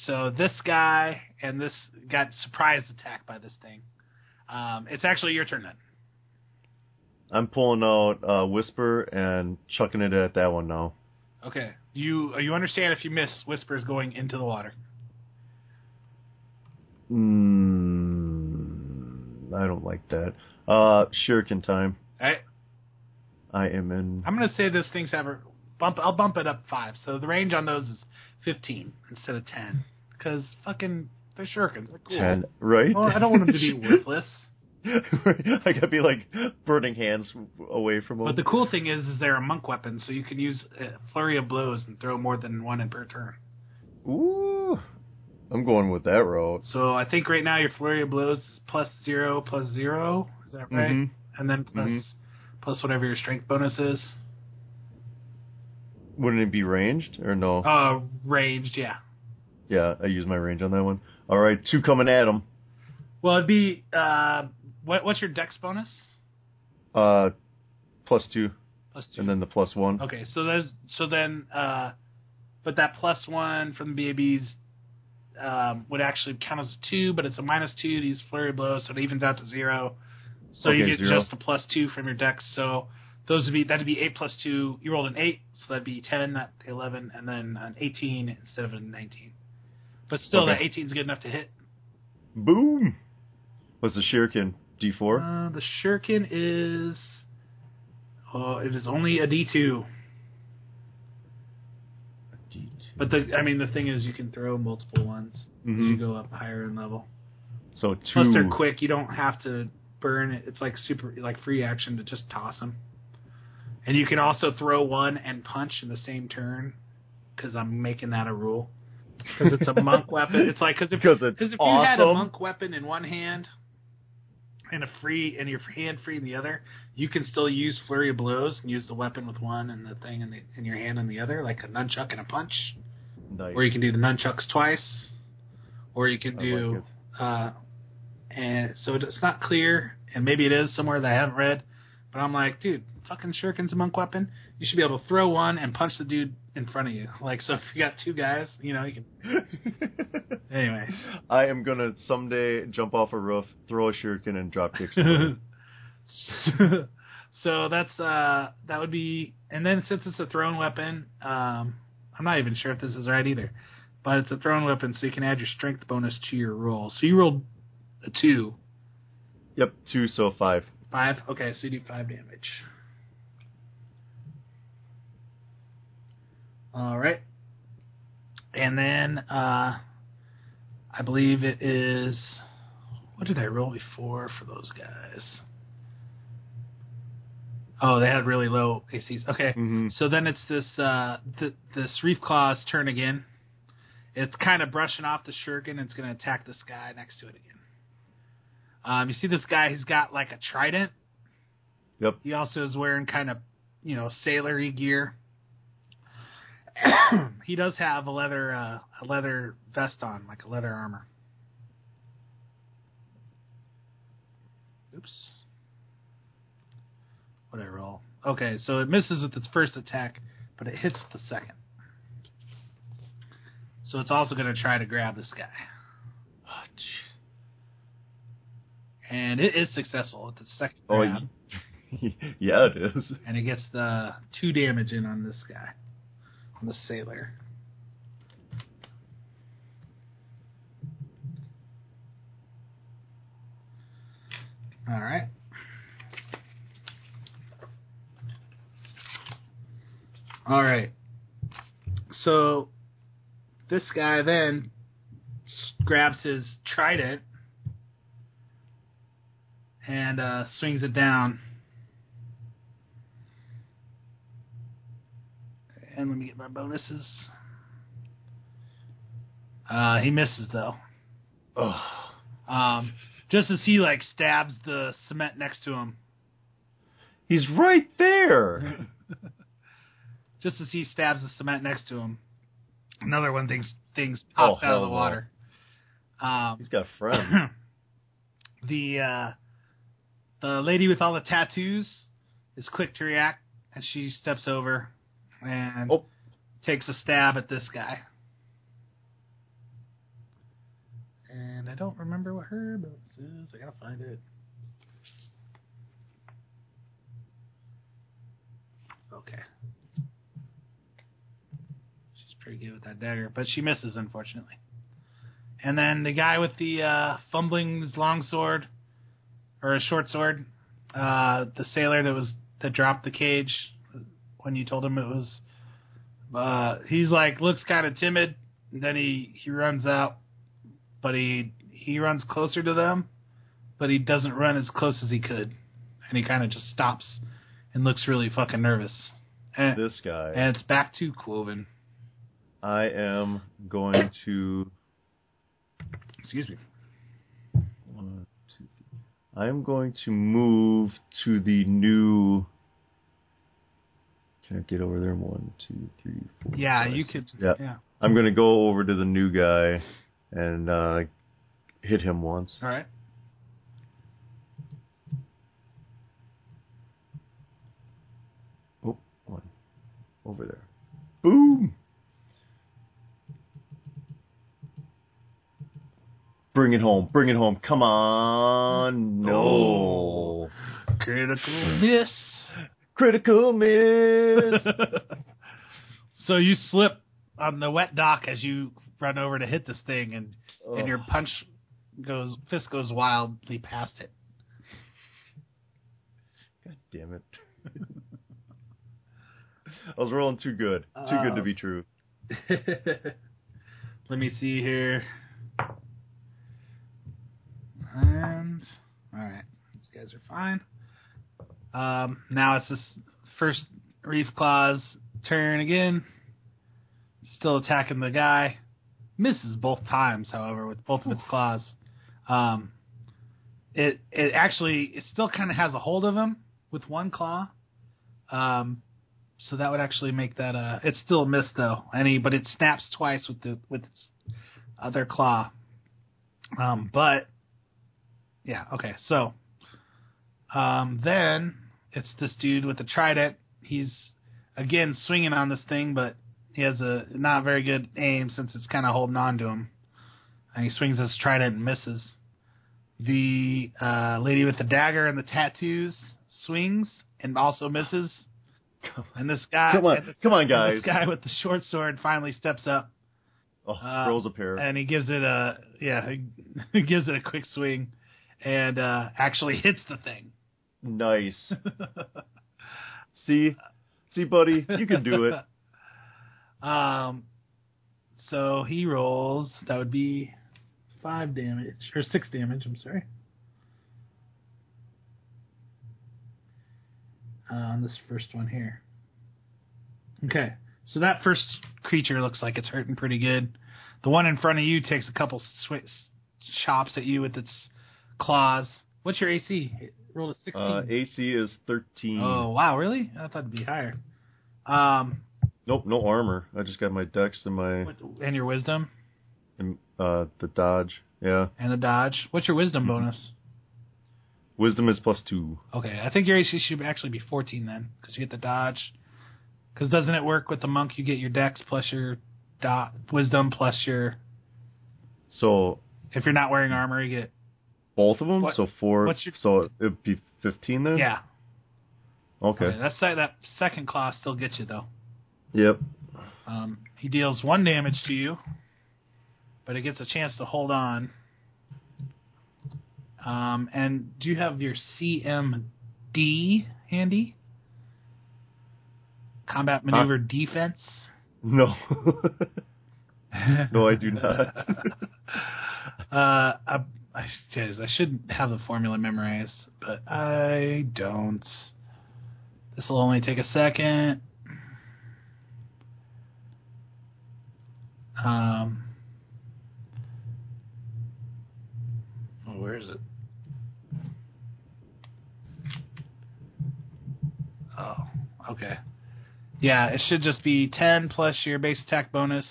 so this guy and this got surprise attacked by this thing. Um, it's actually your turn then. I'm pulling out uh, Whisper and chucking it at that one now. Okay. You you understand if you miss, Whisper's going into the water. Mm, I don't like that. Uh, Shuriken time. Right. I am in. I'm gonna say those things have a bump. I'll bump it up five. So the range on those is 15 instead of 10. Because fucking they're shurikens. They're cool. Ten, right? Well, I don't want them to be worthless. I gotta be like burning hands away from them. But the cool thing is, is they're a monk weapon, so you can use a flurry of blows and throw more than one in per turn. Ooh, I'm going with that route. So I think right now your flurry of blows is plus zero, plus zero. Is that right? Mhm. And then plus, Mhm. plus whatever your strength bonus is. Wouldn't it be ranged or no? Uh, ranged, yeah. Yeah, I use my range on that one. All right, two coming at him. Well, it'd be uh, what, what's your dex bonus? Uh, plus two, Plus two. and then the plus one. Okay, so there's so then, uh, but that plus one from the BABs um, would actually count as a two, but it's a minus two to use flurry blows, so it evens out to zero. So you get zero. just a plus two from your dex. So those would be that'd be eight plus two. You rolled an eight, so that'd be ten, not eleven, and then an eighteen instead of a nineteen. But still, Okay. that eighteen is good enough to hit. Boom. What's the Shuriken? D4. Uh, the shuriken is, oh, it is only a D two. But the, I mean, the thing is, you can throw multiple ones as you Mhm. go up higher in level. So two. Plus, they're quick. You don't have to burn it. It's like super, like free action to just toss them. And you can also throw one and punch in the same turn, because I'm making that a rule. Because it's a monk weapon. It's like because if Because it's because if you had a monk weapon in one hand and a free and your hand free in the other, you can still use flurry of blows and use the weapon with one and the thing in, the, in your hand in the other, like a nunchuck and a punch. Nice. Or you can do the nunchucks twice, or you can do. like uh, and so it's not clear, and maybe it is somewhere that I haven't read. But I'm like, dude, fucking shuriken's a monk weapon, you should be able to throw one and punch the dude in front of you. Like, so if you got two guys, you know, you can. Anyway. I am gonna someday jump off a roof, throw a shuriken, and drop kick. so that's uh that would be and then since it's a thrown weapon um i'm not even sure if this is right either but it's a thrown weapon so you can add your strength bonus to your roll so you rolled a two yep, two, so five. five okay so you do five damage all right and then uh i believe it is what did i roll before for those guys Oh, they had really low ACs. Okay, Mm-hmm. so then it's this uh, th- this Reef Claw's turn again. It's kind of brushing off the shuriken. and It's going to attack this guy next to it again. Um, you see this guy? He's got like a trident. Yep. He also is wearing kind of you know sailory gear. he does have a leather uh, a leather vest on, like a leather armor. Oops. What did I roll? Okay, so it misses with its first attack, but it hits the second. So it's also going to try to grab this guy. Oh. And it is successful with the second Oh, grab. y- yeah, it is. and it gets the two damage in on this guy, the sailor. All right. All right. So this guy then grabs his trident and uh, swings it down. And let me get my bonuses. Uh, he misses though. Oh, Um, just as he like stabs the cement next to him. he's right there. Just as he stabs the cement next to him, another one things things Oh, pops out of the no. water. Um, He's got friends. the uh, the lady with all the tattoos is quick to react, and she steps over and Oh. takes a stab at this guy. And I don't remember what her bonus is. I gotta find it. Okay. She's pretty good with that dagger, but she misses unfortunately. And then the guy with the uh, fumbling his long sword or a short sword, uh, the sailor that was that dropped the cage when you told him it was. Uh, he's like looks kind of timid. And then he he runs out, but he he runs closer to them, but he doesn't run as close as he could, and he kind of just stops and looks really fucking nervous. And, this guy. and it's back to Quoven. I am going to. Excuse me. One, two, three. I am going to move to the new. Get over there? One, two, three, four. Yeah, five, you could. Yeah. yeah. I'm going to go over to the new guy and uh, hit him once. All right. Oh, one. Over there. Boom! Bring it home. Bring it home. Come on. No. Critical miss. Critical miss. so you slip on the wet dock as you run over to hit this thing, and and your punch goes fist goes wildly past it. God damn it. I was rolling too good. Too good to be true. Let me see here. And all right, these guys are fine. Um, now it's this first reef claws turn again. Still attacking the guy. Misses both times, however, with both of its claws. Um, it it actually it still kind of has a hold of him with one claw. Um, so that would actually make that uh it's still a miss though. Any but it snaps twice with the with its other claw. Um but yeah, okay. So um then it's this dude with the trident. He's again swinging on this thing, but he has a not very good aim since it's kind of holding on to him. And he swings his trident and misses. The uh, lady with the dagger and the tattoos swings and also misses. And this guy, Come on, this- come on, guys. This guy with the short sword finally steps up Oh, Uh, throws a pair. and he gives it a yeah, he gives it a quick swing, and uh, actually hits the thing. Nice. See, see, buddy, you can do it. um, so he rolls. That would be five damage or six damage. I'm sorry. Uh, on this first one here. Okay, so that first creature looks like it's hurting pretty good. The one in front of you takes a couple sw- chops at you with its claws. What's your AC? It rolled a 16. Uh, AC is thirteen. Oh wow, really? I thought it'd be higher. Um, Nope, no armor. I just got my dex and my what- and your wisdom and, uh the dodge. Yeah, and the dodge. What's your wisdom bonus? wisdom is plus two. Okay, I think your AC should actually be 14 then, because you get the dodge. Because doesn't it work with the monk? You get your dex plus your dot wisdom plus your. So If you're not wearing armor, you get both of them. What- so four. your- So it'd be fifteen then. yeah. Okay. Okay, that's that. That second claw still gets you though. Yep. Um, he deals one damage to you, but it gets a chance to hold on. Um, and do you have your CMD handy? Combat maneuver defense. No. no, I do not. uh, I, geez, I should have the formula memorized, but I don't. This will only take a second. Um, oh, where is it? Oh, okay. Yeah, it should just be 10 plus your base attack bonus,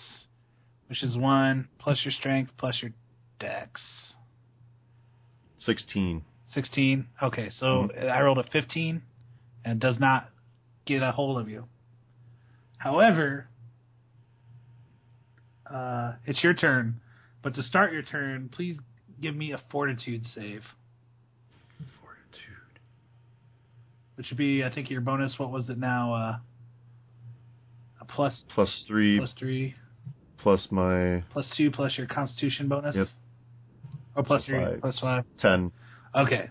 which is 1, plus your strength, plus your dex. Sixteen. 16. Okay, so I rolled a 15 and does not get a hold of you. However, uh, it's your turn. But to start your turn, please give me a fortitude save. Fortitude. Which would be, I think, your bonus. What was it now? Uh, a plus Plus three. plus three, plus my plus two, plus your constitution bonus. Yep. Or plus three, five. plus five. ten. Okay.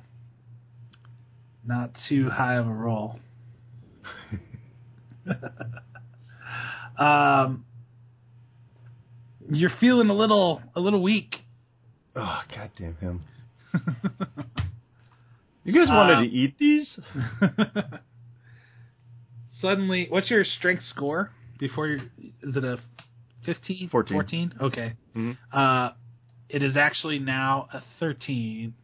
Not too high of a roll. um, you're feeling a little a little weak. Oh, goddamn him! You guys wanted Uh, to eat these? Suddenly, what's your strength score before your? Is it a 15? 14. 14? Okay. Mhm. Uh, it is actually now a 13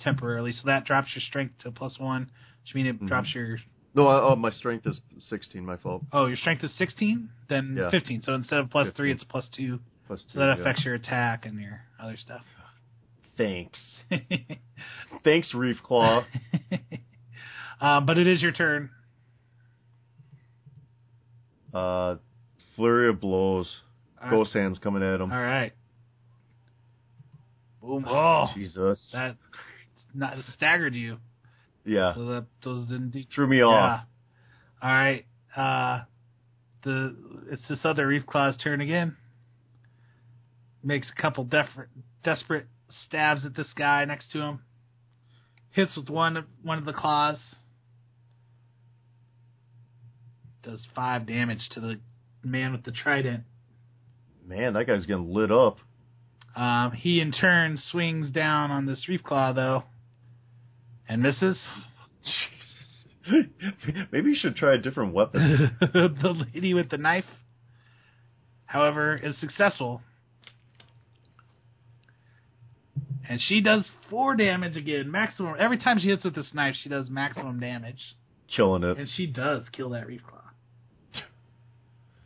temporarily, so that drops your strength to plus one, which means it Mhm. drops your No, I, oh, my strength is sixteen. My fault. Oh, your strength is 16? Then Yeah. 15. So instead of plus 3, it's plus 2. Plus two. So that yeah. affects your attack and your other stuff. Thanks. Thanks, Reef Claw. um, but it is your turn. Uh, flurry of blows. All Ghost hands coming at him. All right. Boom. Oh, Jesus. that not staggered you. yeah. So that those didn't do. Threw me Yeah. off. All right. Uh, the it's this other Reef Claw's turn again. Makes a couple desperate desperate stabs at this guy next to him. Hits with one of one of the claws. Does five damage to the man with the trident. Man, that guy's getting lit up. Um, he in turn swings down on this Reef Claw though, and misses. Jesus. Maybe you should try a different weapon. the lady with the knife, however, is successful. And she does four damage again, maximum. Every time she hits with this knife, she does maximum damage, Killing it. and she does kill that reef claw.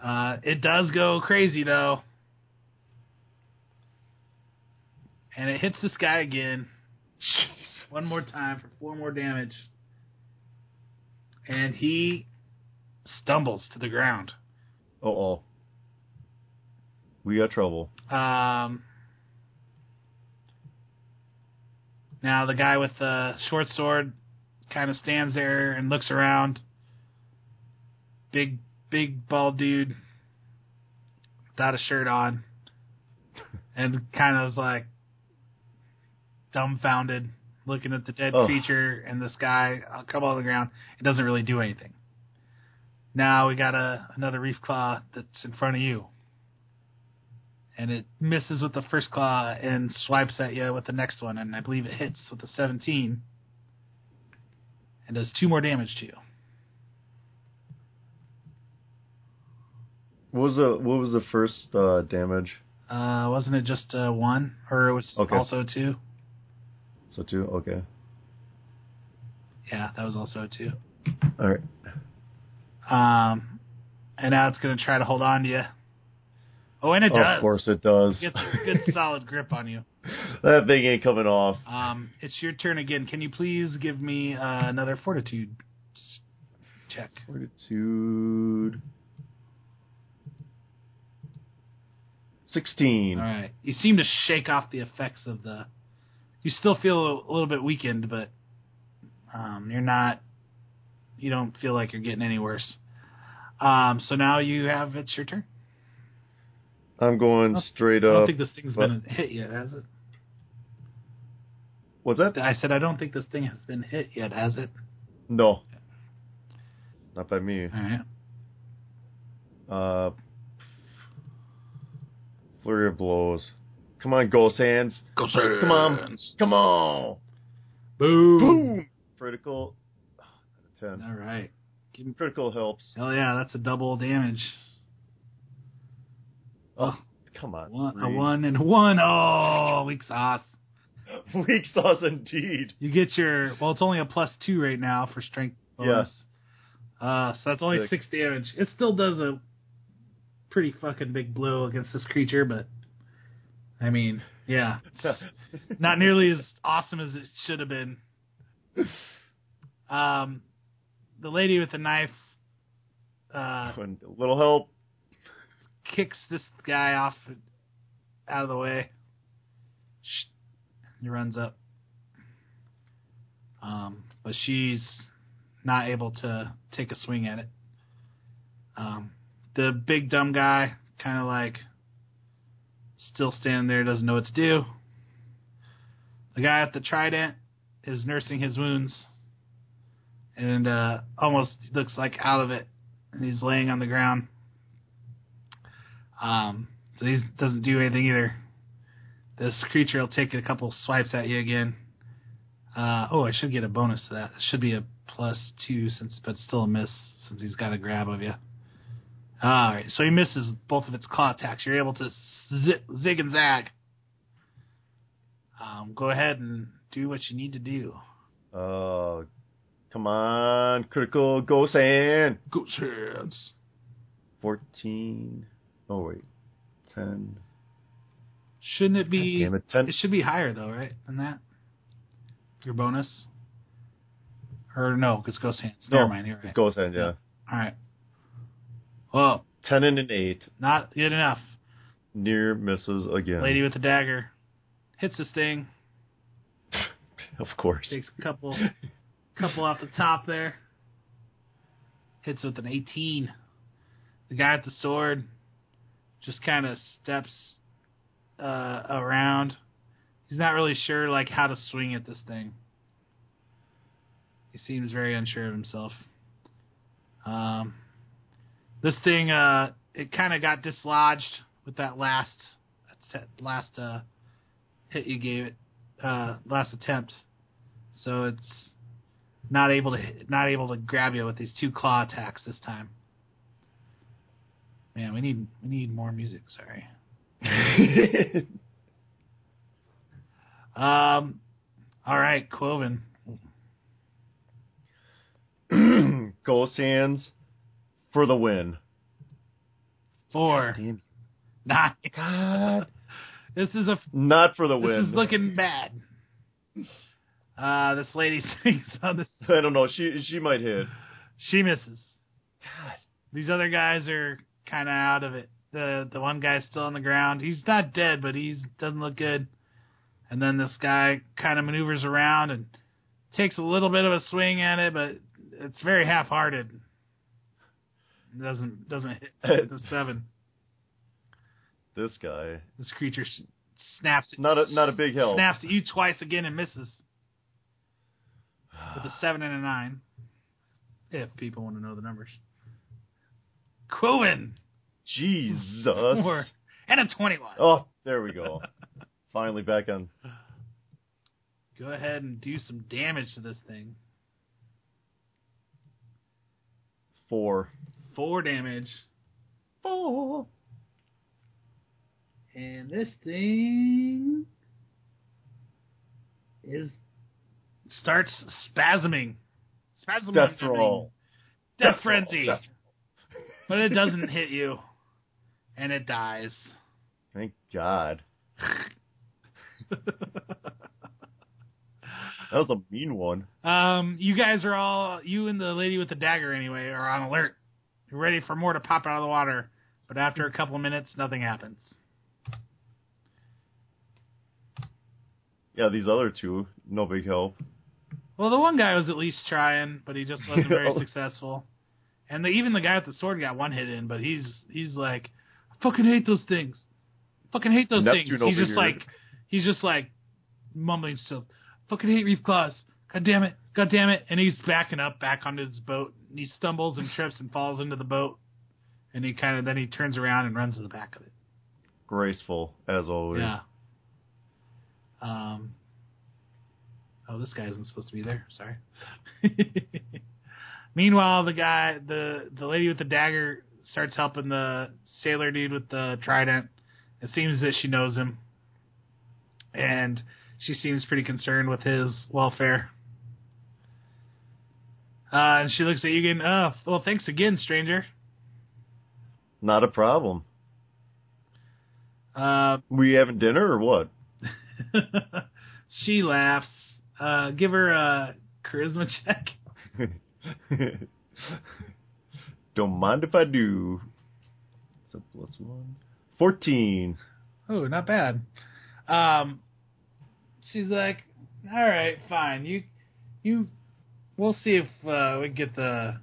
Uh, it does go crazy though, and it hits this guy again, one more time for four more damage. and he stumbles to the ground. Uh oh. We got trouble. Um, now the guy with the short sword kind of stands there and looks around. Big, big bald dude without a shirt on, and kind of is like dumbfounded, looking at the dead Oh. creature and this guy uh, come on the ground. It doesn't really do anything. Now we got a another reef claw that's in front of you and it misses with the first claw and swipes at you with the next one, and I believe it hits with the 17 and does two more damage to you. What was the what was the first uh, damage? Uh, wasn't it just uh, one, or it was Okay. also two? So two. Okay. Yeah, that was also a two. All right. Um, and now it's gonna try to hold on to you. Oh, and it does. Of course it does. It gets a good solid grip on you. that thing ain't coming off. Um, it's your turn again. Can you please give me uh, another fortitude check? Fortitude. Sixteen. All right. You seem to shake off the effects of the. You still feel a little bit weakened, but um, you're not. You don't feel like you're getting any worse. Um, so now you have it's your turn. I'm going straight up. I don't up. think this thing's but- been hit yet, has it? What's that? I said I don't think this thing has been hit yet, has it? No. Not by me. All right. Uh, flurry of blows. Come on, ghost hands. Go Come on. Come on. Boom. Boom. Critical. Ten. All right. Critical helps. Hell yeah, that's a double damage. Oh, come on. One, a one and a one. Oh, weak sauce. Weak sauce indeed. You get your well. It's only a plus two right now for strength bonus. Uh, so that's only Six. six damage. It still does a pretty fucking big blow against this creature, but I mean, yeah, not nearly as awesome as it should have been. Um, the lady with the knife uh, a little help. kicks this guy off out of the way. He runs up. Um, but she's not able to take a swing at it. Um, the big dumb guy kind of like still standing there, doesn't know what to do. The guy at the trident is nursing his wounds and uh, almost looks like out of it, and he's laying on the ground. Um, so he doesn't do anything either. This creature will take a couple swipes at you again. Uh, oh, I should get a bonus to that. It should be a plus two, since but still a miss since he's got a grab of you. All right, so he misses both of its claw attacks. You're able to zi- zig and zag. Um, go ahead and do what you need to do. Uh, come on. Critical ghost hand. Goose hands. 14. Oh, wait. 10. Shouldn't it be? Damn it. 10. It should be higher though, right? Than that. Your bonus. Or no, because ghost hands. No, Never mind. You're right. Ghost hand, yeah. All right. Well, 10 and an 8. not good enough. Near misses again. Lady with the dagger hits this thing. Of course. Takes a couple, couple off the top there. Hits with an 18. The guy with the sword just kind of steps uh, around. He's not really sure like how to swing at this thing. He seems very unsure of himself. Um, this thing, uh, it kind of got dislodged with that last, that last uh, hit you gave it, uh, last attempt. So it's not able to hit- not able to grab you with these two claw attacks this time. Man, we need we need more music. Sorry. Um, all right, Quoven. Ghost hands for the win. Four. Damn. Nine. God. This is a Not for the this win. This is looking bad. Uh, this lady sings on this. I don't know. She she might hit. She misses. God. These other guys are kind of out of it. The the one guy's still on the ground. He's not dead, but he doesn't look good. And then this guy kind of maneuvers around and takes a little bit of a swing at it, but it's very half-hearted. Doesn't doesn't hit the seven. This guy. This creature snaps at Not a not a big help. snaps at you twice again and misses with a seven and a nine. If people want to know the numbers. Quoven Jesus. four and a twenty-one. Oh, there we go. Finally back on. Go ahead and do some damage to this thing. Four. Four damage. Four. And this thing is starts spasming. Spasming. Death roll. Death Death roll. frenzy. Death- But it doesn't hit you. And it dies. Thank God. That was a mean one. Um, you guys are all you and the lady with the dagger anyway are on alert. You're ready for more to pop out of the water. But after a couple of minutes, nothing happens. Yeah, these other two, no big help. Well, the one guy was at least trying, but he just wasn't very successful. And the, even the guy with the sword got one hit in, but he's he's like, I fucking hate those things. fucking hate those Neptune things. He's just here. like he's just like mumbling stuff. Fucking hate reef claws. God damn it. God damn it. And he's backing up back onto his boat. And he stumbles and trips and falls into the boat. And he kind of then he turns around and runs to the back of it. Graceful, as always. Yeah. Um. Oh, this guy isn't supposed to be there. Sorry. Meanwhile, the guy, the the lady with the dagger, starts helping the sailor dude with the trident. It seems that she knows him, and she seems pretty concerned with his welfare. Uh, and she looks at you again. Oh, well, thanks again, stranger. Not a problem. Uh, We having dinner or what? she laughs. Uh, give her a charisma check. Don't mind if I do. It's a plus one. Fourteen. Oh, not bad. Um, she's like, "All right, fine. You, you, we'll see if uh, we can get the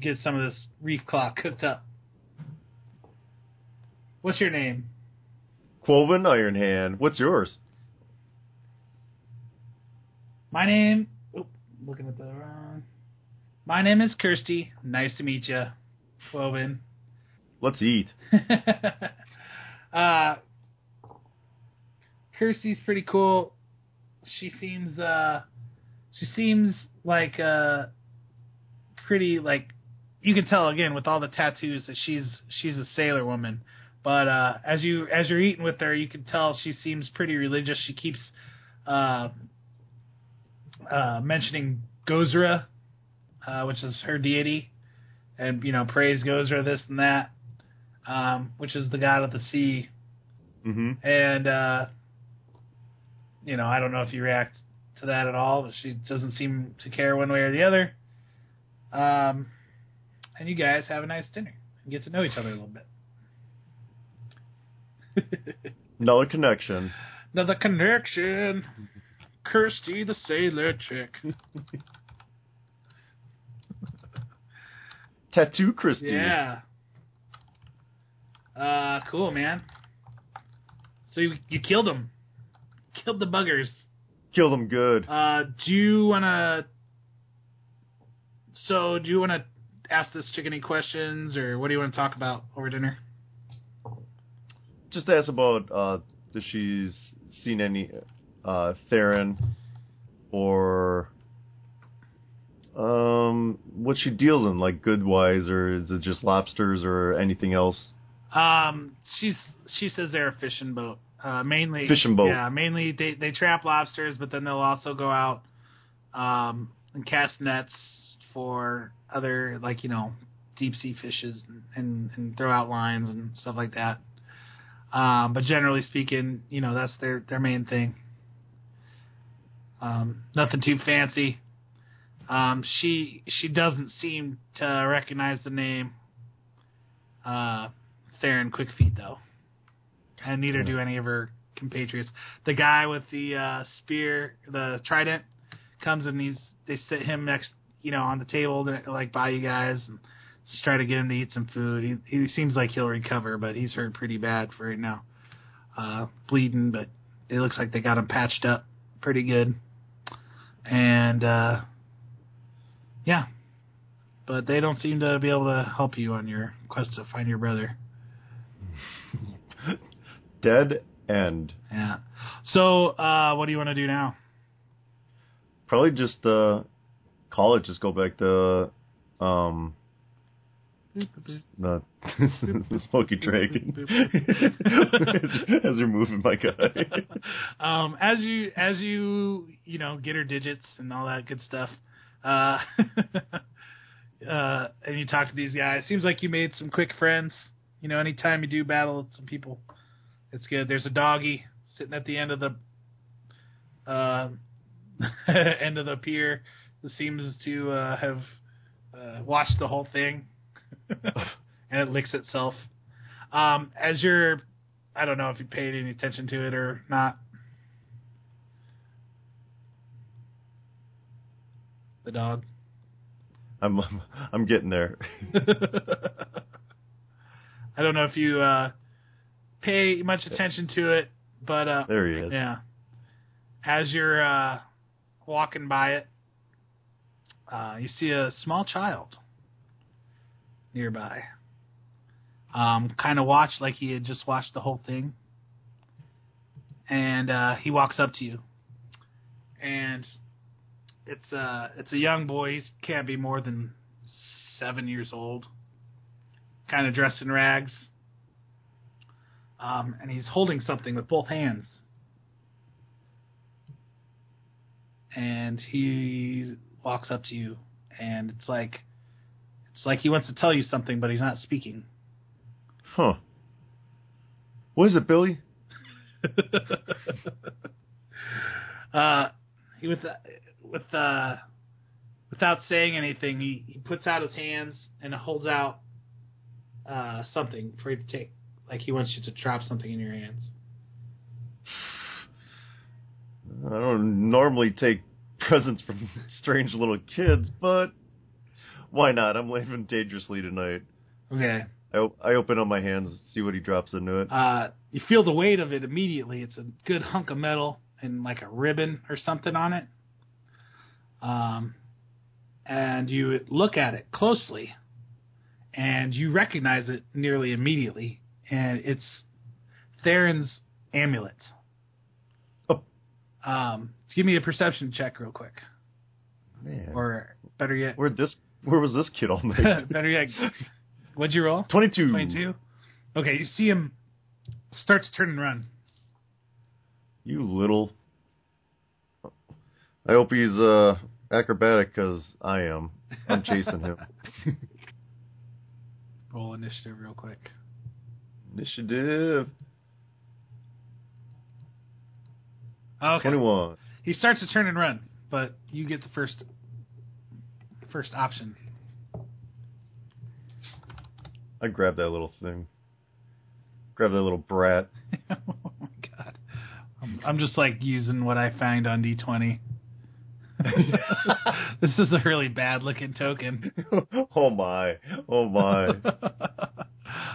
get some of this reef claw cooked up." What's your name? Quoven Ironhand. What's yours? My name. Oop, looking at the wrong. My name is Kirsty. Nice to meet you, Cloven. Let's eat. uh, Kirsty's pretty cool. She seems uh, she seems like uh, pretty like you can tell again with all the tattoos that she's she's a sailor woman. But uh, as you as you're eating with her, you can tell she seems pretty religious. She keeps uh, uh, mentioning Gozreh, uh, which is her deity, and you know praise Gozreh this and that um, which is the god of the sea. Mm-hmm. And, uh, you know, I don't know if you react to that at all, but she doesn't seem to care one way or the other. Um, and you guys have a nice dinner and get to know each other a little bit. Another connection. Another connection. Kirsty the sailor chick. Tattoo Christy. Yeah. Uh, cool, man. So you, you killed him. Killed the buggers. Killed them good. Uh, do you wanna? So, do you wanna ask this chick any questions, or what do you want to talk about over dinner? Just ask about uh, if she's seen any uh, Theron or um, what she deals in, like Goodwise, or is it just lobsters or anything else? Um, she's she says they're a fishing boat. Uh, mainly Fishing boat. Yeah, mainly they they trap lobsters, but then they'll also go out um and cast nets for other like you know deep sea fishes and and, and throw out lines and stuff like that. Um, but generally speaking, you know that's their their main thing. Um, nothing too fancy. Um, she she doesn't seem to recognize the name uh, Theron Quickfeet though, and neither do any of her compatriots. The guy with the uh, spear, the trident, comes and he's they sit him next, you know, on the table to, like by you guys and just try to get him to eat some food. He he seems like he'll recover, but he's hurt pretty bad for right now, uh, bleeding. But it looks like they got him patched up pretty good, and uh, yeah. But they don't seem to be able to help you on your quest to find your brother. Dead end. Yeah. So, uh, what do you want to do now? Probably just uh, call it. Just go back to um, the, the Smoky Dragon as you're moving, my guy. um, as you as you you know get her digits and all that good stuff, uh, uh, and you talk to these guys. Seems like you made some quick friends. You know, anytime you do battle with some people, it's good. There's a doggy sitting at the end of the uh, end of the pier that seems to uh, have uh, watched the whole thing, and it licks itself. Um, as you're, I don't know if you paid any attention to it or not. The dog. I'm I'm getting there. I don't know if you uh, pay much attention to it, but uh, There he is. yeah. As you're uh, walking by it, uh, you see a small child nearby. Um, kind of watched like he had just watched the whole thing, and uh, he walks up to you, and it's uh it's a young boy. He can't be more than seven years old. Kind of dressed in rags. Um, and he's holding something with both hands. And he walks up to you, and it's like it's like he wants to tell you something, but he's not speaking. Huh. What is it, Billy? uh, he with with uh, without saying anything, he, he puts out his hands and holds out uh, something for you to take. Like he wants you to drop something in your hands. I don't normally take presents from strange little kids, but why not? I'm living dangerously tonight. Okay. I, I open up my hands, see what he drops into it. Uh, you feel the weight of it immediately. It's a good hunk of metal and like a ribbon or something on it. Um, and you look at it closely, and you recognize it nearly immediately, and it's Theron's amulet. Oh. Um, give me a perception check real quick, Man, or better yet, where this? Where was this kid all night? better yet, what'd you roll? Twenty-two. 22? Okay, you see him start to turn and run. You little. I hope he's uh acrobatic because I am. I'm chasing him. Roll initiative real quick. Initiative Okay. twenty-one. He starts to turn and run, but you get the first first option. I grab that little thing. Grab that little brat. oh my god. I'm, I'm just like using what I find on D20. this is a really bad looking token. oh my! Oh my!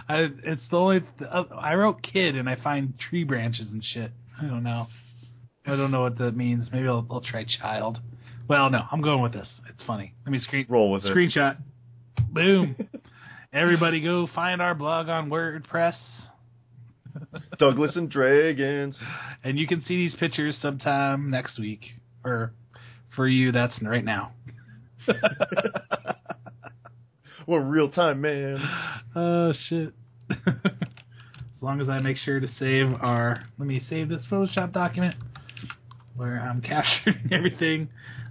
I, it's the only. uh, I wrote kid and I find tree branches and shit. I don't know. I don't know what that means. Maybe I'll, I'll try child. Well, no, I'm going with this. It's funny. Let me screen Roll with it. screenshot. Boom. Everybody go find our blog on WordPress. Douglas and Dragons. And you can see these pictures sometime next week. Or for you, that's right now. What real time, man. Oh, shit. as long as I make sure to save our. Let me save this Photoshop document where I'm capturing everything.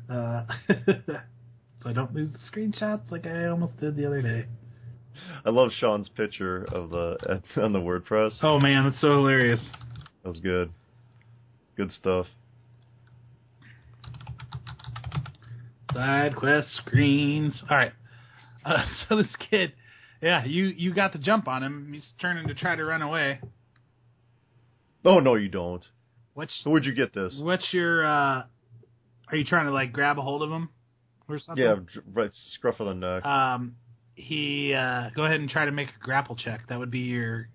Uh, so I don't lose the screenshots like I almost did the other day. I love Sean's picture of the on the WordPress. Oh, man, that's so hilarious. That was good. Good stuff. Side quest screens. All right. Uh, so this kid, yeah, you you got the jump on him. He's turning to try to run away. Oh no, you don't. What's So where'd you get this? what's your? uh Are you trying to like grab a hold of him or something? Yeah, right, scruff of the neck. Um, he uh, go ahead and try to make a grapple check. That would be your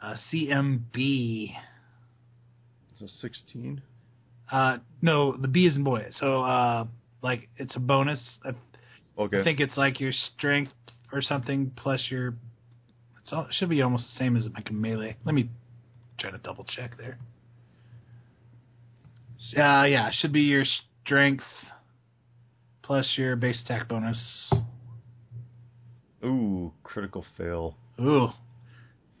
uh, CMB. So sixteen. Uh, no, the B is in boy. So uh, like it's a bonus. I Okay. I think it's like your strength or something plus your. It's all, it should be almost the same as like a melee. Let me try to double check there. Uh, yeah, it should be your strength plus your base attack bonus. Ooh, critical fail. Ooh,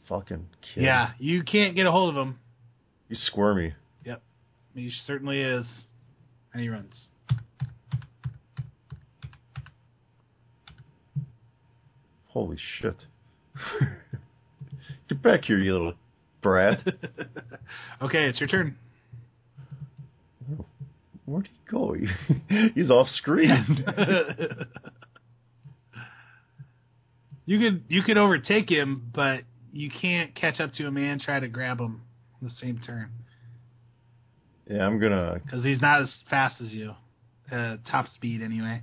Fucking kid. yeah, you can't get a hold of him. You squirmy. Yep. He certainly is, and he runs. Holy shit. Get back here, you little brat. okay, it's your turn. Where'd he go? He's off screen. you could you could overtake him, but you can't catch up to him and try to grab him in the same turn yeah, I'm gonna because he's not as fast as you, uh, top speed anyway.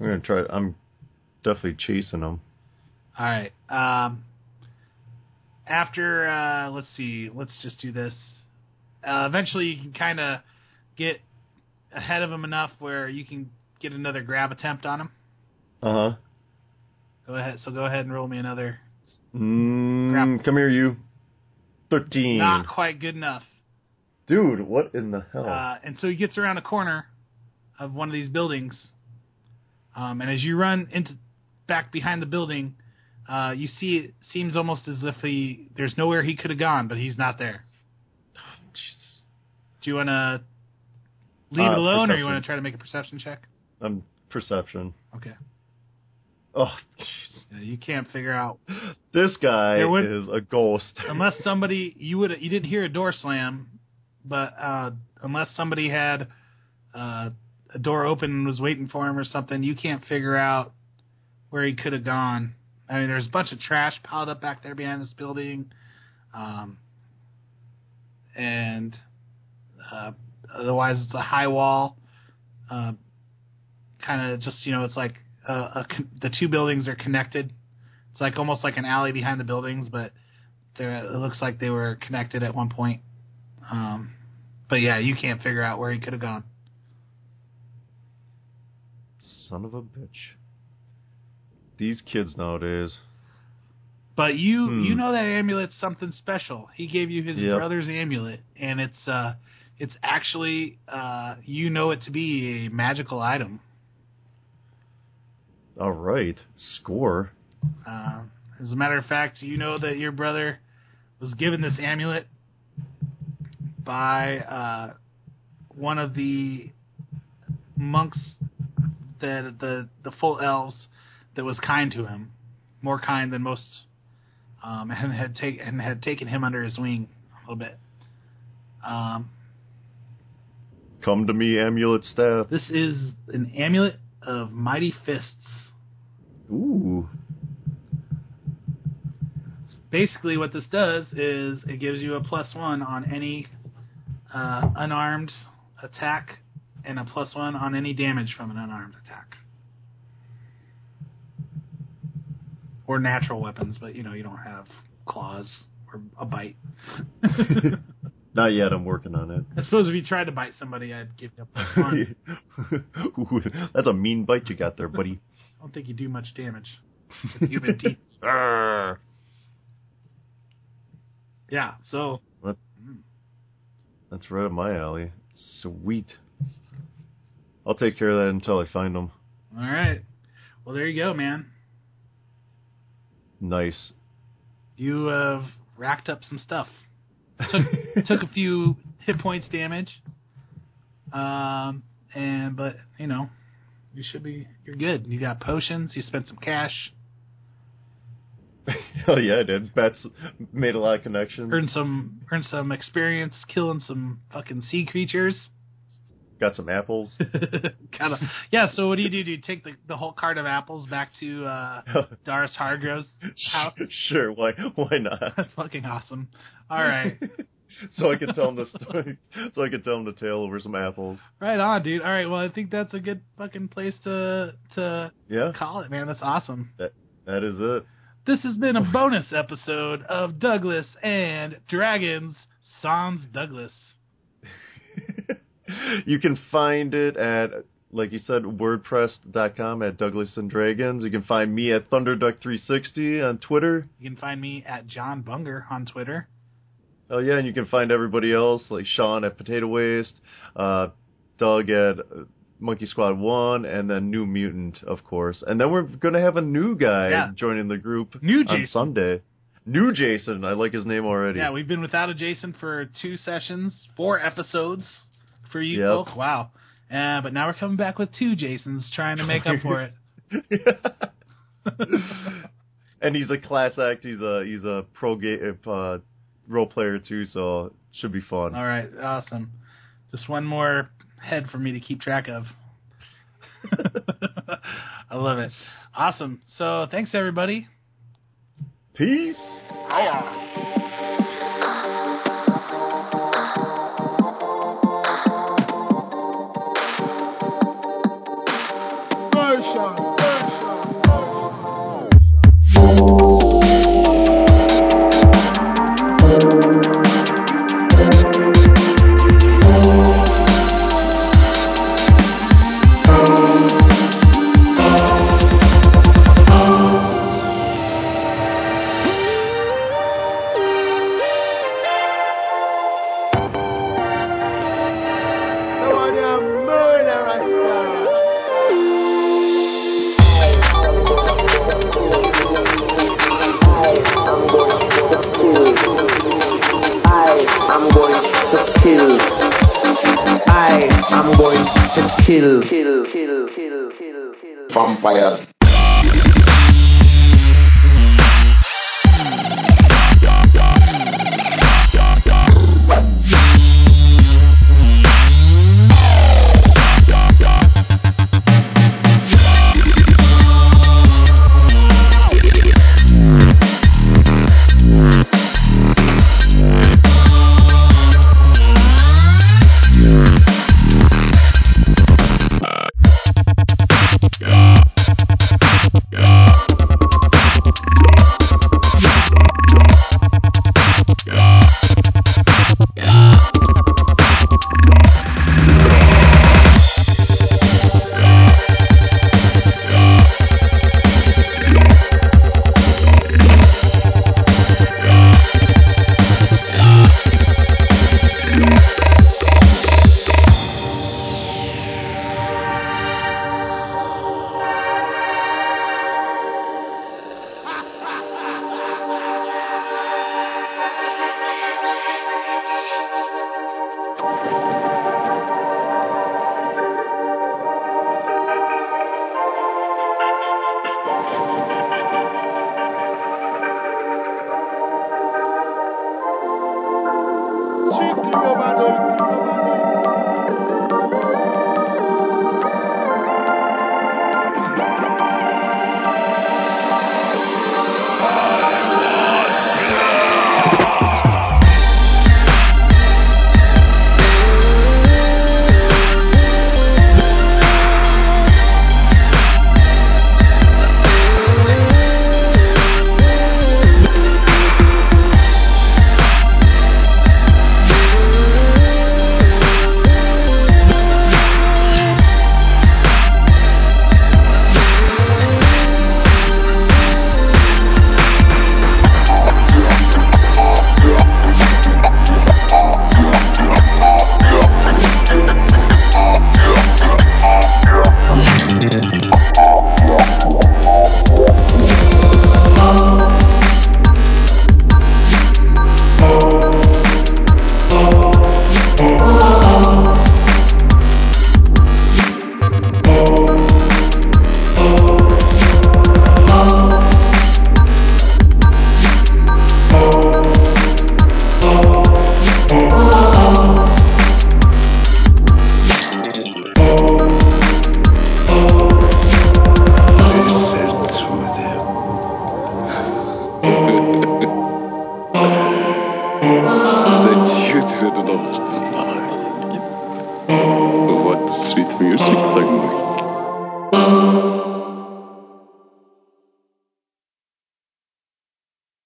I'm gonna try I'm definitely chasing him. All right. Um, after uh, let's see, let's just do this. Uh, eventually, you can kind of get ahead of him enough where you can get another grab attempt on him. Uh huh. Go ahead. So go ahead and roll me another. Mm, come here, you. Thirteen. Not quite good enough. Dude, what in the hell? Uh, and so he gets around a corner of one of these buildings, um, and as you run into back behind the building, uh, you see it seems almost as if he there's nowhere he could have gone, but he's not there. Do you want to leave Uh, it alone, or you want to try to make a perception check? I'm perception. Okay. Oh, Yeah, you can't figure out this guy would- is a ghost. unless somebody you would you didn't hear a door slam, but uh, unless somebody had uh, a door open and was waiting for him or something, you can't figure out where he could have gone. I mean, there's a bunch of trash piled up back there behind this building, um, and uh, otherwise it's a high wall. Uh, kind of just you know, it's like uh, a, con- the two buildings are connected. It's like almost like an alley behind the buildings, but it looks like they were connected at one point. Um, but yeah, you can't figure out where he could have gone. Son of a bitch. These kids nowadays. But you Hmm. you know that amulet's something special. He gave you his Yep. brother's amulet, and it's uh it's actually uh you know it to be a magical item. All right, score. Uh, as a matter of fact, you know that your brother was given this amulet by uh, one of the monks that the the full elves that was kind to him, more kind than most, um, and had take and had taken him under his wing a little bit. Um, Come to me, amulet staff. this is an amulet of mighty fists. Ooh. basically what this does is it gives you a plus one on any uh, unarmed attack and a plus one on any damage from an unarmed attack or natural weapons but you know you don't have claws or a bite Not yet. I'm working on it. i suppose if you tried to bite somebody i'd give you a plus one that's a mean bite you got there, buddy. i don't think you do much damage with human teeth Arr. yeah so mm. That's right up my alley. Sweet. I'll take care of that until I find them. all right well there you go man Nice. you have racked up some stuff. Took took a few hit points damage, um, and but you know, you should be you're good. You got potions. You spent some cash, Hell yeah, I did. Bats made a lot of connections. earned some earned some experience killing some fucking sea creatures. Got some apples. kind of. Yeah. So what do you do? Do you take the, the whole cart of apples back to uh, Doris Hargrove's house? sure, why why not? That's fucking awesome. All right. so I can tell him the story. So I can tell him the tale over some apples. Right on, dude. All right. Well, I think that's a good fucking place to to Yeah, call it, man. That's awesome. That that is it. This has been a bonus episode of Douglas and Dragons Sans Douglas. You can find it at, like you said, WordPress.com at Douglas and Dragons. You can find me at ThunderDuck360 on Twitter. You can find me at John Bunger on Twitter. Oh yeah, and you can find everybody else like Sean at Potato Waste, uh, Doug at uh, Monkey Squad One, and then New Mutant, of course. And then we're gonna have a new guy Yeah. joining the group New on Sunday. New Jason, I like his name already. Yeah, we've been without a Jason for two sessions, four episodes for you Yep. folk. Wow. Uh, but now we're coming back with two Jasons trying to make up for it. and he's a class act. He's a he's a pro ga- uh, role player too, so should be fun. All right, awesome. Just one more head for me to keep track of. I love it. Awesome. So thanks everybody. Peace. Version, vampires.